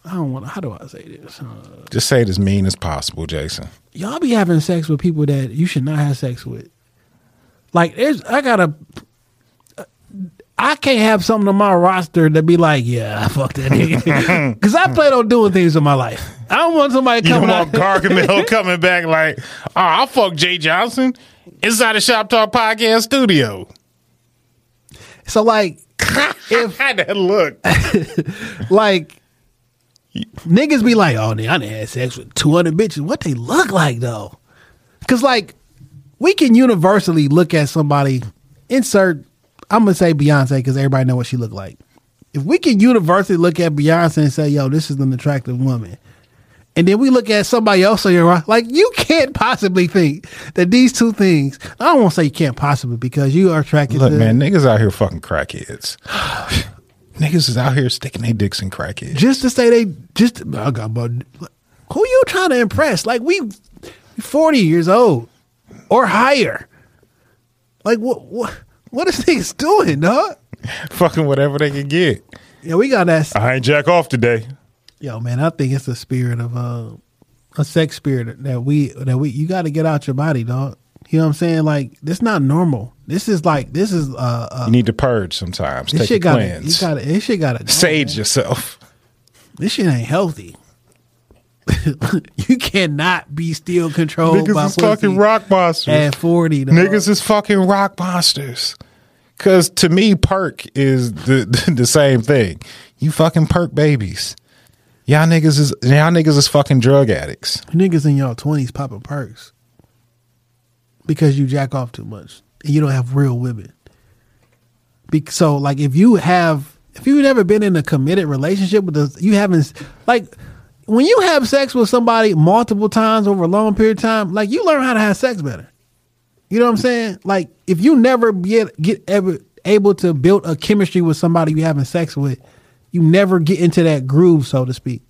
I don't want. How do I say this? Uh, Just say it as mean as possible, Jason. y'all be having sex with people that you should not have sex with. Like, there's, I gotta, I can't have something on my roster that be like, yeah, I fucked that nigga. Because I plan on doing things in my life. I don't want somebody You coming don't want out. Gargamel coming back like, oh, I'll fuck Jay Johnson inside the Shop Talk Podcast studio. so, like, if, that look? like, niggas be like, oh, nigga, I done had sex with 200 bitches. What they look like, though? Because, like, we can universally look at somebody, insert, I'm going to say Beyonce because everybody know what she look like. If we can universally look at Beyonce and say, yo, this is an attractive woman, and then we look at somebody else on your right, like, you can't possibly think that these two things, I don't want to say you can't possibly because you are attracted Look, to, man, niggas out here fucking crackheads. niggas is out here sticking their dicks in crackheads. just to say they, just, I got, but who you trying to impress? Like, we 40 years old or higher. Like, what, what, what is niggas doing, dog? fucking whatever they can get. Yeah, we got that. I ain't jack off today. Yo, man, I think it's the spirit of uh, a sex spirit that we that we you got to get out your body, dog. You know what I'm saying? Like this is not normal. This is like this is uh, uh You need to purge sometimes. this Take shit a got cleanse. you got this shit got to Sage yourself. This shit ain't healthy. you cannot be still controlled by Niggas is fucking rock monsters. at 40. dog. Niggas is fucking rock monsters. Cause to me, perk is the the same thing. You fucking perk babies. Y'all niggas is y'all niggas is fucking drug addicts. niggas in y'all 20s popping perks because you jack off too much and you don't have real women. Be- so, like, if you have, if you've never been in a committed relationship with us, you haven't, like, when you have sex with somebody multiple times over a long period of time, like you learn how to have sex better. You know what I'm saying? Like if you never get get ever able to build a chemistry with somebody you having sex with, you never get into that groove, so to speak.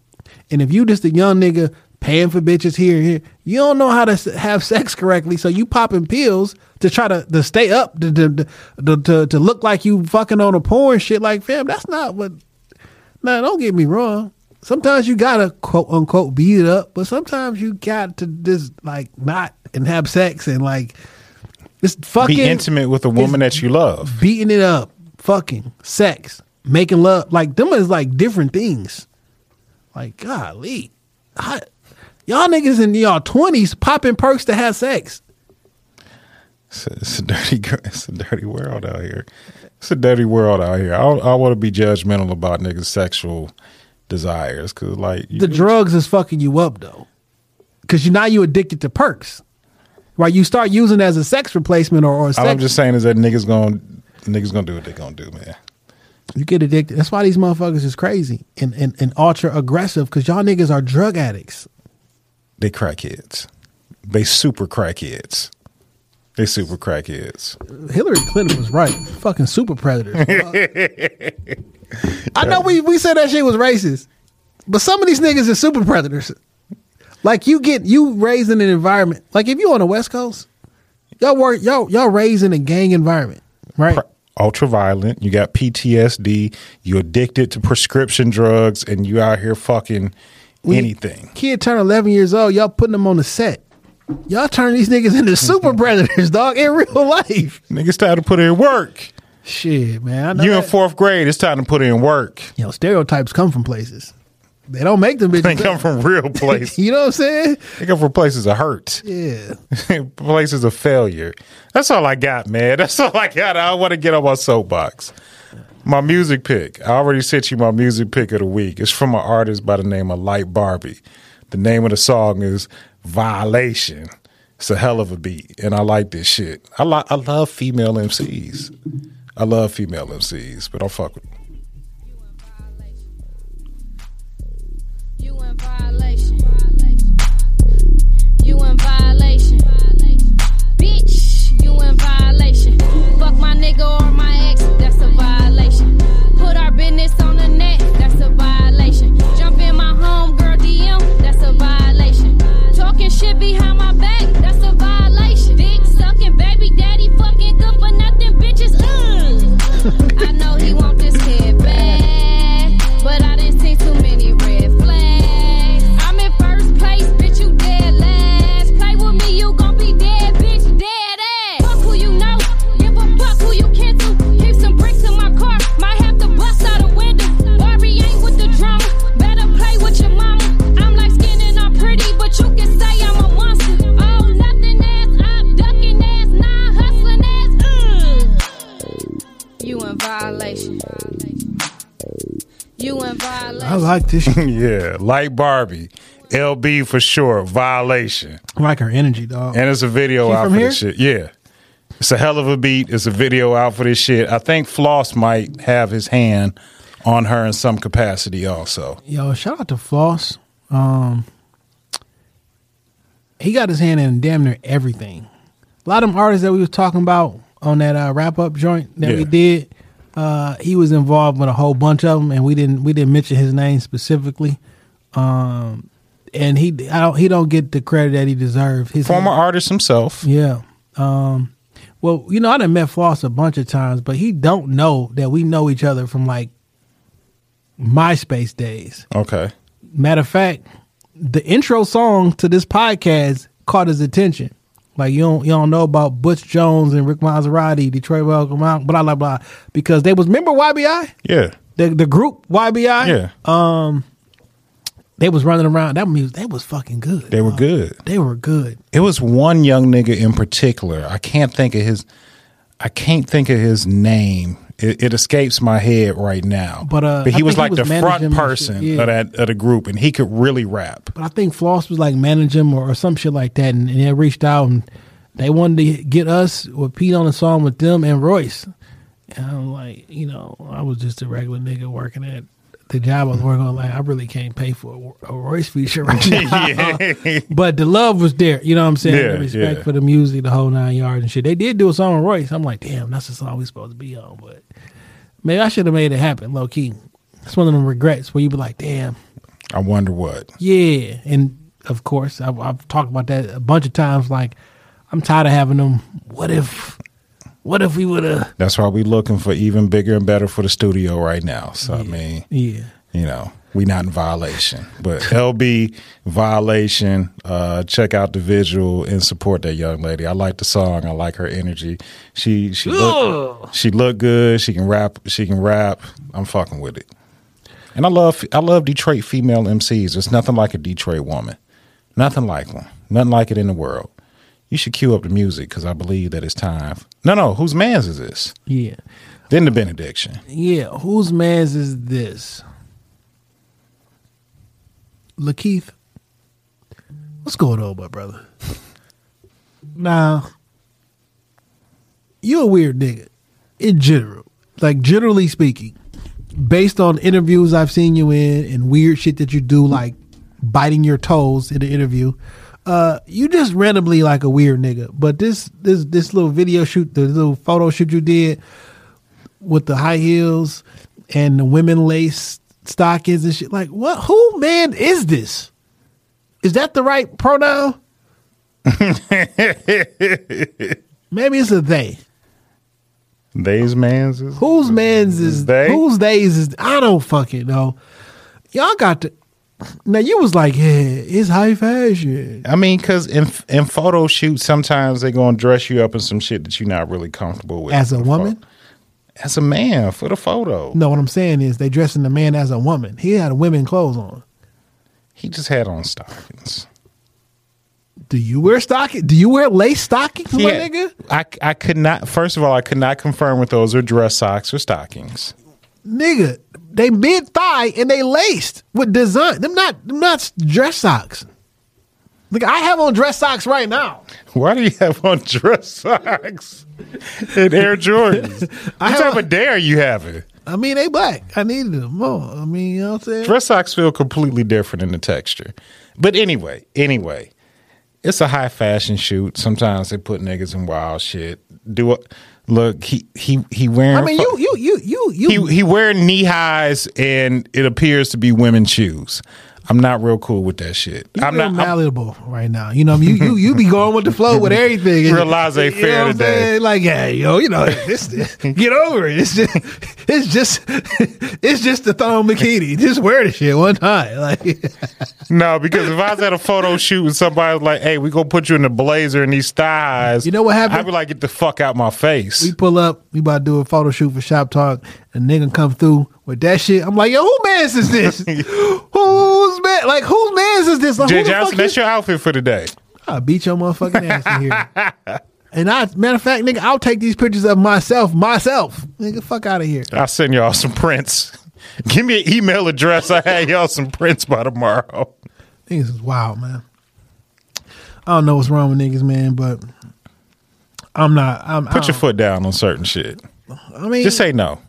And if you just a young nigga paying for bitches here and here, you don't know how to have sex correctly, so you popping pills to try to, to stay up to to, to to to look like you fucking on a porn shit. Like fam, that's not what. Now don't get me wrong. Sometimes you gotta quote unquote beat it up, but sometimes you got to just like not and have sex and like just fucking Be intimate with a woman that you love. beating it up, fucking sex, making love. Like them is like different things. Like golly, I, y'all niggas in y'all twenties popping perks to have sex. It's a, it's a dirty, it's a dirty world out here. It's a dirty world out here. I, I want to be judgmental about niggas' sexual desires because, like, The drugs is fucking you up though, because you now you addicted to perks. Right, you start using it as a sex replacement or, or I'm just saying is that niggas gonna niggas gonna do what they gonna do, man. You get addicted. That's why these motherfuckers is crazy and, and, and ultra aggressive because y'all niggas are drug addicts. They crackheads. They super crackheads. They super crackheads. Hillary Clinton was right. Fucking super predators. I know we, we said that shit was racist, but some of these niggas are super predators. Like you get you raised in an environment. Like if you on the West Coast, y'all work y'all y'all raised in a gang environment, right? Ultra violent. You got PTSD. You addicted to prescription drugs, and you out here fucking When anything. Kid turn eleven years old, y'all putting them on the set. Y'all turn these niggas into super predators, dog, in real life. Niggas time to put in work. Shit, man. Know You in fourth grade. It's time to put in work. Yo, stereotypes come from places. They don't make them bitches. They come from real places. you know what I'm saying? They come from places of hurt. Yeah. places of failure. That's all I got, man. That's all I got. I want to get on my soapbox. My music pick. I already sent you my music pick of the week. It's from an artist by the name of Light Barbie. The name of the song is Violation. It's a hell of a beat, and I like this shit. I like. I love female MCs. I love female MCs, but don't fuck with. You in violation. You in violation. Bitch, you in violation. Fuck my nigga or behind my back, that's a violation. Dick sucking, baby daddy fucking good for nothing, bitches. Mm. Ugh. Violation. You in violation. I like this yeah, like Barbie, LB for sure. Violation. I like her energy, dog. And it's a video She out from for here? this shit. Yeah. It's a hell of a beat. It's a video out for this shit. I think Floss might have his hand on her in some capacity also. Yo, shout out to Floss. Um, he got his hand in damn near everything. A lot of them artists that we was talking about on that uh, wrap up joint that we did, uh, he was involved with a whole bunch of them, and we didn't we didn't mention his name specifically. Um, and he I don't he don't get the credit that he deserves. His Former artist himself. Yeah. Um, well, you know, I done met Floss a bunch of times, but he don't know that we know each other from like MySpace days. Okay. Matter of fact, the intro song to this podcast caught his attention. Like you don't you don't know about Butch Jones and Rick Maserati, Detroit Welcome Out, blah blah blah. Because they was remember YBI? Yeah. The the group YBI? Yeah. Um they was running around. That music they was fucking good. They were good. They were good. It was one young nigga in particular. I can't think of his I can't think of his name. It, it escapes my head right now. But, uh, but he I was think he like was the front person yeah. of that of the group, and he could really rap. But I think Floss was like managing him or, or some shit like that, and, and they reached out and they wanted to get us or Pete on a song with them and Royce. And I'm like, you know, I was just a regular nigga working at the job I was working on, like I really can't pay for a, a Royce feature right now. Yeah. but the love was there. You know what I'm saying? Yeah, the respect yeah. for the music, the whole nine yards and shit. They did do a song on Royce. I'm like, damn, that's the song we supposed to be on. But maybe I should have made it happen, low key. It's one of them regrets where you be like, damn, I wonder what. yeah. And of course, I've, I've talked about that a bunch of times. Like, I'm tired of having them. What if? What if we would have? That's why we looking for even bigger and better for the studio right now. So I mean, Yeah. you know, we not in violation. But LB violation. Uh, check out the visual and support that young lady. I like the song. I like her energy. She she look, she look good. She can rap. She can rap. I'm fucking with it. And I love I love Detroit female MCs. There's nothing like a Detroit woman. Nothing like one. Nothing like it in the world. You should cue up the music because I believe that it's time. No, no. Whose man's is this? Yeah. Then the benediction. Yeah, whose man's is this? LaKeith, what's going on, my brother? Now, you a weird nigga in general. Like generally speaking, based on interviews I've seen you in and weird shit that you do, like biting your toes in an interview. Uh, you just randomly like a weird nigga. But this this this little video shoot, the little photo shoot you did with the high heels and the women lace stockings and shit. Like, what? Who man is this? Is that the right pronoun? Maybe it's a they. They's man's is Whose man's is they? Whose days is? I don't fucking know. Y'all got to. Now you was like, yeah, it's high fashion. I mean, because in in photo shoots, sometimes they gonna dress you up in some shit that you're not really comfortable with. As a woman? as a man for the photo. No, what I'm saying is they dressing the man as a woman. He had women clothes on. He just had on stockings. Do you wear stockings? Do you wear lace stockings, my nigga? I I could not. First of all, I could not confirm if those are dress socks or stockings. Nigga, they mid thigh and they laced with design. Them not them not dress socks. Look, I have on dress socks right now. Why do you have on dress socks and Air Jordans? I what have- type of day are you having? I mean, they black. I needed them more. I mean, you know what I'm saying? Dress socks feel completely different in the texture. But anyway, anyway, it's a high fashion shoot. Sometimes they put niggas in wild shit. Do it. Look, he he he wearing. I mean, you you you you you. he he wearing knee highs and it appears to be women's shoes. I'm not real cool with that shit. You I'm not. I'm- malleable right now. You know, you you you be going with the flow with everything. Real laissez-faire You know I'm today. saying? Like, yeah, yo, you know, this, this- get over it. It's just, it's just, it's just the thong bikini. Just wear the shit one time. Like, no, because if I was at a photo shoot and somebody was like, "Hey, we gonna put you in the blazer and these thighs," You know what happened? I'd be like, "Get the fuck out my face." we pull up, we about to do a photo shoot for Shop Talk, and nigga come through with that shit. I'm like, yo, who man's is this? who's man? Like, whose man's is this? Like, Jay Johnson, that's your outfit for today. I'll beat your motherfucking ass in here. And I, matter of fact, nigga, I'll take these pictures of myself, myself. Nigga, fuck out of here. I'll send y'all some prints. Give me an email address. I have y'all some prints by tomorrow. Niggas is wild, man. I don't know what's wrong with niggas, man, but I'm not. I'm, Put your foot down on certain shit. I mean, Just say no.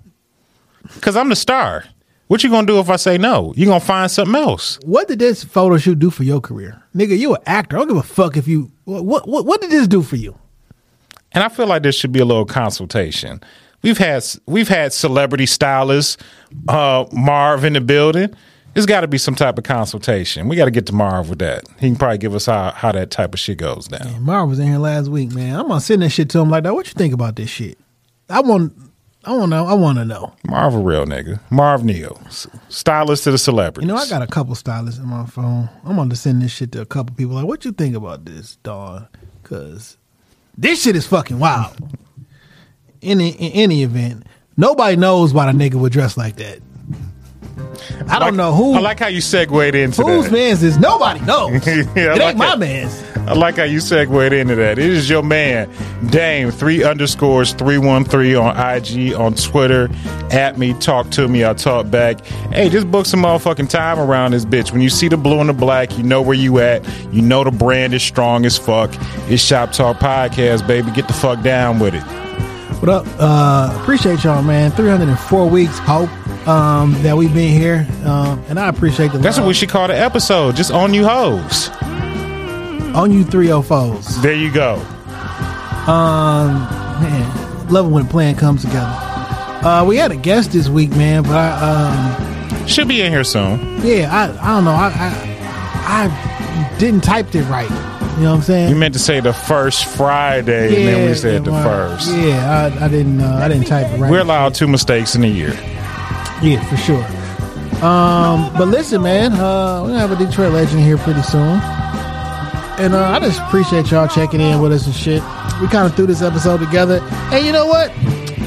Cause I'm the star. What you gonna do if I say no? You gonna find something else. what did this photo shoot do for your career, nigga? You an actor. I don't give a fuck if you. What what what did this do for you? And I feel like there should be a little consultation. We've had we've had celebrity stylists, uh, Marv in the building. There's got to be some type of consultation. We got to get to Marv with that. He can probably give us how, how that type of shit goes down. Marv was in here last week, man. I'm gonna send that shit to him like that. What you think about this shit? I want. I to know. I want to know. Marv a real nigga. Marv Neo, stylist to the celebrities. You know, I got a couple stylists in my phone. I'm going to send this shit to a couple people. Like, what you think about this, Dawn? Because this shit is fucking wild. In, in any event, nobody knows why the nigga would dress like that. I don't like- know who. I like how you segued into whose that. man's is. Nobody knows. Yeah, I it ain't like my man's. I like how you segued into that. It is your man, Dame, three underscores, 313 on IG, on Twitter. At me, talk to me, I'll talk back. Hey, just book some motherfucking time around this bitch. When you see the blue and the black, you know where you at. You know the brand is strong as fuck. It's Shop Talk Podcast, baby. Get the fuck down with it. What up? Uh, appreciate y'all, man. 304 weeks, Pope. Um, that we've been here, um, and I appreciate the. That's love. what we should call the episode. Just on you hoes. on you three oh foes. There you go. Um, man, love it when a plan comes together. Uh, we had a guest this week, man, but I, um, Should be in here soon. yeah, I, I don't know, I, I, I didn't type it right. You know what I'm saying? You meant to say the first Friday, and then we said the well, first. Yeah, I, I didn't, uh, I didn't type it right. We're allowed two mistakes in a year. Yeah, for sure. Um, but listen, man, uh, we're gonna have a Detroit legend here pretty soon. And uh, I just appreciate y'all checking in with us and shit. We kind of threw this episode together, and you know what?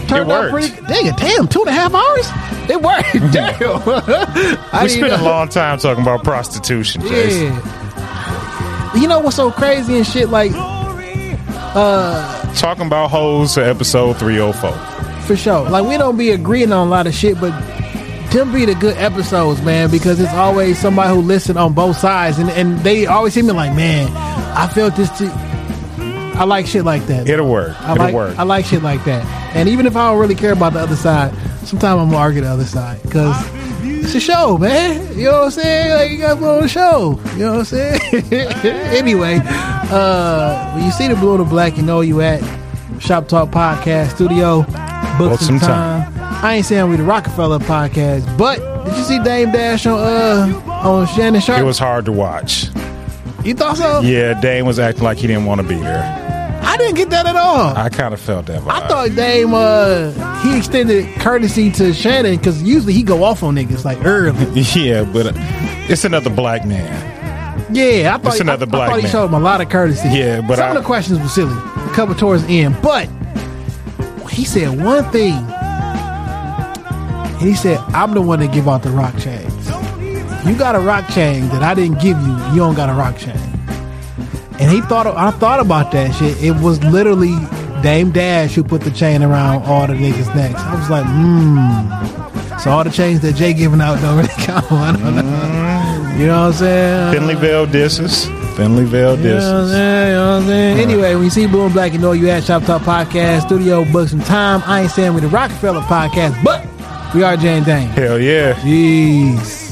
Turned out worked. pretty. Dang it, damn, two and a half hours. It worked. damn. I We spent a long time talking about prostitution, Jason. Yeah. You know what's so crazy and shit? Like, uh, Talking about hoes for episode 304. for sure. Like we don't be agreeing on a lot of shit, but them be the good episodes, man, because it's always somebody who listen on both sides, and and they always seem like, man, I felt this too. I like shit like that. It'll work. I It'll like work. I like shit like that. And even if I don't really care about the other side, sometimes I'm gonna argue the other side because it's a show, man. You know what I'm saying? Like you gotta put on a show. You know what I'm saying? anyway, uh, when you see the blue and the black, you know where you at. Shop Talk Podcast Studio. Book some some time. I ain't saying we the Roc-A-Fella Podcast, but did you see Dame Dash on uh on Shannon Sharpe? It was hard to watch. you thought so? Yeah, Dame was acting like he didn't want to be there. I didn't get that at all. I kind of felt that vibe. I thought Dame uh he extended courtesy to Shannon because usually he go off on niggas like early. yeah, but uh, it's another black man. Yeah, I thought, It's another I, black I thought he showed him a lot of courtesy. Yeah, but some I- of the questions were silly. A couple towards the end, but he said one thing. He said, "I'm the one that give out the rock chains. You got a rock chain that I didn't give you. You don't got a rock chain." And he thought, I thought about that shit. It was literally Dame Dash who put the chain around all the niggas' necks. I was like, hmm. So all the chains that Jay giving out don't really count. I don't know. You know what I'm saying? Finleyville disses. Finleyville You know what I'm disses. saying? You know what I'm saying? Anyway, when you see Blue and Black, you know you at Shop Talk Podcast Studio. Book some time. I ain't saying we the Roc-A-Fella Podcast, but we are Jane Dane. Hell yeah. Jeez.